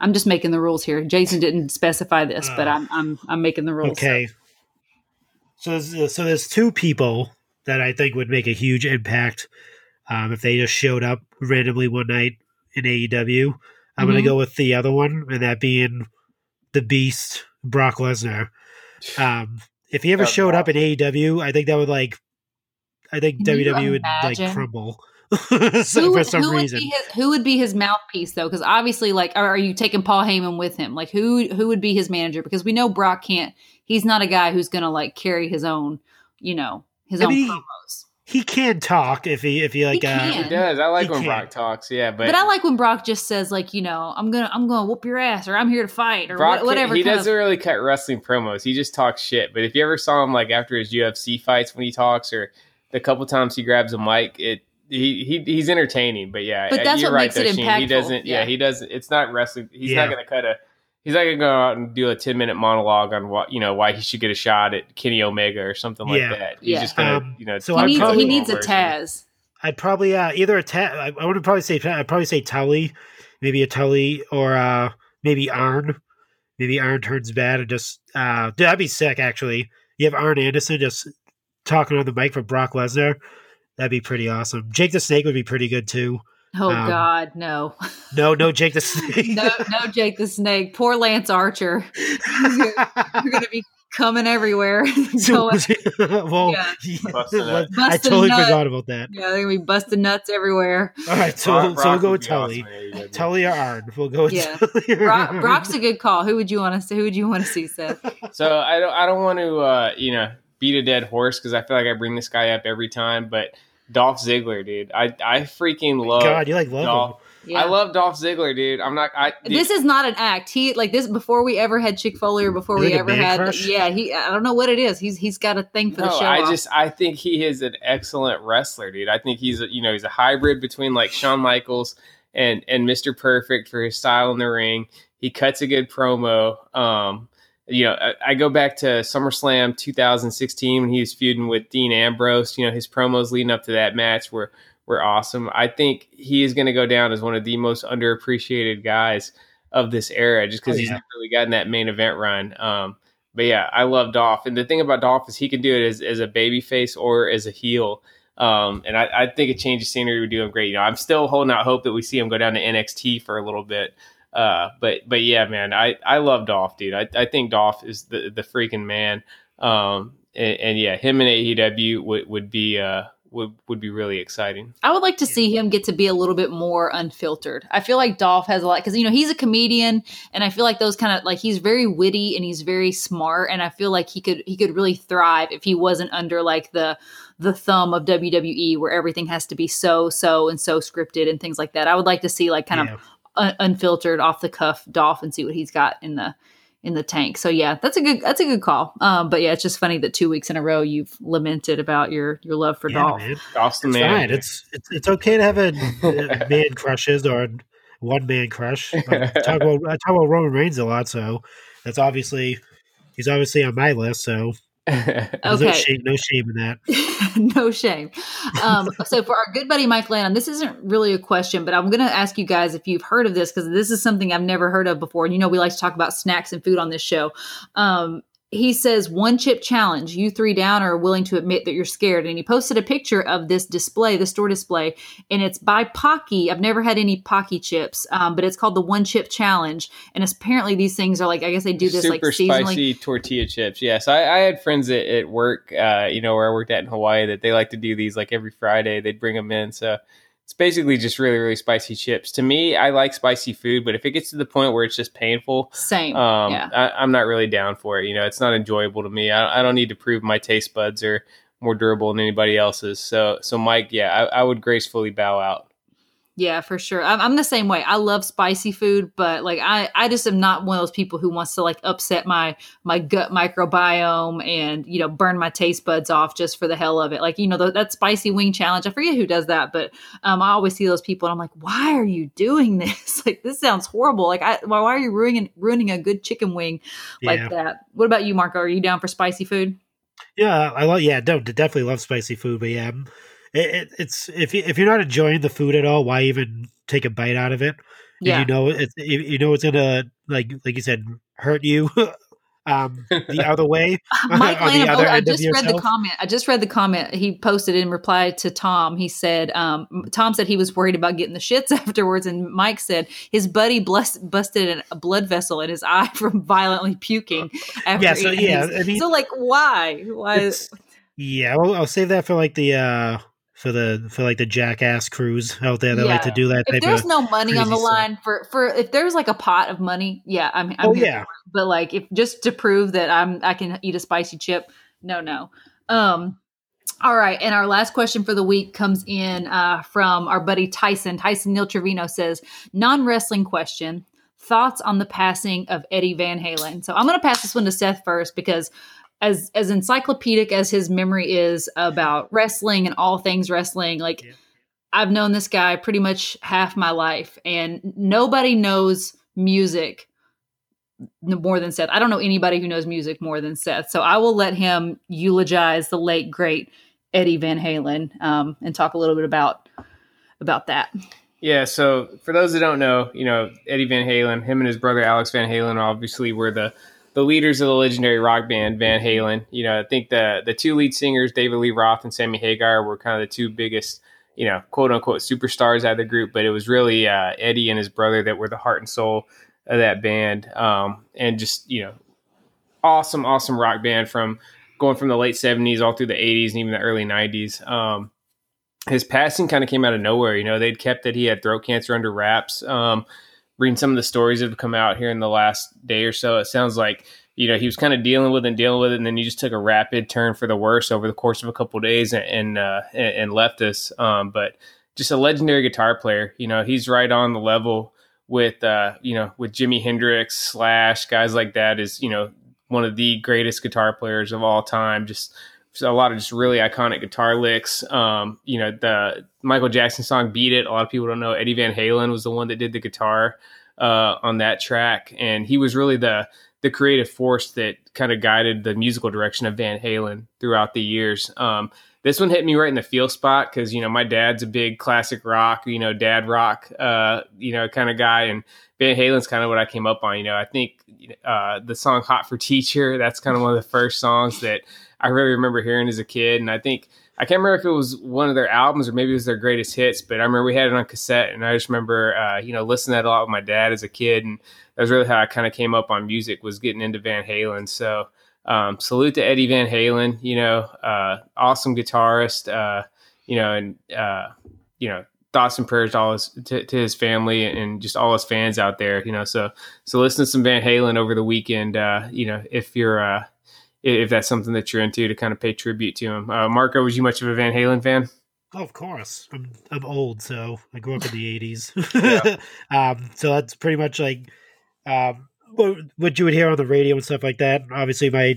I'm just making the rules here. Jason didn't specify this, but Oh. I'm I'm I'm making the rules. Okay. So there's, so there's two people that I think would make a huge impact um, if they just showed up randomly one night in AEW. I'm going Mhm. to go with the other one, and that being the Beast, Brock Lesnar. Um, if he ever showed up in AEW, I think that would like, I think Can WWE would like imagine? crumble so- who, for some who would reason. be his, who would be his mouthpiece though? Because obviously, like, are, are you taking Paul Heyman with him? Like, who who would be his manager? Because we know Brock can't. He's not a guy who's gonna like carry his own, you know, his I own mean, promos. he can talk if he if he like He uh. He does. I like He when can. Brock talks. Yeah, but, But, I like when Brock just says like, you know, I'm gonna I'm gonna whoop your ass or I'm here to fight or Brock what, can't- whatever. He doesn't of, really cut wrestling promos. He just talks shit. But if you ever saw him like after his UFC fights when he talks, or the couple times he grabs a mic, it he, he he's entertaining. But yeah, But uh, that's you're what right, makes it though, Sheen. He doesn't. Yeah. Yeah. he doesn't. It's not wrestling. He's Yeah. not going to cut a. He's not going to go out and do a ten minute monologue on what you know why he should get a shot at Kenny Omega or something like Yeah. that. He's Yeah. just going to Um, you know. so he I'd needs he needs a version. Taz. I'd probably uh, either a ta- I, I would probably say I'd probably say Tully, maybe a Tully or uh, maybe Arn. Maybe Arn turns bad and just uh, dude, that'd be sick. Actually, you have Arn Anderson just talking on the mic for Brock Lesnar. That'd be pretty awesome. Jake the Snake would be pretty good too. Oh Um, God, no, No, no, Jake the Snake. no, no, Jake the Snake. Poor Lance Archer. You're gonna be coming everywhere. So- well, Yeah. yeah, Busting. I totally nut. forgot about that. yeah, they're gonna be busting nuts everywhere. All right, so, Brock- so we'll go with be Tully. awesome. Tully or Arn. We'll go with Yeah. Tully or Brock, Arn. Brock's a good call. Who would you want to? see? Who would you want to see, Seth? So I don't I don't want to uh, you know beat a dead horse because I feel like I bring this guy up every time, but Dolph Ziggler, dude, I I freaking love. God, you like love Dolph. Yeah. I love Dolph Ziggler, dude. I'm not. I This is not an act. He like this before we ever had Chick Foley or before You we think a ever had. crush? Yeah, he. I don't know what it is. He's he's got a thing for the show. I off. just I think he is an excellent wrestler, dude. I think he's a, you know he's a hybrid between like Shawn Michaels and and Mr. Perfect for his style in the ring. He cuts a good promo. Um, you know, I, I go back to SummerSlam 2016 when he was feuding with Dean Ambrose. You know, his promos leading up to that match were were awesome. I think he is going to go down as one of the most underappreciated guys of this era, just because Oh, he's yeah. never really gotten that main event run. Um, but yeah, I love Dolph, and the thing about Dolph is he can do it as, as a baby face or as a heel. Um, and I, I think a change of scenery would do him great. You know, I'm still holding out hope that we see him go down to NXT for a little bit. Uh, but but yeah, man, I, I love Dolph, dude. I, I think Dolph is the the freaking man. Um, and, and yeah, him and AEW would would be uh would would be really exciting. I would like to see him get to be a little bit more unfiltered. I feel like Dolph has a lot because you know he's a comedian, and I feel like those kind of like he's very witty and he's very smart, and I feel like he could he could really thrive if he wasn't under like the the thumb of WWE where everything has to be so so and so scripted and things like that. I would like to see like kind Yeah. of un- unfiltered, off the cuff Dolph and see what he's got in the in the tank. So yeah, that's a good that's a good call. Um, but yeah, it's just funny that two weeks in a row you've lamented about your your love for Yeah, Dolph. man. Dolph's the It's man. fine. It's, it's it's okay to have a, a man crushes or one man crush. I talk about I talk about Roman Reigns a lot, so that's obviously he's obviously on my list. So there's no Okay. shame, no shame in that. no shame. Um, so for our good buddy Mike Lannon, this isn't really a question, but I'm going to ask you guys if you've heard of this because this is something I've never heard of before. And you know, we like to talk about snacks and food on this show. Um, he says one chip challenge. You three down are willing to admit that you're scared, and he posted a picture of this display, the store display, and it's by Paqui. I've never had any Paqui chips, um, but it's called the one chip challenge, and apparently these things are like I guess they do this super like seasonally. spicy tortilla chips. Yes, I, I had friends at, at work, uh, you know, where I worked at in Hawaii, that they like to do these like every Friday. They'd bring them in, so it's basically just really really spicy chips. To me, I like spicy food, but if it gets to the point where it's just painful, Same, um, yeah. I, I'm not really down for it. You know, it's not enjoyable to me. I, I don't need to prove my taste buds are more durable than anybody else's. So, so Mike, yeah, I, I would gracefully bow out. Yeah, for sure. I'm, I'm the same way. I love spicy food, but like I, I just am not one of those people who wants to like upset my my gut microbiome and you know burn my taste buds off just for the hell of it. Like you know th- that spicy wing challenge. I forget who does that, but um, I always see those people and I'm like, why are you doing this? like this sounds horrible. Like I, why, why are you ruining ruining a good chicken wing like Yeah, that? What about you, Marco? Are you down for spicy food? yeah, I love. Yeah, no, definitely love spicy food, but yeah, it, it, it's if you, if you're not enjoying the food at all, why even take a bite out of it? Yeah. you know it's you know it's gonna like like you said hurt you um the other way Mike on the Lanham, oh, I just read the comment. I just read the comment he posted in reply to Tom. He said, um, Tom said he was worried about getting the shits afterwards. And Mike said his buddy blessed, busted a blood vessel in his eye from violently puking after Yeah, so, yeah. I mean, so like, why? Why? Yeah I'll, I'll save that for like the uh for the for like the jackass crews out there that like to do that If there's no money on the stuff. line for, for if there's like a pot of money, yeah, I'm, I'm oh yeah but like if just to prove that I'm I can eat a spicy chip, no, no. Um, all right, and our last question for the week comes in uh, from our buddy Tyson. Tyson Neil Trevino says, non wrestling question. Thoughts on the passing of Eddie Van Halen? So I'm going to pass this one to Seth first because as as encyclopedic as his memory is about wrestling and all things wrestling, like Yeah. I've known this guy pretty much half my life, and nobody knows music more than Seth. I don't know anybody who knows music more than Seth. So I will let him eulogize the late great Eddie Van Halen um, and talk a little bit about about that. Yeah, so for those that don't know, you know, Eddie Van Halen, him and his brother Alex Van Halen obviously were the the leaders of the legendary rock band Van Halen. You know, I think the the two lead singers, David Lee Roth and Sammy Hagar, were kind of the two biggest you know, quote unquote superstars out of the group, but it was really uh, Eddie and his brother that were the heart and soul of that band. Um, and just, you know, awesome, awesome rock band from going from the late 70s all through the 80s and even the early 90s. Um, his passing kind of came out of nowhere. You know, they'd kept that he had throat cancer under wraps. Um, reading some of the stories that have come out here in the last day or so, it sounds like you know he was kind of dealing with it and dealing with it, and then he just took a rapid turn for the worse over the course of a couple of days and and, uh, and left us. Um, but just a legendary guitar player. You know, he's right on the level with uh, you know with Jimi Hendrix, Slash, guys like that. Is you know one of the greatest guitar players of all time. Just a lot of just really iconic guitar licks. Um, you know, the Michael Jackson song "Beat It." A lot of people don't know Eddie Van Halen was the one that did the guitar uh, on that track, and he was really the the creative force that kind of guided the musical direction of Van Halen throughout the years. Um, this one hit me right in the feel spot because you know my dad's a big classic rock, you know, dad rock, uh, you know, kind of guy, and Van Halen's kind of what I came up on. You know, I think uh, the song "Hot for Teacher" that's kind of one of the first songs that I really remember hearing as a kid, and I think I can't remember if it was one of their albums or maybe it was their greatest hits, but I remember we had it on cassette, and I just remember uh, you know listening to that a lot with my dad as a kid, and that was really how I kind of came up on music was getting into Van Halen. So um, salute to Eddie Van Halen, you know, uh, awesome guitarist, uh, you know, and uh, you know thoughts and prayers to all his to, to, his family and just all his fans out there, you know. So so listen to some Van Halen over the weekend, uh, you know, if you're uh, if that's something that you're into to kind of pay tribute to him. Uh, Marco, was you much of a Van Halen fan? Oh, of course. I'm I'm old, so I grew up in the '80s. um, so that's pretty much like um, what, what you would hear on the radio and stuff like that. Obviously, my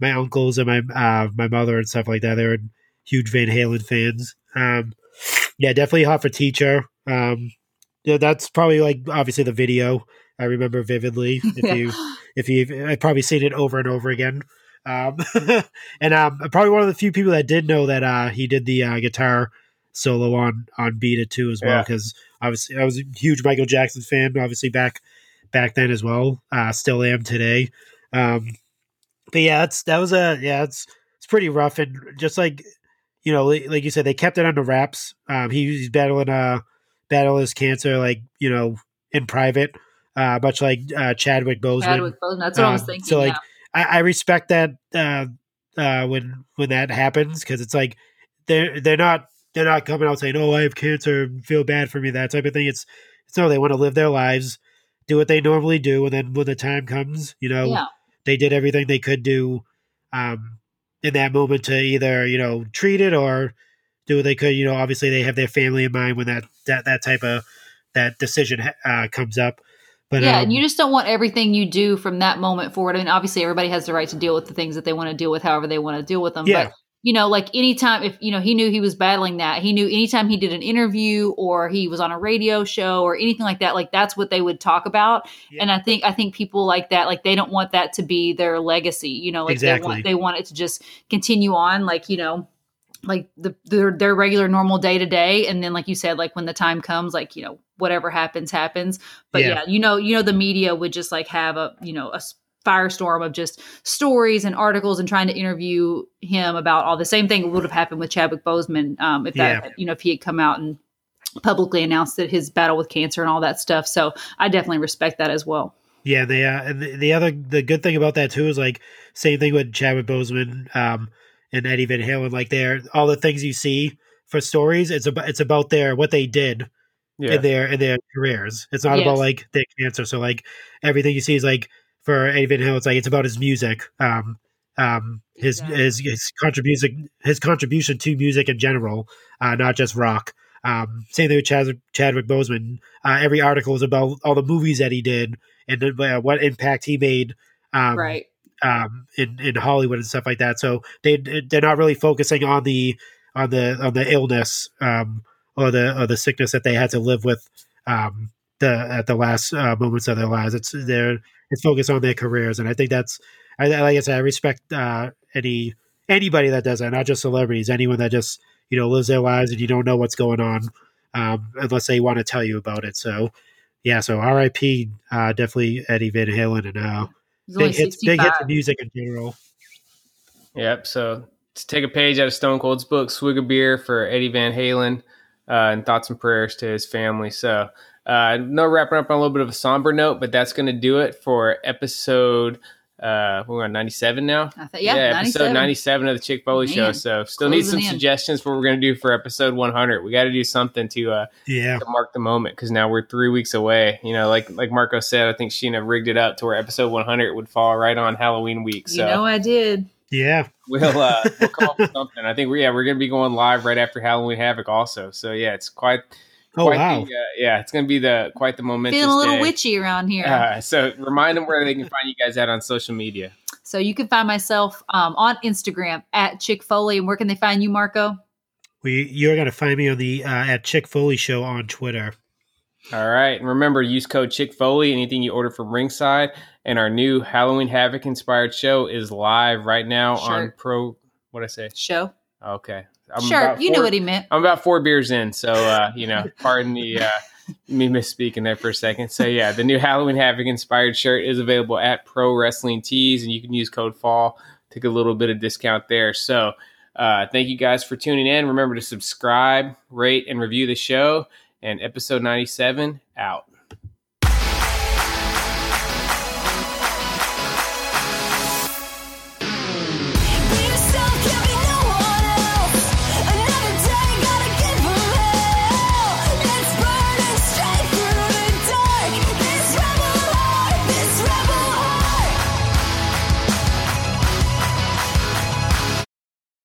my uncles and my uh, my mother and stuff like that. They were huge Van Halen fans. Um, yeah, definitely hot for teacher. Um, yeah, that's probably like obviously the video I remember vividly. If Yeah. you if you I've probably seen it over and over again. Um, and um, probably one of the few people that did know that uh, he did the uh, guitar solo on on Beat It too as well Yeah. because obviously I was a huge Michael Jackson fan. Obviously back back then as well. Uh, still am today. Um, but yeah, that's that was a yeah, it's it's pretty rough and just like you know, like, like you said, they kept it under wraps. Um, he, he's battling uh battling his cancer like you know in private, uh, much like uh, Chadwick Boseman. Chadwick Boseman. That's what I was Um, thinking. so, like, yeah. I, I respect that uh, uh, when when that happens because it's like they're they're not they're not coming out saying oh I have cancer and feel bad for me that type of thing. It's it's no they want to live their lives, do what they normally do, and then when the time comes, you know, yeah. they did everything they could do um, in that moment to either you know treat it or do what they could. You know, obviously they have their family in mind when that that that type of that decision uh, comes up. But yeah, um, and you just don't want everything you do from that moment forward. I mean, obviously, everybody has the right to deal with the things that they want to deal with, however they want to deal with them. Yeah. But you know, like anytime if you know he knew he was battling that, he knew anytime he did an interview or he was on a radio show or anything like that, like that's what they would talk about. Yeah. And I think I think people like that, like they don't want that to be their legacy. You know, like Exactly. they want they want it to just continue on, like you know like the their their regular normal day to day and then like you said like when the time comes like you know whatever happens happens but Yeah. yeah. you know you know the media would just like have a you know a firestorm of just stories and articles and trying to interview him about all the same thing would have happened with Chadwick Boseman um if that you know if he had come out and publicly announced that his battle with cancer and all that stuff so I definitely respect that as well Yeah, they uh, the, the other the good thing about that too is like same thing with Chadwick Boseman um, and Eddie Van Halen. Like they're all the things you see for stories. It's about it's about their what they did Yeah. in their in their careers. It's not about Yes. like their cancer. So like everything you see is like for Eddie Van Halen. It's like it's about his music. Um, um, his Exactly. his his contribution his contribution to music in general, uh, not just rock. Um, same thing with Chad, Chadwick Boseman. Uh, every article is about all the movies that he did and uh, what impact he made um, right um, in in Hollywood and stuff like that. So they they're not really focusing on the on the on the illness um, or the or the sickness that they had to live with um, the at the last uh, moments of their lives. It's they're it's focused on their careers, and I think that's I, like I said, I respect uh, any anybody that does that, not just celebrities, anyone that just you know lives their lives and you don't know what's going on um, unless they want to tell you about it. So. Yeah, so R.I.P. Uh, definitely Eddie Van Halen and uh, big hits, big 65 hits of music in general. Yep. So to take a page out of Stone Cold's book, swig a beer for Eddie Van Halen. uh, and thoughts and prayers to his family. So, uh, no wrapping up on a little bit of a somber note, but that's going to do it for episode. Uh, we're on 97 now. I thought, yeah, episode 97. 97 of the Chick Foley Show. So, still need some in. suggestions for what we're going to do for episode 100. We got to do something to uh, Yeah. to mark the moment because now we're three weeks away. You know, like like Marco said, I think Sheena rigged it up to where episode 100 would fall right on Halloween week. So You know, I did. Yeah. we'll uh, we'll come up with something. I think we yeah we're gonna be going live right after Halloween Havoc also. So yeah, it's quite Oh quite wow. the, uh, yeah it's gonna be the quite the momentous Feeling a little day. witchy around here. Uh, so remind them where they can find you guys at on social media. So you can find myself um, on Instagram at Chick Foley. And where can they find you, Marco? We you're gonna find me on the uh, at Chick Foley Show on Twitter. All right, and remember use code Chick Foley anything you order from Ringside, and our new Halloween Havoc inspired show is live right now on Pro. What I say? Show. Okay, I'm sure. about You knew four- what he meant. I'm about four beers in, so uh, you know, pardon the uh, me misspeaking there for a second. So yeah, the new Halloween Havoc inspired shirt is available at Pro Wrestling Tees, and you can use code Fall to get a little bit of discount there. So uh, thank you guys for tuning in. Remember to subscribe, rate, and review the show. And episode 97 out.